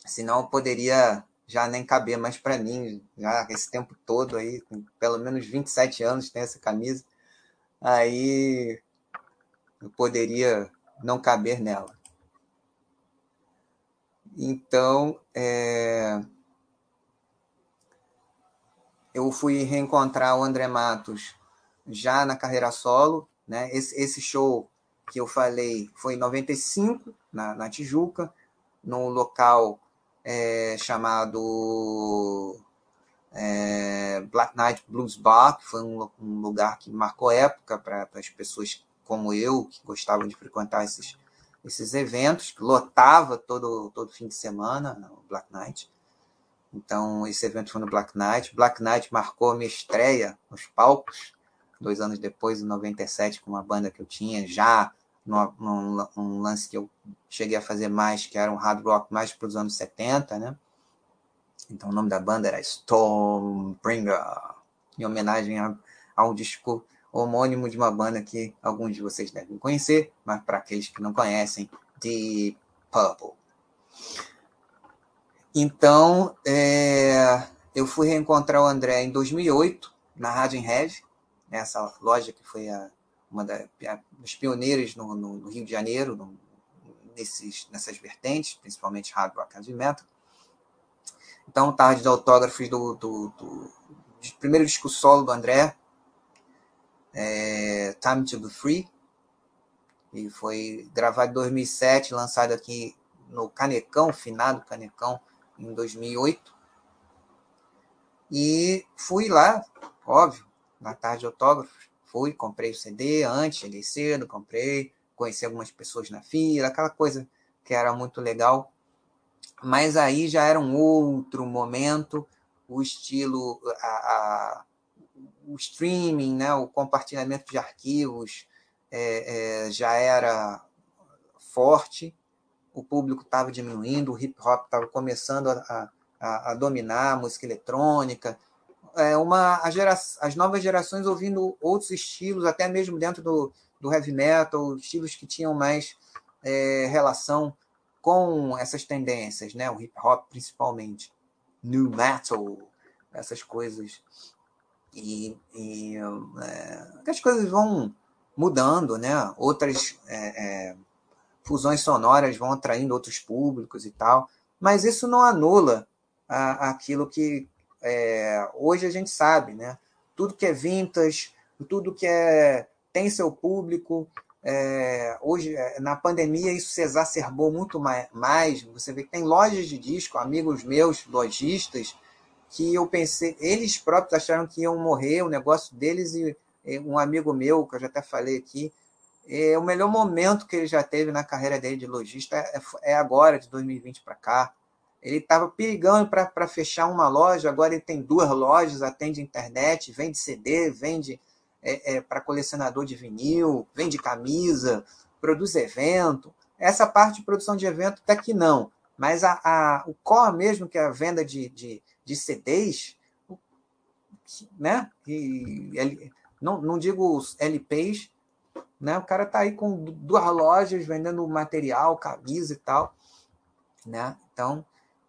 Senão eu poderia já nem caber mais para mim, já esse tempo todo aí, com pelo menos 27 anos tem essa camisa, aí eu poderia não caber nela. Então, é... eu fui reencontrar o André Matos já na carreira solo, né? Esse, esse show que eu falei foi em 95, na, na Tijuca, no local é, chamado é, Black Knight Blues Bar, que foi um, um lugar que marcou época para as pessoas como eu, que gostavam de frequentar esses, esses eventos, que lotava todo, todo fim de semana no Black Knight. Então, esse evento foi no Black Knight. Black Knight marcou minha estreia nos palcos, dois anos depois, em 97, com uma banda que eu tinha já num, num, lance que eu cheguei a fazer mais, que era um hard rock mais para os anos 70, né? Então o nome da banda era Stormbringer, em homenagem a, a um disco homônimo de uma banda que alguns de vocês devem conhecer, mas para aqueles que não conhecem, Deep Purple. Então, é, eu fui reencontrar o André em 2008, na Rádio Heavy, essa loja que foi a uma das pioneiras no, no, no, Rio de Janeiro, no, nesses, nessas vertentes, principalmente hard rock heavy metal. Então, tarde de autógrafos do, do, do, do primeiro disco solo do André, é, Time to Be Free, e foi gravado em 2007, lançado aqui no Canecão, finado Canecão, em 2008. E fui lá, óbvio, na tarde de autógrafos, Fui, comprei o CD antes, cheguei cedo, comprei, conheci algumas pessoas na fila, aquela coisa que era muito legal. Mas aí já era um outro momento, o estilo, a, a o streaming, né, o compartilhamento de arquivos é, é, já era forte, o público estava diminuindo, o hip hop estava começando a, a, a, dominar a música eletrônica, é, uma, gera, as novas gerações ouvindo outros estilos, até mesmo dentro do, do heavy metal, estilos que tinham mais é, relação com essas tendências, né? o hip hop principalmente, new metal, essas coisas. E, e é, as coisas vão mudando, né? outras é, é, fusões sonoras vão atraindo outros públicos e tal, mas isso não anula a, aquilo que é, hoje a gente sabe, né? Tudo que é vintage, tudo que é tem seu público. É, hoje, é, na pandemia, isso se exacerbou muito mais. Você vê que tem lojas de disco, amigos meus, lojistas, que eu pensei, eles próprios acharam que iam morrer, o negócio deles, e, e um amigo meu, que eu já até falei aqui, é, o melhor momento que ele já teve na carreira dele de lojista é, é agora, de 2020 para cá. Ele estava perigando para fechar uma loja, agora ele tem duas lojas, atende internet, vende CD, vende é, é, para colecionador de vinil, vende camisa, produz evento. Essa parte de produção de evento até que não. Mas a, a, o core mesmo, que é a venda de, de, de CDs, né? E, não, não digo os LPs, né? O cara está aí com duas lojas vendendo material, camisa e tal, né? Então,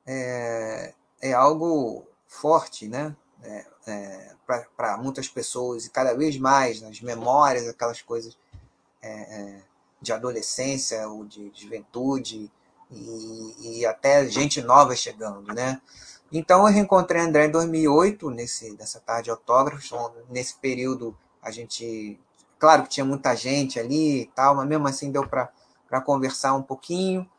é, é algo forte, né? É, é, para muitas pessoas e cada vez mais nas memórias, aquelas coisas é, é, de adolescência ou de, de juventude e, e, até gente nova chegando, né? Então eu reencontrei André em 2008 nesse nessa tarde de autógrafos. Nesse período a gente, claro que tinha muita gente ali e tal, mas mesmo assim deu para conversar um pouquinho,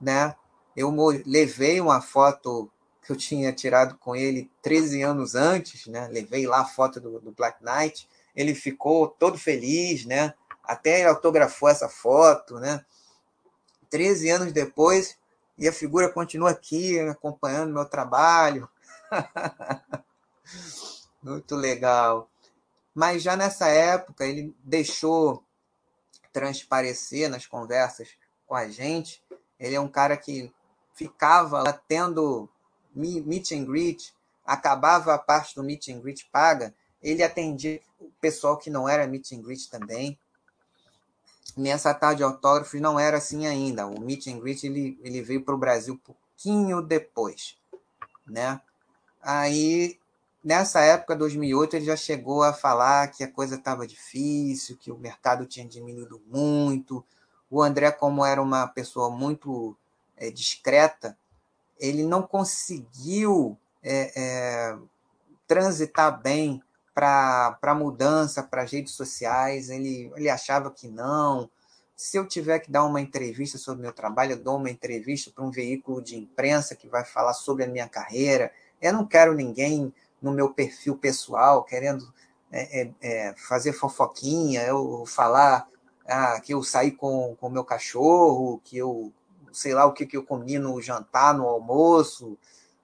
né? Eu levei uma foto que eu tinha tirado com ele 13 anos antes, né? Levei lá a foto do, do Black Knight. Ele ficou todo feliz, né? Até ele autografou essa foto, né? 13 anos depois, e a figura continua aqui, acompanhando meu trabalho. *laughs* Muito legal. Mas já nessa época, ele deixou transparecer nas conversas com a gente. Ele é um cara que ficava lá tendo meet and greet, acabava a parte do meet and greet paga, ele atendia o pessoal que não era meet and greet também. Nessa tarde de autógrafos não era assim ainda. O meet and greet ele, ele veio para o Brasil pouquinho depois, né? Aí nessa época, 2008, ele já chegou a falar que a coisa estava difícil, que o mercado tinha diminuído muito. O André, como era uma pessoa muito é, discreta, ele não conseguiu é, é, transitar bem para mudança, para as redes sociais. Ele, ele achava que não. Se eu tiver que dar uma entrevista sobre meu trabalho, eu dou uma entrevista para um veículo de imprensa que vai falar sobre a minha carreira. Eu não quero ninguém no meu perfil pessoal querendo é, é, é fazer fofoquinha, eu falar ah, que eu saí com o meu cachorro, que eu sei lá o que, que eu comi no jantar, no almoço.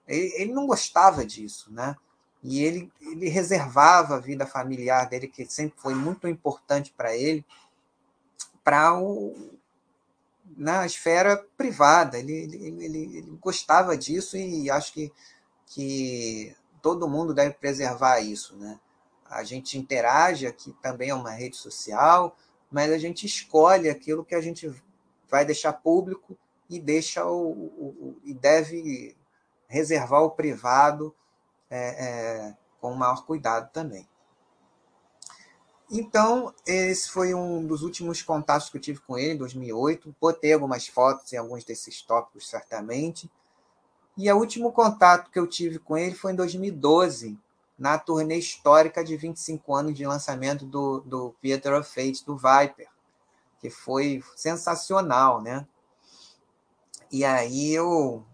Ele, ele não gostava disso, né? E ele, ele reservava a vida familiar dele, que sempre foi muito importante para ele, para na esfera privada. Ele, ele, ele, ele, gostava disso e acho que, que todo mundo deve preservar isso, né? A gente interage aqui também é uma rede social, mas a gente escolhe aquilo que a gente vai deixar público e deixa o, o, o e deve reservar o privado é, é, com maior cuidado também. Então, esse foi um dos últimos contatos que eu tive com ele, em 2008. Botei algumas fotos em alguns desses tópicos, certamente. E o último contato que eu tive com ele foi em 2012, na turnê histórica de 25 anos de lançamento do, do Theater of Fate, do Viper, que foi sensacional, né? E aí eu.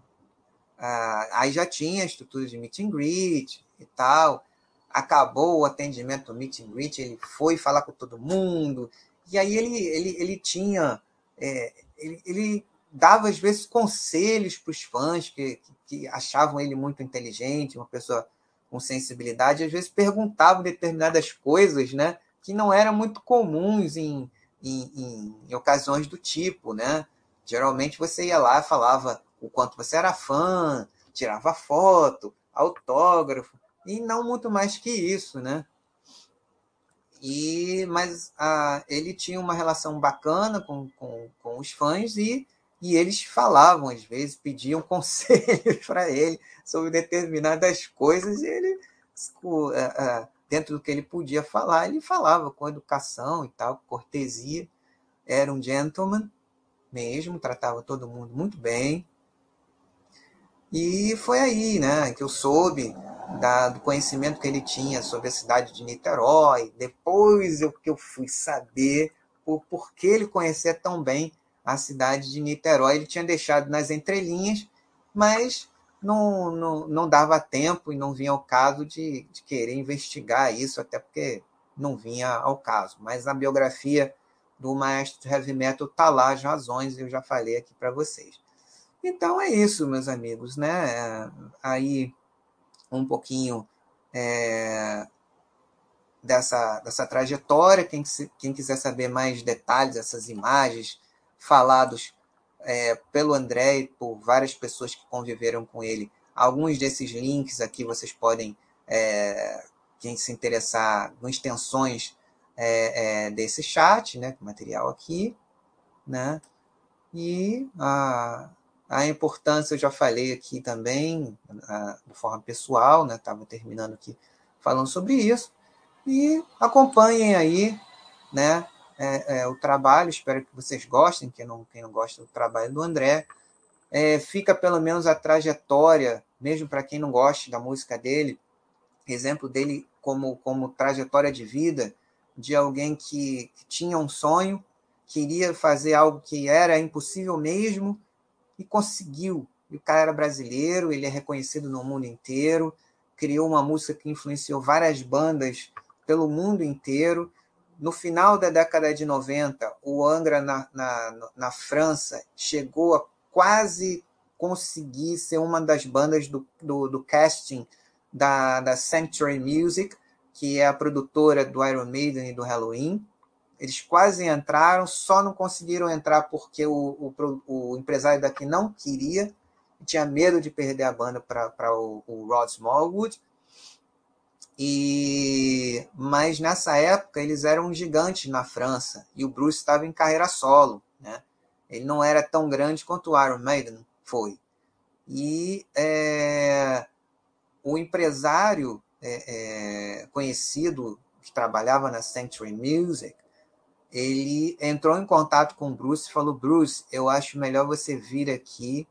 Ah, aí já tinha estrutura de meet and greet e tal. Acabou o atendimento meet and greet, ele foi falar com todo mundo. E aí ele, ele, ele tinha. É, ele, ele dava, às vezes, conselhos para os fãs que, que, que achavam ele muito inteligente, uma pessoa com sensibilidade, às vezes perguntavam determinadas coisas, né, que não eram muito comuns em, em, em, ocasiões do tipo, né? Geralmente você ia lá, falava o quanto você era fã, tirava foto, autógrafo, e não muito mais que isso, né? E, mas ah, ele tinha uma relação bacana com, com, com os fãs e, e eles falavam, às vezes, pediam *laughs* conselhos para ele sobre determinadas coisas, e ele, dentro do que ele podia falar, ele falava com educação e tal, cortesia. Era um gentleman, mesmo, tratava todo mundo muito bem. E foi aí né, que eu soube da, do conhecimento que ele tinha sobre a cidade de Niterói. Depois eu, que eu fui saber por, por que ele conhecia tão bem a cidade de Niterói. Ele tinha deixado nas entrelinhas, mas não, não, não dava tempo e não vinha ao caso de, de querer investigar isso, até porque não vinha ao caso. Mas na biografia do maestro heavy metal tá lá as razões, eu já falei aqui para vocês. Então é isso, meus amigos, né? Aí um pouquinho é, dessa, dessa trajetória. Quem, quem quiser saber mais detalhes, essas imagens falados é, pelo André e por várias pessoas que conviveram com ele, alguns desses links aqui vocês podem, é, quem se interessar, em extensões é, é, desse chat, né, material aqui, né, e a, a importância eu já falei aqui também, a, de forma pessoal, né, estava terminando aqui falando sobre isso, e acompanhem aí, né, é, é, o trabalho, espero que vocês gostem, quem não, quem não gosta do trabalho do André, é, fica pelo menos a trajetória, mesmo para quem não goste da música dele, exemplo dele como, como trajetória de vida, de alguém que, que tinha um sonho, queria fazer algo que era impossível mesmo e conseguiu. E o cara era brasileiro, ele é reconhecido no mundo inteiro, criou uma música que influenciou várias bandas pelo mundo inteiro. No final da década de 90, o Angra, na, na, na França, chegou a quase conseguir ser uma das bandas do, do, do casting da, da Sanctuary Music, que é a produtora do Iron Maiden e do Halloween. Eles quase entraram, só não conseguiram entrar porque o, o, o empresário daqui não queria, tinha medo de perder a banda para o, o Rod Smallwood. E mas nessa época eles eram gigantes na França e o Bruce estava em carreira solo, né? Ele não era tão grande quanto o Iron Maiden foi. E é, o empresário é, é, conhecido que trabalhava na Sanctuary Music, ele entrou em contato com o Bruce e falou: Bruce, eu acho melhor você vir aqui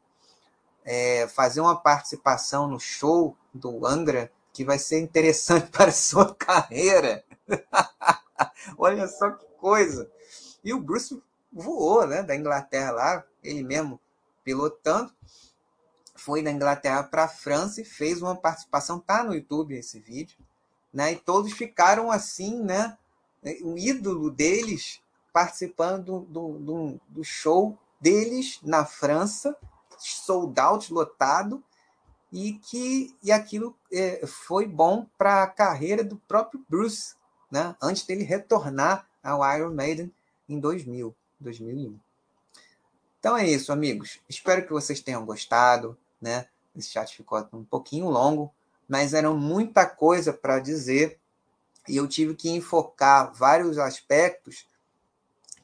é, fazer uma participação no show do Angra que vai ser interessante *laughs* para a sua carreira. *laughs* Olha só que coisa. E o Bruce voou, né, da Inglaterra lá, ele mesmo pilotando, foi da Inglaterra para a França e fez uma participação, tá no YouTube esse vídeo, né? E todos ficaram assim, né? O ídolo deles participando do, do, do show deles na França, sold out, lotado, e que e aquilo é, foi bom para a carreira do próprio Bruce, né? Antes dele retornar ao Iron Maiden em 2000, 2001. Então é isso, amigos. Espero que vocês tenham gostado, né? Esse chat ficou um pouquinho longo, mas era muita coisa para dizer e eu tive que enfocar vários aspectos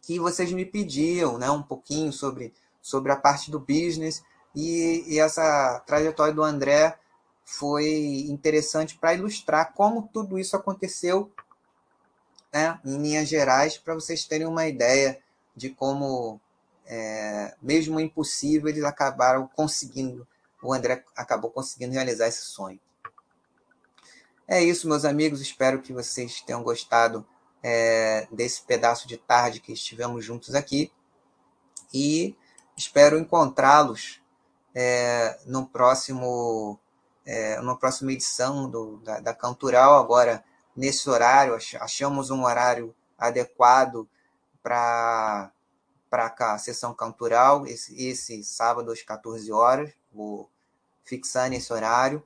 que vocês me pediam, né? Um pouquinho sobre sobre a parte do business e, e essa trajetória do André foi interessante para ilustrar como tudo isso aconteceu né, em linhas gerais, para vocês terem uma ideia de como, é, mesmo impossível, eles acabaram conseguindo, o André acabou conseguindo realizar esse sonho. É isso, meus amigos. Espero que vocês tenham gostado é, desse pedaço de tarde que estivemos juntos aqui. E espero encontrá-los é, no próximo, é, na próxima edição do, da, da Cantural, agora nesse horário, achamos um horário adequado para a sessão cantural, esse, esse sábado às 14 horas, vou fixar nesse horário,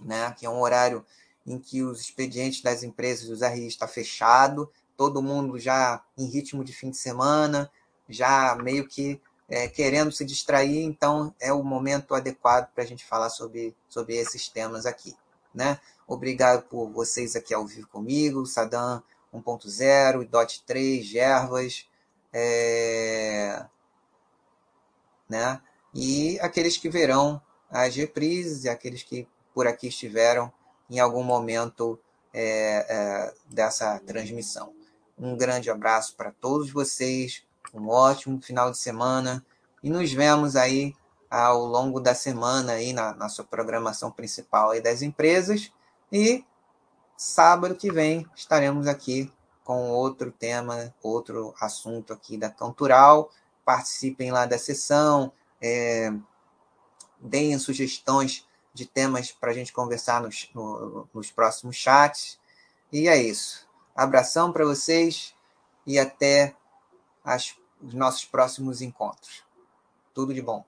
né, que é um horário em que os expedientes das empresas dos RI está fechado, todo mundo já em ritmo de fim de semana, já meio que é, querendo se distrair, então é o momento adequado para a gente falar sobre, sobre esses temas aqui. Né? Obrigado por vocês aqui ao vivo comigo, Sadam 1.0, DOT 3, Gervas, é, né? e aqueles que verão as reprises, e aqueles que por aqui estiveram em algum momento é, é, dessa transmissão. Um grande abraço para todos vocês um ótimo final de semana e nos vemos aí ao longo da semana aí na, sua programação principal aí das empresas. E sábado que vem estaremos aqui com outro tema, outro assunto aqui da Cantural. Participem lá da sessão, é, deem sugestões de temas para a gente conversar nos, no, nos próximos chats. E é isso. Abração para vocês e até as, os nossos próximos encontros. Tudo de bom.